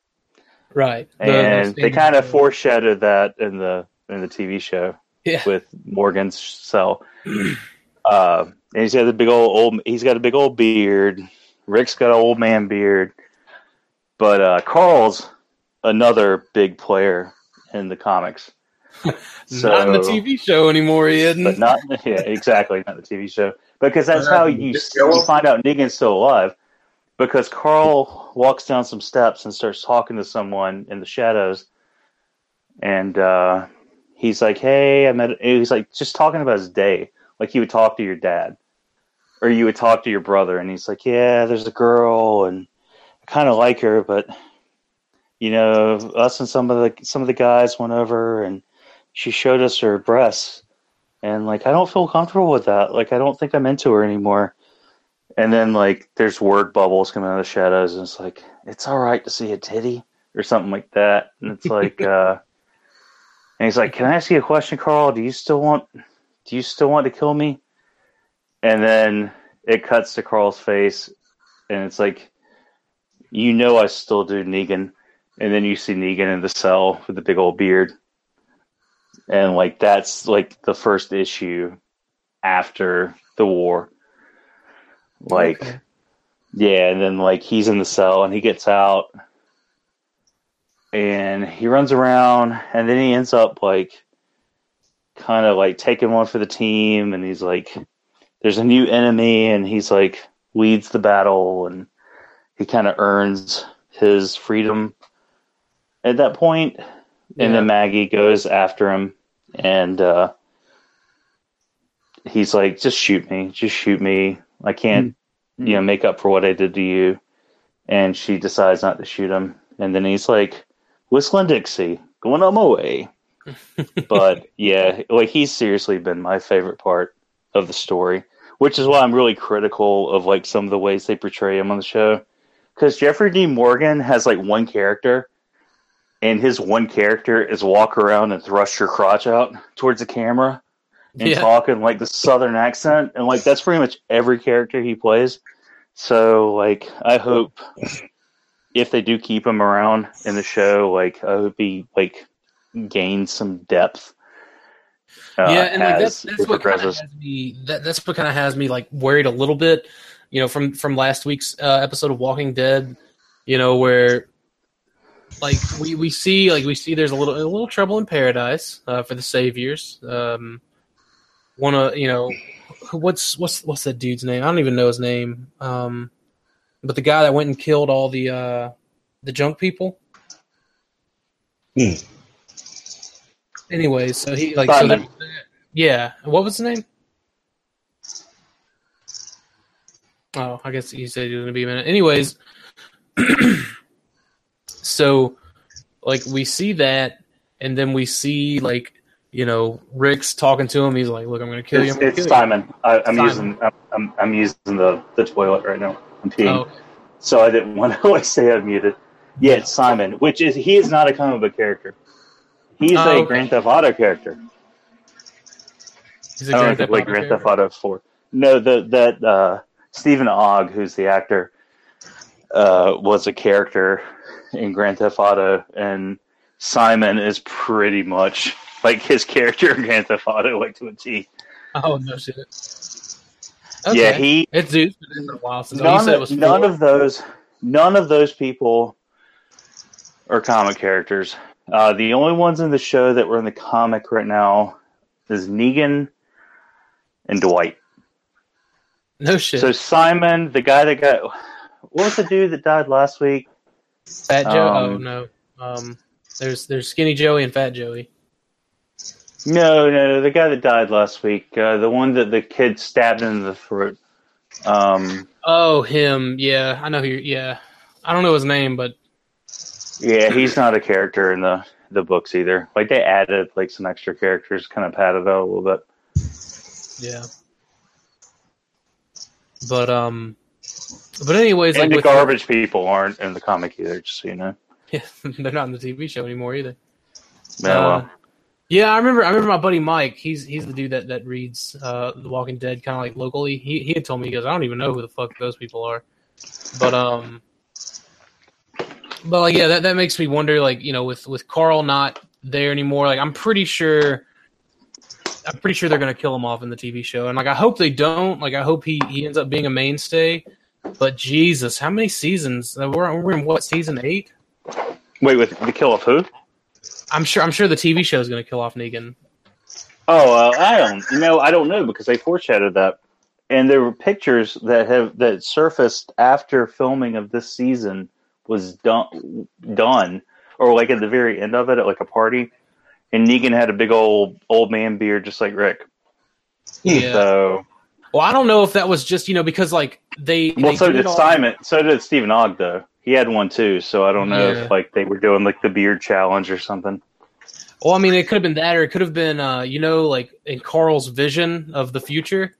Right. And the- they kind of foreshadowed that in the in the TV show Yeah. with Morgan's cell. uh, and he's got a big old old. He's got a big old beard. Rick's got an old man beard, but uh, Carl's another big player in the comics. So, Not in the TV show anymore, he isn't. but not yeah, exactly not the TV show because that's how you, you find out Negan's still alive because Carl walks down some steps and starts talking to someone in the shadows, and uh, he's like, "Hey, I met." He's like just talking about his day, like he would talk to your dad, or you would talk to your brother, and he's like, "Yeah, there's a girl, and I kind of like her, but." You know, us and some of the some of the guys went over, and she showed us her breasts, and like I don't feel comfortable with that. Like I don't think I'm into her anymore. And then like there's word bubbles coming out of the shadows, and it's like it's all right to see a titty or something like that. And it's like, uh, and he's like, "Can I ask you a question, Carl? Do you still want? Do you still want to kill me?" And then it cuts to Carl's face, and it's like, "You know, I still do, Negan." And then you see Negan in the cell with the big old beard, and like that's like the first issue after the war. Like, Okay. yeah, and then like he's in the cell and he gets out and he runs around and then he ends up like kind of like taking one for the team and he's like there's a new enemy and he's like leads the battle and he kind of earns his freedom at that point. point and then Maggie goes after him and uh he's like just shoot me just shoot me. I can't you know make up for what I did to you. And she decides not to shoot him. And then he's like whistling Dixie going on my way. But yeah like he's seriously been my favorite part of the story which is why I'm really critical of like some of the ways they portray him on the show. Because Jeffrey Dean Morgan has like one character and his one character is walk around and thrust your crotch out towards the camera and Yeah. talk in like the southern accent and like that's pretty much every character he plays. So like i hope if they do keep him around in the show like i hope he like gains some depth uh, yeah, and like that's that's what kind of has me. That, that's what kind of has me like worried a little bit. You know, from from last week's uh, episode of Walking Dead. You know, where like we we see like we see there's a little a little trouble in paradise uh, for the saviors. Um, one of you know what's what's what's that dude's name? I don't even know his name. Um, but the guy that went and killed all the uh, the junk people. Hmm. Anyways, so he like so there- yeah. What was the name? Oh, I guess he said he was gonna be a minute. Anyways, so like we see that, and then we see like you know Rick's talking to him. He's like, "Look, I'm gonna kill you." it's, I'm it's kill you." simon I, i'm Simon. using I'm, I'm, I'm using the, the toilet right now i'm peeing Oh, so i didn't want to like say i muted yeah it's simon which is he is not a comic book character he's Oh, a okay. grand theft auto character he's don't know if you play Grand Theft Auto 4. No, the that uh, Steven Ogg, who's the actor, uh, was a character in Grand Theft Auto, and Simon is pretty much like his character in Grand Theft Auto, like to a T. Oh no shit. Yeah, he It's dude. It's been a while since. oh, none, said it was none four. of those none of those people are comic characters. Uh, the only ones in the show that were in the comic right now is Negan and Dwight. no shit. So Simon, the guy that got what was the dude that died last week? Fat Joe. oh um, no. Um, there's there's Skinny Joey and Fat Joey. No, no, the guy that died last week, uh, the one that the kid stabbed in the throat. Um, Oh, him. Yeah, I know who. You're, yeah, I don't know his name, but yeah, he's not a character in the the books either. Like they added like some extra characters, kind of padded out a little bit. yeah. But um, but anyways, And like the garbage people aren't in the comic either, just so you know. yeah, they're not in the TV show anymore either. Yeah, Uh, well, Yeah, I remember. I remember my buddy Mike. He's he's the dude that that reads uh, The Walking Dead kind of like locally. He he had told me he goes, I don't even know who the fuck those people are, but um, but like yeah, that that makes me wonder. Like you know, with with Carl not there anymore, like I'm pretty sure. I'm pretty sure they're gonna kill him off in the TV show, and like I hope they don't. Like I hope he, he ends up being a mainstay. But Jesus, how many seasons? We're we're in what season eight? wait, with the kill of who? I'm sure I'm sure the TV show is gonna kill off Negan. Oh, uh, I don't. You know, I don't know because they foreshadowed that, and there were pictures that have that surfaced after filming of this season was done, done, or like at the very end of it at like a party, and Negan had a big old old man beard just like Rick. Yeah. So, Well, I don't know if that was just you know because like they. well, they so did did all- Simon. So did Steven Ogg though. He had one too. So I don't know Yeah. if like they were doing like the beard challenge or something. Well, I mean, it could have been that, or it could have been, uh, you know, like in Carl's vision of the future.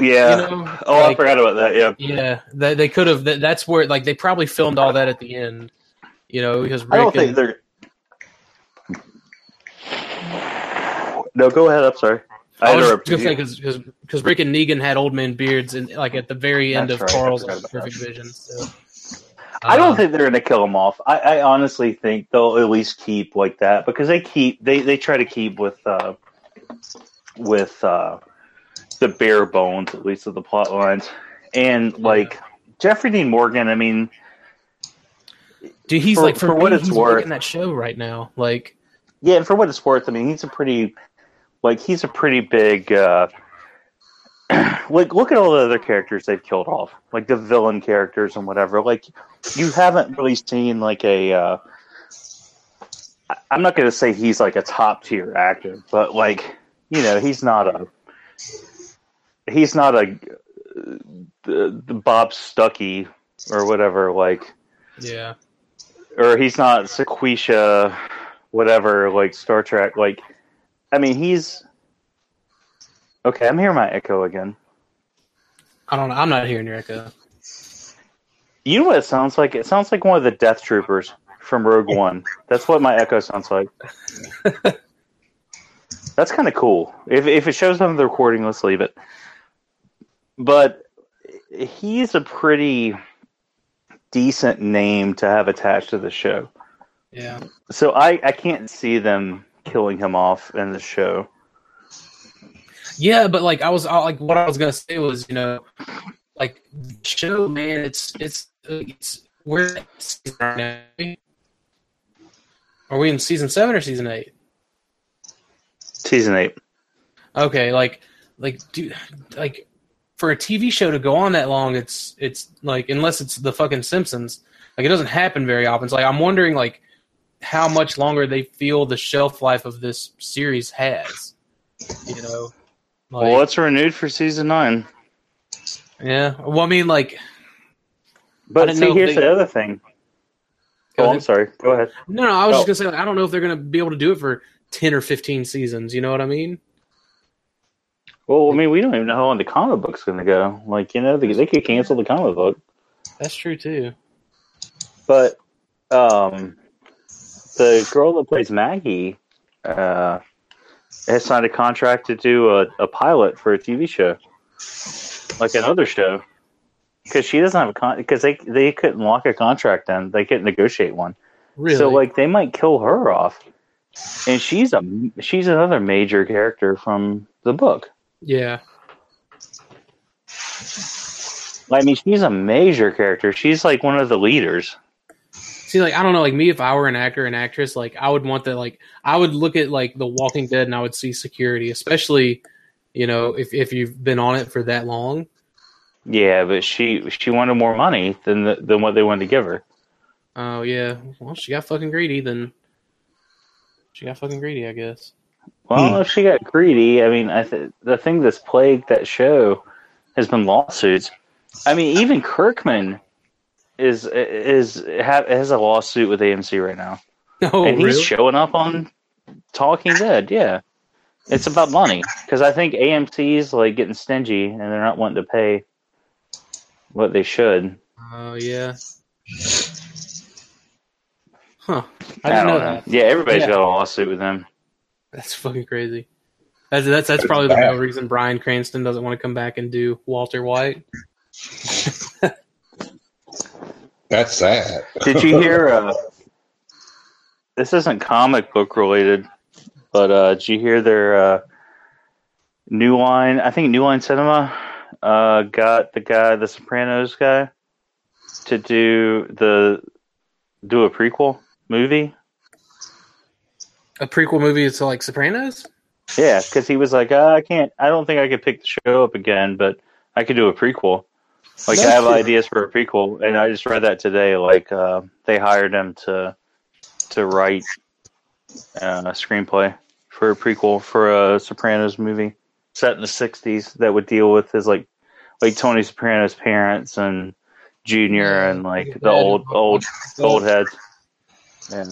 Yeah. You know, oh, I forgot about that. Yeah. Yeah, they, they could have. That, that's where like they probably filmed all that at the end. You know, because Rick I don't think and, they're. No, go ahead. I'm sorry. I, I was just gonna you. say because because Rick and Negan had old man beards and like at the very end That's of right, Carl's Perfect that. Vision. So. I don't Uh, think they're going to kill him off. I, I honestly think they'll at least keep like that because they keep they, they try to keep with uh, with uh, the bare bones at least of the plot lines and like Jeffrey Dean Morgan. I mean, dude, he's for- like for, for what it's worth- in that show right now. Like, yeah, and for what it's worth, I mean he's a pretty like he's a pretty big. Uh, like look at all the other characters they've killed off, like the villain characters and whatever. Like you haven't really seen like a. Uh, I'm not going to say he's like a top tier actor, but like you know he's not a. He's not a the, the Bob Stuckey or whatever like yeah, or he's not Sequisha, whatever, like Star Trek. Like, I mean, he's okay. I'm hearing my echo again. I don't know. I'm not hearing your echo. You know what it sounds like? It sounds like one of the Death Troopers from Rogue One. That's what my echo sounds like. That's kind of cool. If if it shows up in the recording, let's leave it. But he's a pretty decent name to have attached to the show. Yeah, So I, I can't see them killing him off in the show. yeah, but like I was I, like what I was gonna say was you know like the show man, it's it's it's we're right now. Are we in season seven or season eight? Season eight. Okay, like like dude, like for a TV show to go on that long, it's it's like unless it's the fucking Simpsons, like it doesn't happen very often. So like I'm wondering like how much longer they feel the shelf life of this series has. You know, like, well, it's renewed for season nine. yeah. Well, I mean, like But see, here's they- the other thing. Go Oh, I'm sorry. Go ahead. no, no. I was Oh. just gonna say like, I don't know if they're gonna be able to do it for ten or fifteen seasons. You know what I mean? Well, I mean, we don't even know how long the comic book's going to go. Like, you know, they, they could cancel the comic book. That's true too. But um, the girl that plays Maggie uh, has signed a contract to do a, a pilot for a TV show, like another show, because she doesn't have a con. Because they they couldn't lock a contract in, they couldn't negotiate one. Really? So like they might kill her off, and she's a she's another major character from the book. Yeah. I mean, she's a major character. She's like one of the leaders. See, like I don't know, like me, if I were an actor and actress, like I would want that. Like I would look at like The Walking Dead and I would see security, especially, you know, if if you've been on it for that long. Yeah, but she she wanted more money than the, than what they wanted to give her. Oh yeah, well she got fucking greedy. Then she got fucking greedy, I guess. Well, Hmm. if she got greedy, I mean, I th- the thing that's plagued that show has been lawsuits. I mean, even Kirkman is is ha- has a lawsuit with AMC right now, Oh and he's really? showing up on Talking Dead. Yeah, it's about money because I think AMC's like getting stingy and they're not wanting to pay what they should. Oh yeah. Huh. I I, don't know know. that. Yeah, everybody's Yeah. got a lawsuit with them. That's fucking crazy. That's that's that's probably the real reason Bryan Cranston doesn't want to come back and do Walter White. That's sad. Did you hear? Uh, this isn't comic book related, but uh, did you hear their uh, new line? I think New Line Cinema uh, got the guy, the Sopranos guy, to do the do a prequel movie. A prequel movie to like Sopranos? Yeah, because he was like, uh, I can't, I don't think I could pick the show up again, but I could do a prequel. Like I have ideas for a prequel, and I just read that today. Like uh, they hired him to to write uh, a screenplay for a prequel for a Sopranos movie set in the '60s that would deal with his like like Tony Soprano's parents and Junior and like the old old old heads. Yeah,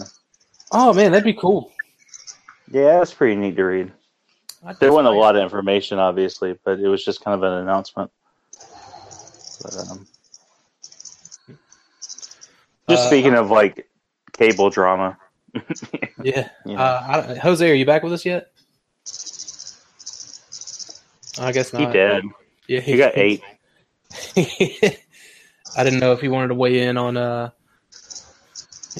Oh man, that'd be cool. Yeah, that's pretty neat to read. I There wasn't a lot of information, obviously, but it was just kind of an announcement. But, um, just Uh, speaking of like cable drama, Yeah. know, Uh, I Jose, are you back with us yet? I guess not. he did. Yeah, He got eight. I didn't know if he wanted to weigh in on uh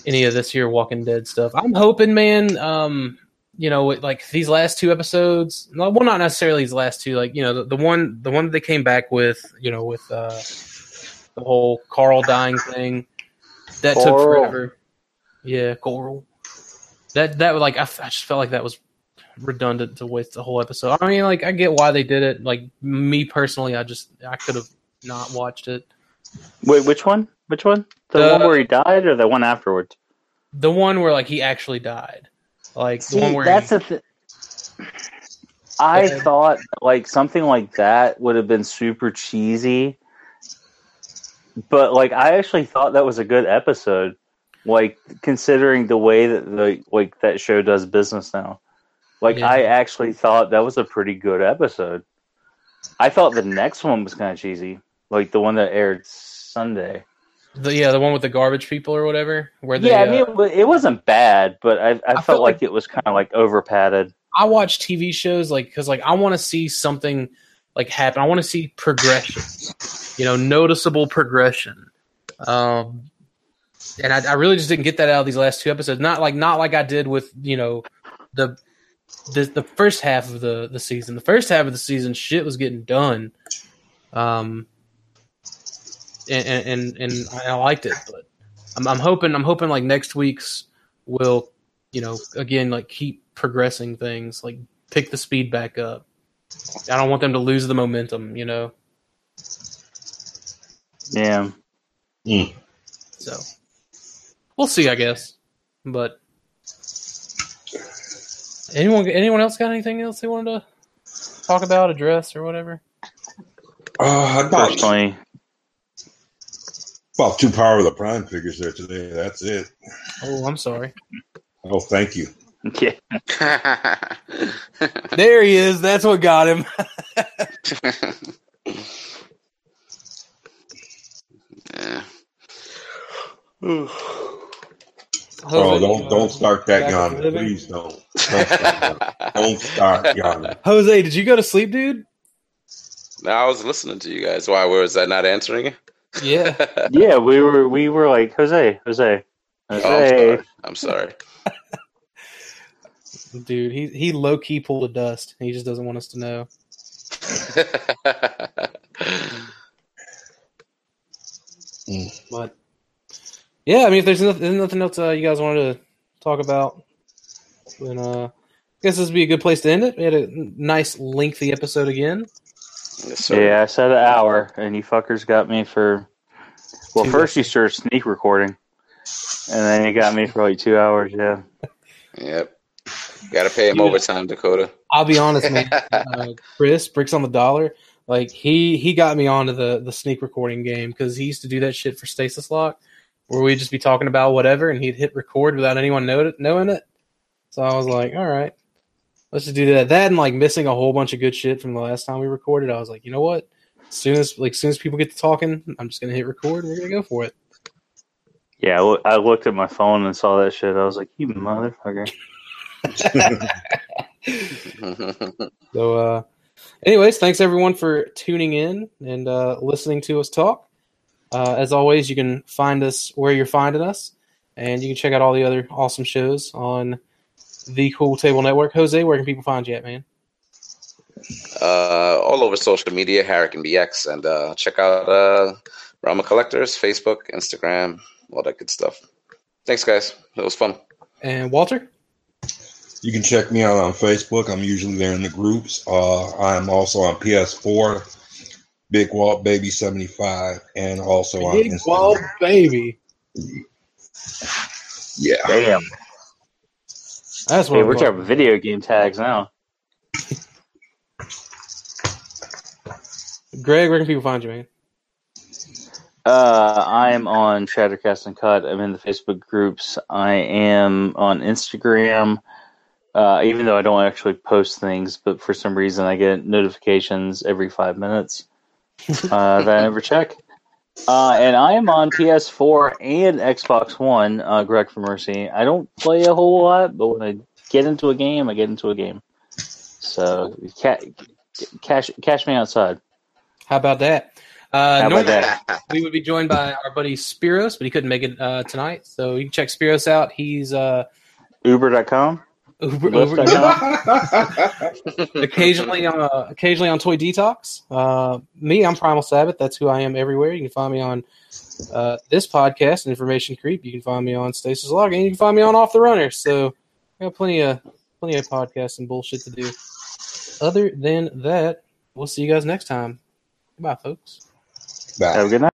any of this here Walking Dead stuff. I'm hoping, man. Um, you know, like these last two episodes. Well, not necessarily these last two. Like you know, the, the one the one that they came back with. You know, with uh the whole Carl dying thing. That took forever. Yeah, Coral. That that like I, I just felt like that was redundant to waste the whole episode. I mean, like I get why they did it. Like me personally, I just I could have not watched it. Wait, which one? Which one? The The- one where he died, or the one afterwards? The one where like he actually died, like the one where that's he, the th- I ahead. thought like something like that would have been super cheesy, but like I actually thought that was a good episode. Like considering the way that the like that show does business now, like Yeah. I actually thought that was a pretty good episode. I thought the next one was kind of cheesy, like the one that aired Sunday. The yeah the one with the garbage people or whatever. Where they, yeah, I uh, mean it, it wasn't bad, but I, I, felt, felt like, like- it was kind of like over padded. I watch TV shows like because like I want to see something like happen. I want to see progression, you know, noticeable progression. Um, and I, I really just didn't get that out of these last two episodes. Not like not like I did with you know the the the first half of the the season. The first half of the season, shit was getting done. Um, and and and, and I liked it, but I'm, I'm hoping I'm hoping like next week's will you know again like keep progressing things like pick the speed back up. I don't want them to lose the momentum you know? Yeah. so we'll see i guess but anyone anyone else got anything else they wanted to talk about address or whatever? Uh, about, Personally, about two power of the prime figures there today. That's it. oh i'm sorry Oh, thank you. yeah. there he is that's what got him yeah. Oh, don't uh, don't start that Back yawning. living? Please don't. Don't start yawning. Don't start yawning. jose did you go to sleep dude No, I was listening to you guys. Why was I not answering it? Yeah yeah, we were we were like Jose, Jose, Oh, I'm Jose. sorry. I'm sorry. dude he he low-key pulled a dust he just doesn't want us to know But yeah, I mean, if there's nothing, there's nothing else uh, you guys wanted to talk about, then uh, I guess this would be a good place to end it. We had a nice lengthy episode again. Yes, sir. Yeah, I said an hour, and you fuckers got me for. Well, Two first you started sneak recording, and then you got me for like two hours. Yeah. Yep. Got to pay him You- overtime, Dakota. I'll be honest, man. uh, Chris bricks on the dollar. Like he he got me onto the the sneak recording game because he used to do that shit for Stasis Lock, where we'd just be talking about whatever, and he'd hit record without anyone know it, knowing it. So I was like, all right, let's just do that. That and like missing a whole bunch of good shit from the last time we recorded. I was like, you know what? As soon as like as soon as people get to talking, I'm just gonna hit record. We're gonna go for it. Yeah, I loo- I looked at my phone and saw that shit. I was like, "You motherfucker!" So, uh, anyways, thanks everyone for tuning in and uh, listening to us talk. Uh, as always, you can find us where you're finding us, and you can check out all the other awesome shows on the Cool Table Network. Jose, where can people find you at, man? uh, all over social media, Harrican BX, and uh, check out uh, Rama Collectors, Facebook, Instagram, all that good stuff. Thanks, guys. It was fun. And Walter. You can check me out on Facebook. I'm usually there in the groups. Uh, I'm also on PS4, Big Walt Baby 75, and also on Big Instagram. Wall baby. Yeah. Damn. That's what Hey, we're talking video game tags now. Greg, where can people find you, man? Uh, I am on Shattercast and Cut. I'm in the Facebook groups. I am on Instagram. Uh, even though I don't actually post things, but for some reason I get notifications every five minutes uh, that I never check. Uh, and I am on PS4 and Xbox One, uh, Greg for Mercy. I don't play a whole lot, but when I get into a game, I get into a game. So ca- cash cash me outside. How about that? Uh, How about that? we would be joined by our buddy Spiros, but he couldn't make it uh, tonight. So you can check Spiros out. He's uh, Uber.com. Uber, Lyft, Uber, occasionally on uh, occasionally on Toy Detox. Uh, me, I'm Primal Sabbath. That's who I am everywhere. You can find me on uh, this podcast, Information Creep. You can find me on Stasis Lock, and you can find me on Off the Runner. So I got plenty of plenty of podcasts and bullshit to do. Other than that, we'll see you guys next time. Goodbye, folks. Bye. Have a good night.